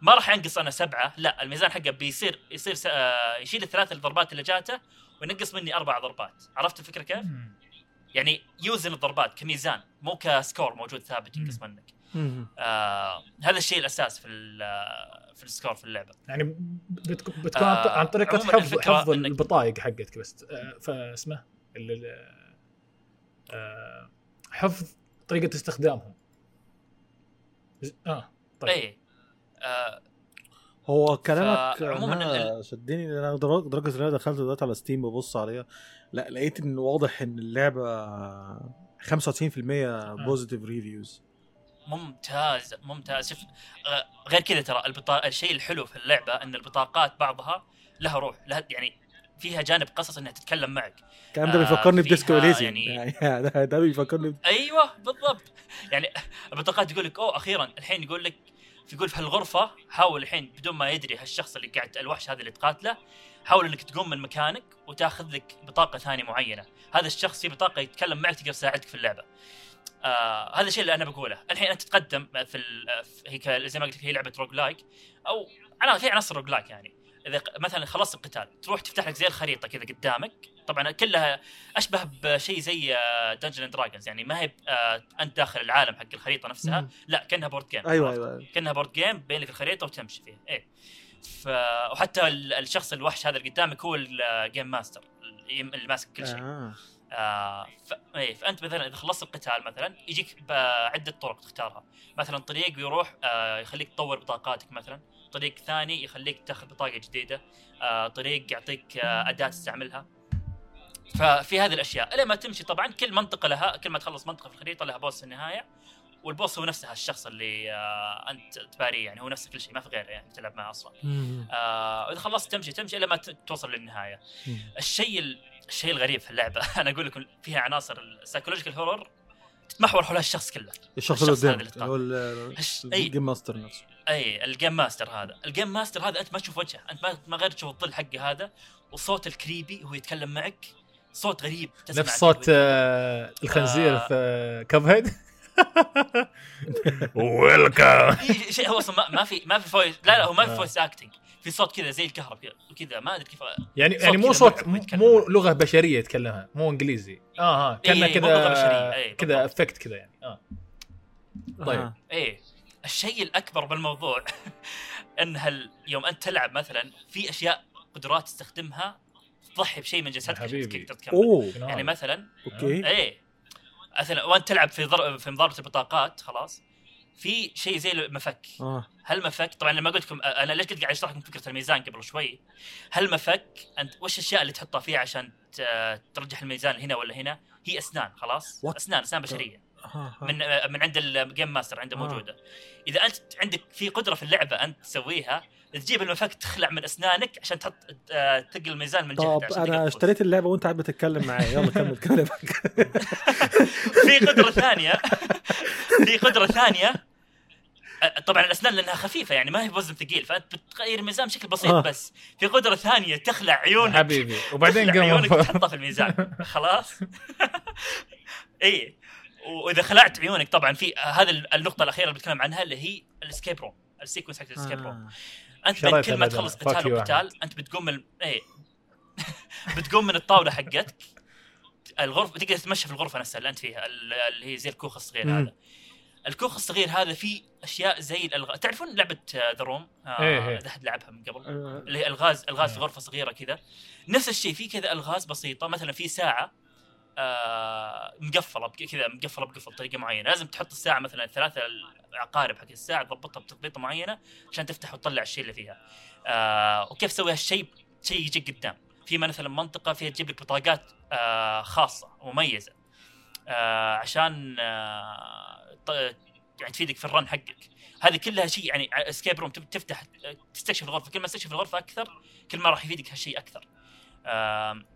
ما راح ينقص أنا سبعة لا الميزان حقه بيصير يصير س... آه يشيل الثلاث الضربات اللي جاته وينقص مني أربع ضربات. عرفت الفكرة كيف؟ يعني يوزن الضربات كميزان مو ك score موجود ثابت ينقص منك. آه هذا الشيء الأساس في ال- في ال score في اللعبة. يعني بتكون بتكون آه، عن طريقه عموماً حفظ حفظ البطايق حقتك بس. آه، فاسمه ال- ال- آه، حفظ طريقة استخدامهم. آه طيب. إيه. آه هو كلامك فعموماً أنا شدني لأن أنا درجة إن أنا دخلت دلوقتي على Steam ببص عليها لا لقيت إن واضح إن اللعبة 95% positive reviews ممتاز ممتاز. شوف آه، غير كذا ترى البطا... الشيء الحلو في اللعبة إن البطاقات بعضها لها روح لها يعني فيها جانب قصص إنها تتكلم معك. الكلام ده آه، بيفكرني ب Disco Elysium. يعني- ده, بيفكرني أيوه بالضبط. يعني البطاقات يقول لك أوه أخيرا. الحين يقول لك يقول في هالغرفه حاول الحين بدون ما يدري هالشخص اللي قاعد الوحش هذا اللي تقاتله حاول إنك تقوم من مكانك وتاخذ لك بطاقة ثانية معينة. هذا الشخص في بطاقة يتكلم معك تقدر تساعدك في اللعبة. آه هذا الشيء اللي أنا بقوله. الحين أنت تتقدم في, في هي زي ما قلت لك هي لعبة roguelike. أو أنا في عناصر roguelike يعني. إذا مثلا خلصت القتال تروح تفتح لك زي الخريطة كذا قدامك. طبعا كلها أشبه بشيء زي Dungeons Dragons يعني. ما هي آه، أنت داخل العالم حق الخريطة نفسها. مم. لا كأنها board game أيوه؟ أيوه. كأنها board game بين لك الخريطة وتمشي فيها. إيه. ف... وحتى ال- الشخص الوحش هذا اللي قدامك هو ال game master اللي ماسك كل شيء. آه. آه ف... إيه فأنت مثلا إذا خلصت القتال مثلا يجيك بعدة طرق تختارها. مثلا طريق يروح آه يخليك تطور بطاقاتك مثلا. طريق ثاني يخليك تاخذ بطاقة جديدة. آه طريق يعطيك آه أداة تستعملها. ففي هذه الأشياء. إلى ما تمشي طبعا كل منطقة لها كل ما تخلص منطقة في الخريطة لها بوس في النهاية. والبوس هو نفسه الشخص اللي آه أنت تباريه يعني. هو نفس كل شيء ما في غيره يعني تلعب معه أصلا. آه وإذا خلصت تمشي تمشي إلى ما توصل للنهاية. الشيء ال... الشيء الغريب في اللعبة. أنا أقول لكم فيها عناصر ال psychological horror تتمحور حول الشخص كله. الشخص اللي الشخص قدامك اللي هو. ال game master نفسه. أي ال game master هذا. ال game master هذا أنت ما تشوف وجهه. أنت ما, ما غير تشوف الظل حقه هذا وصوت ال creepy وهو يتكلم معك. صوت غريب تسمع نفس صوت آه، الخنزير آه. في Cuphead ويلكم شيء هو أصلا ما, في ما في voice لا لا هو ما في آه. voice acting في صوت كذا زي الكهرب كذا ما أدري كيف يعني يعني مو صوت. مو لغة بشرية يتكلمها مو إنجليزي آه آه كانه إيه، بشرية، كذا إيه، كذا. effect كذا يعني آه طيب. آه. إيه الشيء الأكبر بالموضوع أن هل يوم أنت تلعب مثلا في أشياء قدرات تستخدمها تضحي بشيء من جسدك عشان. تقدر تكمل أوه شنو يعني هذا؟ مثلا okay إيه مثلا وأنت تلعب في ضر... في مضاربة البطاقات خلاص في شيء زي المفك. آه. هالمفك طبعا لما قلت لكم أنا ليش كنت قاعد أشرح لكم فكرة الميزان قبل شوي؟ هالمفك أنت وش الأشياء اللي تحطها فيها عشان ترجح الميزان هنا ولا هنا؟ هي أسنان خلاص؟ What أسنان أسنان بشرية. آه، آه. من من عند ال game master عنده آه. موجودة. إذا أنت عندك في قدرة في اللعبة أنت تسويها تجيب المفك تخلع من أسنانك عشان تحط آه، تقل الميزان من جهه طب أنا. اشتريت اللعبة وأنت قاعد بتتكلم معايا يلا كمل كلامك في قدرة ثانية في قدرة ثانية آه، طبعا الأسنان لأنها خفيفة يعني ما هي بوزن ثقيل فأنت بتغير الميزان بشكل بسيط آه. بس. في قدرة ثانية تخلع عيونك. حبيبي. وبعدين تخلع عيونك وتحطها في الميزان. خلاص؟ اي وإذا خلعت عيونك طبعا في هذه النقطة الأخيرة اللي بتكلم عنها اللي هي ال escape room ال sequence حق ال escape room آه. أنت بين كل ما تخلص قتال وقتال أنت بتقوم من إيه بتقوم من الطاولة حقتك الغرفه تقدر تتمشى في الغرفة نفسها اللي أنت فيها ال- اللي هي زي الكوخ الصغير مم. هذا الكوخ الصغير هذا فيه أشياء زي الألغاز تعرفون لعبة ذا روم إيه إيه. إذا حد لعبها من قبل آه. اللي هي الغاز ألغاز في إيه. غرفة صغيرة كذا نفس الشيء في كذا ألغاز بسيطة مثلا في ساعة آه مقفلة كذا مقفلة بقفل بطريقة معينة. لازم تحط الساعة مثلا الثلاثه العقارب حق الساعة تضبطها بتضبيطه معينة عشان تفتح وتطلع الشيء اللي فيها. آه وكيف تسوي هالشيء؟ شيء يجيك قدام. في مثلا منطقة فيها تجيب لك بطاقات آه خاصة مميزة. آه عشان آه يعني تفيدك في ال run حقك. هذه كلها شيء يعني escape room تفتح تستكشف الغرفة. كل ما تستكشف الغرفة أكثر كل ما راح يفيدك هالشيء أكثر. آم،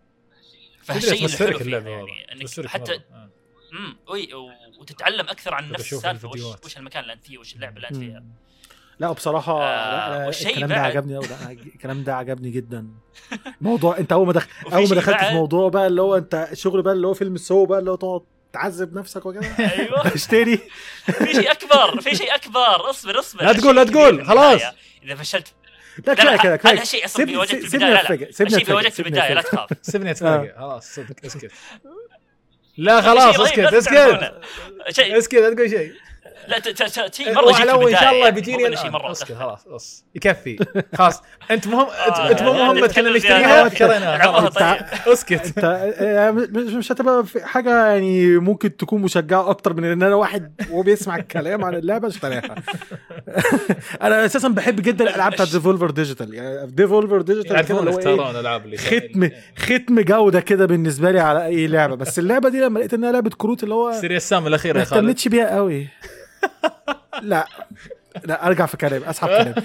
فهالشيء اللي حلو تمسرك فيها اللعبة يعني إنك حتى. امم وتتعلم أكثر عن نفس السالفة وش. وش المكان اللي أنت فيه وش اللعبة اللي أنت فيها. لا بصراحة آه، لا الكلام ده عجبني الكلام ده عجبني جدا. موضوع أنت أول ما دخل وفي أول ما دخلت في موضوع بقى اللي هو أنت شغل بقى اللي هو فيلم السو بقى اللي هو تقعد تعذب نفسك وكده. أيوه. اشتري. في شيء أكبر في شيء أكبر. اصبر اصبر. لا تقول- لا تقول، خلاص. إذا فشلت لا لا كفايه لا كده هذا كفايه شيء أصلا بيواجهك في البداية. لا لا سيبني بيواجهك في سيبني البداية. لا. تخاف. سيبني آه. اتفاجئ خلاص صدق اسكت. لا خلاص اسكت اسكت. اسكت لا تقول شيء. لا ت- ت- ت- شيء إيه، مره يجيك في إن شاء الله بيجيني. شيء مرة. خلاص بس يكفي. خلاص. أنت مهم انت مو مهمة كنا نشتريها. شريناها خلاص. أسكت. أنت آه، مش مش هتبقى في حاجة يعني ممكن تكون مشجعة أكتر من إن أنا واحد وهو بيسمع الكلام عن اللعبة اشتريها أنا أساسا بحب جدا الألعاب بتاعت ديفولفر ديجيتال يعني ديفولفر ديجيتال كده اللي ختم ختم جودة كده بالنسبة لي على أي لعبة. بس اللعبة دي لما لقيت إنها لعبة كروت اللي هو سيريا السام الأخيرة ما يا خالد. اهتمتش بيها قوي. لا. لا أرجع في كلامي أسحب كلامي.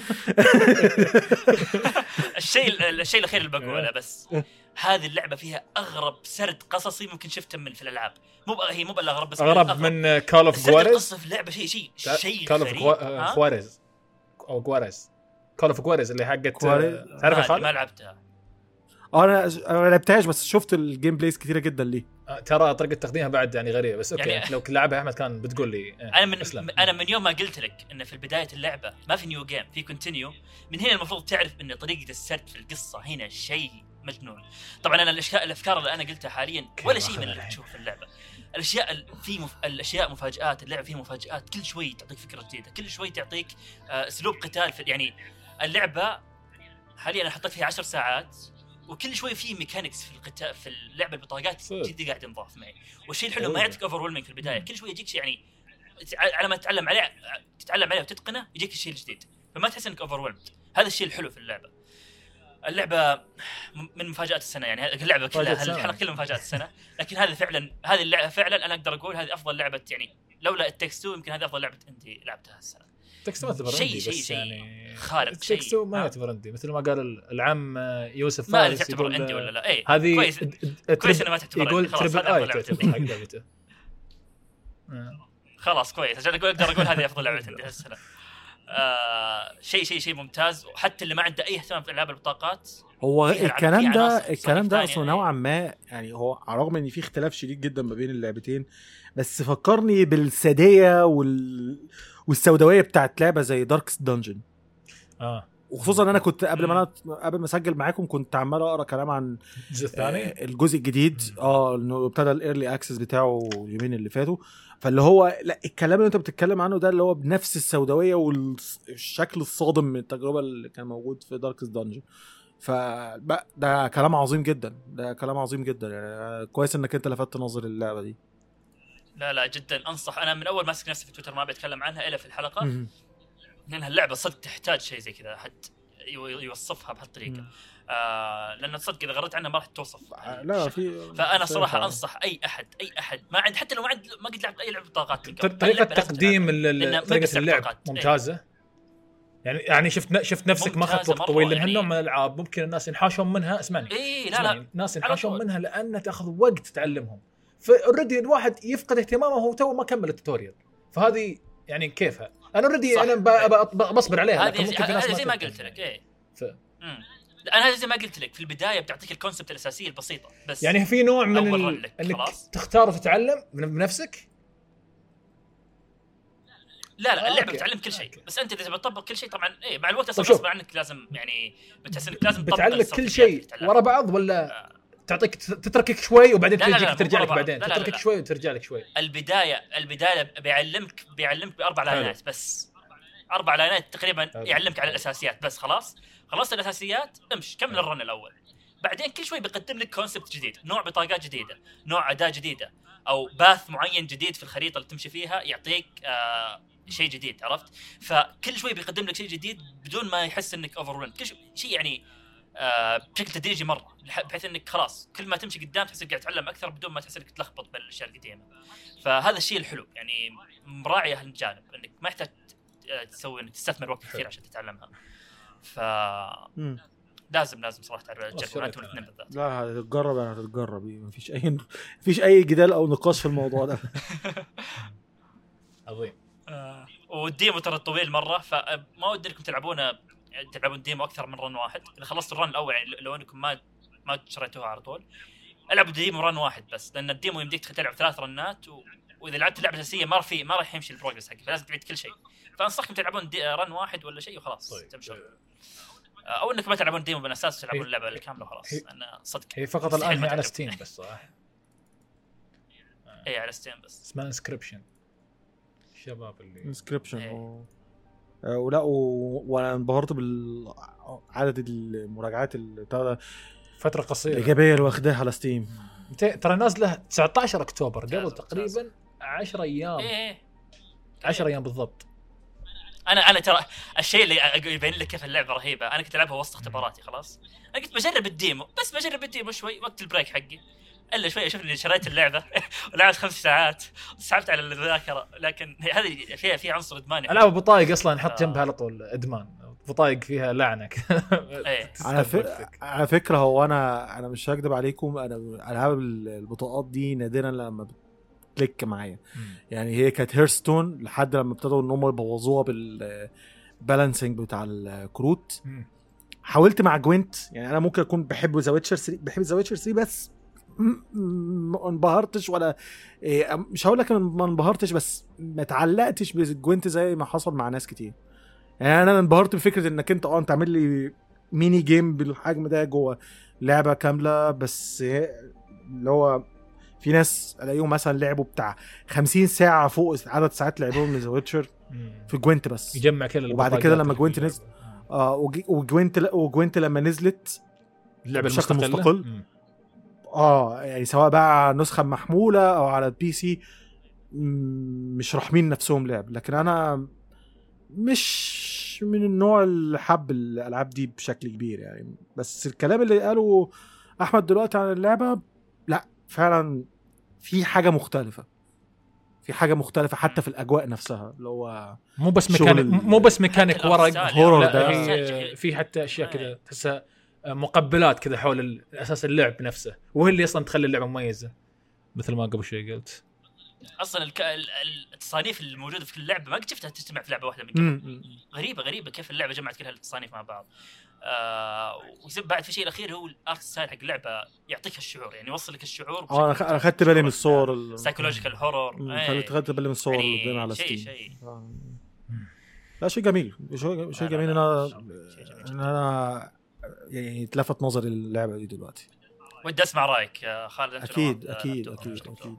الشيء الشيء الأخير اللي بقوله بس. هذه اللعبة فيها أغرب سرد قصصي ممكن شفته من في الألعاب. مو هي مو بالأغرب بس أغرب من كول اوف جواريز القصة في اللعبة شيء شيء شيء كول اوف؟ خواريز أو جواريز كول اوف جواريز اللي حقت جواريز. تعرف يا ما- خالد؟ ما لعبتها. أنا أنا ما لعبتهاش بس شفت ال gameplays كتيرة جدا ليه آه، ترى طريقة تقديمها بعد يعني غريبة بس okay يعني- لو لعبها أحمد كان بتقول لي إيه، أنا من أسلم. أنا من يوم ما قلت لك إن في بداية اللعبة ما في new game في continue من هنا المفروض تعرف إن طريقة السرد في القصة هنا شيء مجنون طبعا أنا الاشياء الأفكار اللي أنا قلتها حاليا ولا شيء من اللي. تشوفه في اللعبة الأشياء ال- في مف... الأشياء مفاجآت اللعبه فيه مفاجآت كل شوي تعطيك فكرة جديدة كل شوي تعطيك آه، أسلوب قتال في... يعني اللعبة حاليا أنا حطيت فيها 10 ساعات وكل شوي في mechanics في القتال في اللعبه البطاقات. جديد قاعد ينضاف معي. والشيء الحلو حلو. ما يعطيك over في البداية. كل شوي يجيك شيء يعني على ما تتعلم عليه تتعلم عليه وتتقنه يجيك الشيء الجديد. فما تحس إنك over هذا الشيء الحلو في اللعبة. اللعبة من مفاجآت السنة يعني. اللعبة كلها. الحلقة كلها مفاجآت السنة. لكن هذه فعلا هذه اللعبه فعلا أنا أقدر أقول هذه أفضل لعبة يعني. لولا التكستو يمكن هذه أفضل لعبة عندي لعبتها السنة. تكستو ما يعتبر شيء- عندي شيء- بس شيء يعني خارق، شيء. تكستو ما؟ يعتبر عندي. مثل ما قال العم يوسف ما ادري تعتبر عندي ولا لا؟ اي هذه كويس. كويس إنه ما تعتبر يقول تربل هذه اي تعتبر. حق لعبته. خلاص كويس. عشان أقول أقدر أقول هذه أفضل لعبه عندي هالسنه آه شيء شيء شيء ممتاز. وحتى اللي ما عنده أي اهتمام في ألعاب البطاقات هو الكلام ده الكلام ده أصلا يعني. نوعا ما يعني هو على الرغم إن في اختلاف شديد جدا ما بين اللعبتين بس فكرني بالسادية وال والسوداوية بتاعت لعبة زي داركست دنجن آه. وخصوصا ان أنا كنت قبل ما أنا قبل ما أسجل معاكم كنت عمال أقرأ كلام عن الجزء الثاني؟ آه، الجزء الجديد آه إنه ابتدى ال early access بتاعه اليومين اللي فاتوا. فاللي هو لا الكلام اللي أنت بتتكلم عنه ده اللي هو بنفس السوداوية والشكل الصادم من التجربة اللي كان موجود في داركست دنجن ف ده كلام عظيم جدا ده كلام عظيم جدا. يعني كويس إنك أنت لفتت نظر اللعبه دي. لا لا جدا. أنصح. أنا من أول ماسك نفسي في تويتر ما بتكلم عنها إلا في الحلقة. لأنها اللعبة صدق تحتاج شيء زي كذا حد يو- يوصفها بهالطريقة. آه لأن صدق إذا غردت عنها ما راح توصف. لا في فأنا صراحة. أنصح أي أحد أي أحد. ما عند حتى لو ما عند ما قد لعبت أي لعبة بطاقات. طريقة تقديم طريقة اللعب. ممتازة. يعني يعني شفت شفت نفسك ما أخذت وقت طويل لأن يعني. هالنوع من الألعاب ممكن الناس ينحاشون منها. اسمعني. اي لا لا. الناس ينحاشون. منها لأن تأخذ وقت تعلمهم. ف already الواحد يفقد اهتمامه وهو تو ما كمل ال tutorial فهذه يعني كيفها أنا already. أنا ب- بصبر عليها لكن هذه ممكن في ناس هذه زي ما. قلت لك اي ف- أنا هذه زي ما قلت لك في البداية بتعطيك ال concept الأساسية البسيطة بس يعني في نوع من ال... إنك خلاص. تختار وتتعلم من- بنفسك لا لا آه، اللعبه. بتعلم كل شيء. بس أنت إذا بتطبق كل شيء طبعا إيه مع الوقت أصلا. غصب عنك لازم يعني بتحس إنك لازم تطبق بتعلق كل شيء. ورا بعض ولا تعطيك تتركك شوي وبعدين لا، لا، تجيك لا، ترجع لك. بعدين لا، لا، تتركك لا. شوي وترجع لك شوي البداية البداية بيعلمك بيعلمك بأربع. line ات بس أربع line ات تقريبا حلو. يعلمك على الأساسيات بس خلاص خلصت الأساسيات امش كمل ال run الأول بعدين كل شوي بيقدم لك concept جديد نوع بطاقات جديدة نوع أداة جديدة أو path معين جديد في الخريطة اللي تمشي فيها يعطيك آه شيء جديد عرفت فكل شوي بيقدم لك شيء جديد بدون ما يحس إنك over كل شيء يعني بشكل تدريجي مرة بحيث إنك خلاص كل ما تمشي قدام تحس انك قاعد تتعلم أكثر بدون ما تحس إنك تلخبط بين الأشياء القديمة فهذا الشيء الحلو يعني مراعيه هالجانب إنك ما يحتاج آه، تسوي إنك تستثمر وقت كثير. عشان تتعلمها ف مم. لازم لازم صراحة تجربوا. أنتم الاثنين بالذات لا هتتجرب يعني هتتجرب مفيش أي مفيش أي جدال أو نقاش في الموضوع ده عظيم آه، والديمو ترى طويل مرة فما ودي إنكم تلعبونه تلعبون demo أكثر من run واحد. إذا خلصتوا ال run الأول يعني لو إنكم ما ما شريتوها على طول. العبوا demo run واحد بس لأن ال demo يمديك تلعب ثلاث رنات و... وإذا لعبت اللعبه الاساسيه ما في ما راح يمشي ال progress حقك فلازم تعيد كل شيء. فأنصحكم تلعبون دي... run واحد ولا شيء وخلاص طيب تمشون آه، أو إنكم ما تلعبون demo من أساس تلعبون اللعبة الكامله وخلاص أنا صدق هي فقط الآن هي على. Steam بس صح؟ اي على Steam بس. اسمها Inscryption الشباب اللي Inscryption إيه. ولا و- وأنا انبهرت بالعدد المراجعات اللي فترة قصيرة. الإيجابية اللي واخداها على Steam ترى نازلة 19 أكتوبر قبل تقريبا 10 أيام. إيه إيه. 10 أيام بالضبط. أنا أنا ترى الشيء اللي يبين لك كيف اللعبة رهيبة أنا كنت ألعبها وسط اختباراتي خلاص. أنا كنت بجرب ال demo بس بجرب ال demo شوي وقت ال break حقي. إلا شوي أشوف اني شريت اللعبة. ولعبت خمس ساعات. سحبت على الذاكرة. لكن هذه فيها في عنصر ادماني العاب أبو طايق أصلا نحط آه. جنبها على طول إدمان. أبو طايق فيها لعنة. إيه. على, ف... على فكرة هو أنا أنا مش هكدب عليكم أنا ألعاب البطاقات دي نادرا لما بتكليك معايا. يعني هي كانت هيرستون لحد لما ابتدوا إن هم يبوظوها بالبالانسنج بتاع الكروت. حاولت مع Gwent يعني أنا ممكن أكون بحب The Witcher 3 بحب The Witcher 3 بس ما انبهرتش ولا إيه مش هقول لك ما انبهرتش بس ما اتعلقتش ب Gwent زي ما حصل مع ناس كتير يعني أنا انبهرت بفكرة إنك أنت آه أنت عامل لي mini game بالحجم ده جوه لعبة كاملة بس هي- اللي هو في ناس ألاقيهم مثلا لعبوا بتاع 50 ساعة فوق عدد ساعات لعبهم من The Witcher. في Gwent بس يجمع كل وبعد كده لما Gwent. نزل- آه وج- و Gwent و Gwent لما نزلت اللعبة بشكل؟ مستقل. آه يعني سواء بقى نسخة محمولة أو على ال PC مش راحمين نفسهم لعب. لكن أنا مش من النوع اللي حب الألعاب دي بشكل كبير يعني. بس الكلام اللي قاله أحمد دلوقتي عن اللعبة لا فعلا في حاجة مختلفة. في حاجة مختلفة حتى في الأجواء نفسها اللي هو مو بس ميكانيك مو بس ميكانيك ورق horror لا ده. في حتى أشياء. كذا تحسها مقبلات كذا حول ال- أساس اللعب نفسه. وهي اللي أصلا تخلي اللعبة مميزة. مثل ما قبل شوي قلت. أصلا الك... ال- ال- التصانيف الموجودة في اللعبة ما قد شفتها تجتمع في لعبة واحدة من قبل. غريبة غريبة كيف اللعبة جمعت كل هالتصانيف مع بعض. آه بعد في شيء الأخير هو ال art style حق اللعبة يعطيك الشعور يعني يوصل لك الشعور أنا خدت بالي من الصور ال- psychological horror خدت بالي من الصور اللي قدامي على شيء Steam شيء. آه. لا شيء جميل شيء لا، جميل. أنا أنا يعني اتلفت نظري اللعبه دي دلوقتي. ودي أسمع رأيك يا خالد أنت أكيد أكيد أكيد أكيد.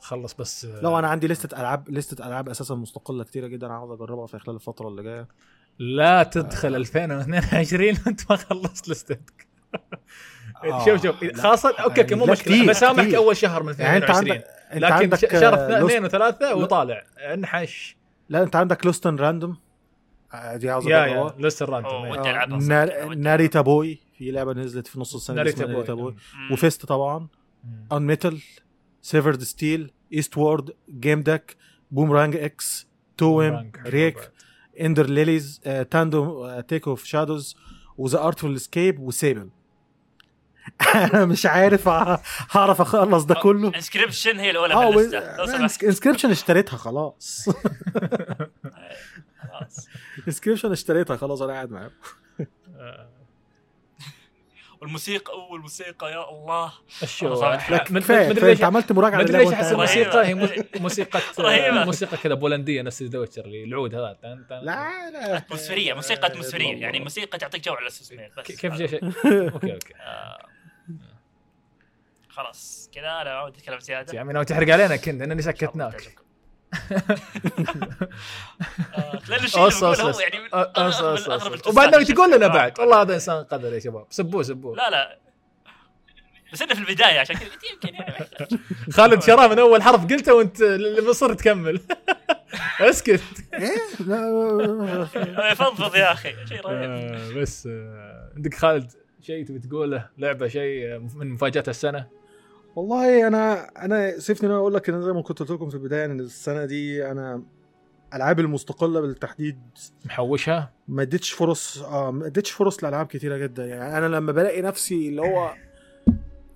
خلص بس لو أنا عندي ليستة ألعاب ليستة ألعاب أساسا مستقلة كتيرة جدا عاوز أجربها في خلال الفترة اللي جاية. لا تدخل 2022 وأنت ما خلصت لستك آه، شوف شوف لا. خاصة أوكي أوكي مو مشكلة بسامحك. أول شهر من يعني أنت 2020 عندك أنت لكن شهر آه، اثنين وثلاثة لا. وطالع انحش. لا أنت عندك لوستن راندوم آه، دي عاوز يا يا لسه آه، ودي ناريتا بوي في لعبة نزلت في نص السنة ناريتا اسمها ناريتا بوي. بوي. وفيست طبعا. ان ميتال سيفرد ستيل ايست وورد جيم داك بومرانج إكس تويم ريك. اندر ليليز تاندو تيك اوف شادوز وذا ارتفul اسكيب وسيبل أنا مش عارف ه- هعرف أخلص ده كله. انسكريبشن هي الأولى انسكريبشن اشتريتها خلاص. خلاص. انسكريبشن اشتريتها خلاص أنا قاعد معاهم. آه، والموسيقى والموسيقى يا الله. كفايه مدري كفايه ليش انت عملت مراجعة مدري ليش أحس. الموسيقى هي مو- موسيقى. موسيقى كذا بولندية نفس ذا ويتشر اللي العود هذا. لا لا. أتموسفيرية موسيقى أتموسفيرية. يعني موسيقى تعطيك جو على الاستثمار بس. كيف جاء شيء؟ أوكي أوكي. آه. خلاص كذا أنا ما ودي أتكلم زيادة. يعني ناوي تحرق علينا كنت إنني سكتناك. آه، لأن الشيء اللي أص- هو يعني من أص- أغرب- أص- من أص- أغرب أص. التوستات وبعد ناوي اللي تقول لنا. بعد. والله هذا إنسان قدر يا شباب. سبوه سبوه. لا لا. بس إنه في البداية عشان كذا. قلت يمكن يعني. خالد شراه من أول حرف قلته وأنت اللي مصر تكمل. اسكت. إيه؟ لا فضفض يا أخي. شيء رهيب آه، بس آه، عندك خالد شيء تبي تقوله؟ لعبة شيء آه، من مفاجآت السنة؟ والله أنا أنا سيفني إن أنا أقول لك إن زي ما كنت قلت لكم في البداية إن السنة دي أنا العاب المستقلة بالتحديد محوشها ما اديتش فرص آه ما اديتش فرص لألعاب كتيرة جدا. يعني أنا لما بلاقي نفسي اللي هو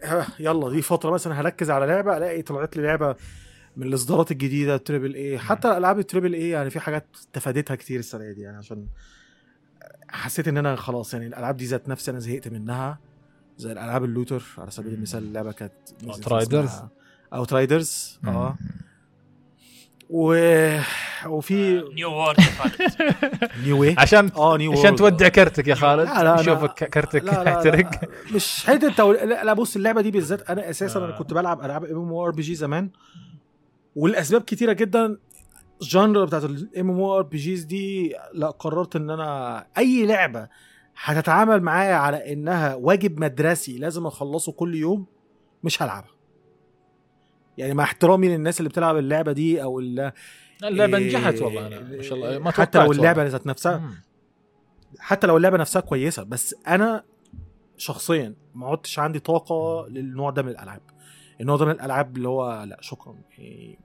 ها، يلا دي فترة مثلا هركز على لعبة ألاقي طلعت لي لعبة من الإصدارات الجديدة triple A حتى الألعاب ال triple A يعني في حاجات تفادتها كتير السنة دي. يعني عشان حسيت إن أنا خلاص يعني الألعاب دي ذات نفسي أنا زهقت منها. زي الألعاب ال looter على سبيل المثال اللعبة كانت Outriders. اوت رايدرز آه. و... وفي نيو وورد يا خالد. نيو واي عشان آه نيو عشان تودع كرتك يا خالد لا، لا، لا. نشوفك كرتك لا لا, يحترق لا مش حتة تو... لا, لا بص اللعبة دي بالذات أنا أساسا آه. أنا كنت بلعب ألعاب ام ام ار بي جي زمان والأسباب كتيرة جدا الجانرا بتاعت الام ام ار بي جيز دي لا قررت إن أنا أي لعبة هتتعامل معايا على إنها واجب مدرسي لازم أخلصه كل يوم مش هلعبها يعني مع احترامي للناس اللي بتلعب اللعبة دي أو اللي اللعبة إيه، نجحت والله أنا ما شاء الله ما حتى لو اللعبة. ذات نفسها مم. حتى لو اللعبة نفسها كويسة بس أنا شخصيا ما عدتش عندي طاقة للنوع ده من الألعاب النوع ده من الألعاب اللي هو لا شكرا إيه،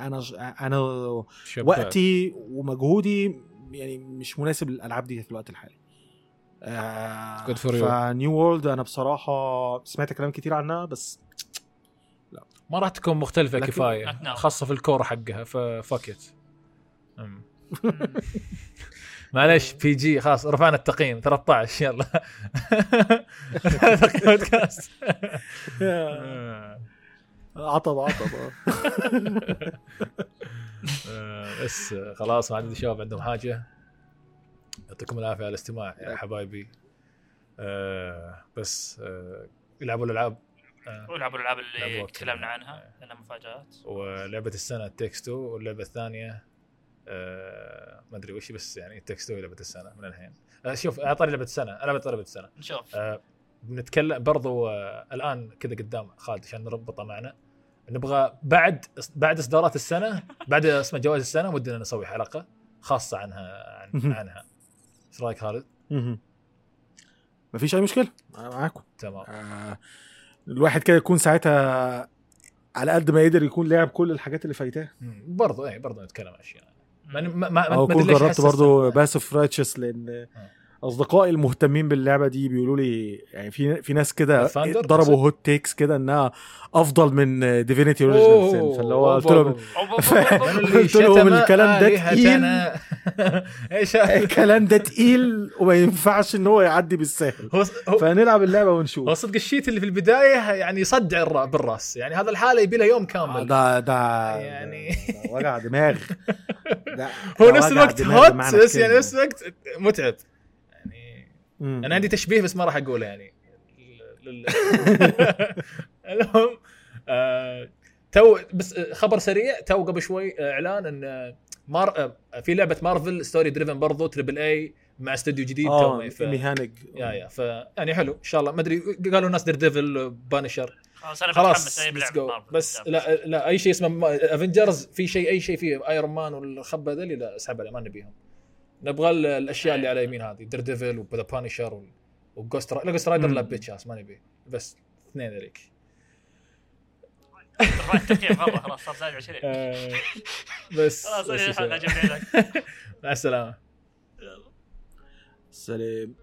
أنا أنا شباب. وقتي ومجهودي يعني مش مناسب للألعاب دي في الوقت الحالي آه Good for you. فنيو وورلد أنا بصراحة سمعت كلام كتير عنها بس ما راح تكون مختلفة لكن- كفاية خاصة في الكور حقها ففكت معلش بي جي خلاص رفعنا التقييم 13 يلا. تقييم بودكاست عطب عطب. آه. بس خلاص ما عندي شباب عندهم حاجة. يعطيكم العافية على الاستماع يا حبايبي. آه، بس آه، يلعبوا الألعاب. آه، والعبوا الألعاب اللي تكلمنا. عنها لأنها مفاجآت. ولعبة السنة تكس 2 واللعبة الثانية آه، ما أدري وش بس يعني تكس 2 لعبة السنة من الحين. آه، شوف أعطاني لعبة السنة. أنا بعطي لعبة السنة. نشوف. آه، بنتكلم برضو آه، الآن كذا قدام خالد عشان نربطه معنا. نبغى بعد بعد إصدارات السنة بعد اسمه جوائز السنة ودنا نسوي حلقة خاصة عنها عن عنها. إيش رايك خالد؟ مهم. مفيش أي مشكلة أنا معاكم تمام آه الواحد كده يكون ساعتها على قد ما يقدر يكون لعب كل الحاجات اللي فايتاه مم. برضو اي برضو نتكلم عن أشياء ما ما ما أو ما ليش جربت برضو إن- Path of Righteous لأن آه. أصدقائي المهتمين باللعبة دي بيقولوا لي يعني في في ناس كده؟ ضربوا hot takes كده إنها أفضل من Divinity Original فاللي هو قلت لهم قلت لهم الكلام ده تقيل؟ الكلام ده تقيل وما ينفعش إن هو يعدي بالسهل. هو هو فنلعب اللعبة هو ونشوف صدق ال sheet اللي في البداية يعني يصدع الرا- بالرأس. يعني هذا الحالة يبي له يوم آه، كامل ده ده يعني- ده- ده وجع دماغ. هو نفس الوقت هوت بس يعني. نفس الوقت متعب. يعني. أنا عندي تشبيه بس ما راح أقوله يعني. المهم آه، تو بس آه، خبر سريع تو قبل شوي آه، إعلان إن مار في لعبة مارفل story driven برضو triple A مع استوديو جديد آه تو ف... Amy Hennig يا يا ف يعني حلو إن شاء الله. ما أدري قالوا الناس Daredevil Punisher خلاص أنا متحمس خلاص بس. لا لا أي شيء اسمه Avengers في شيء أي شيء فيه Iron Man والخبة ذولي لا أسحب عليه ما نبيهم. نبغى ال- الأشياء اللي على يمين هذه. Daredevil و The Punisher و Ghost لا Ghost Rider. لا بيتش ما نبي بس اثنين التقييم مره خلاص صار زايد 20 آه، بس خلاص الحلقة مع السلامة. سلام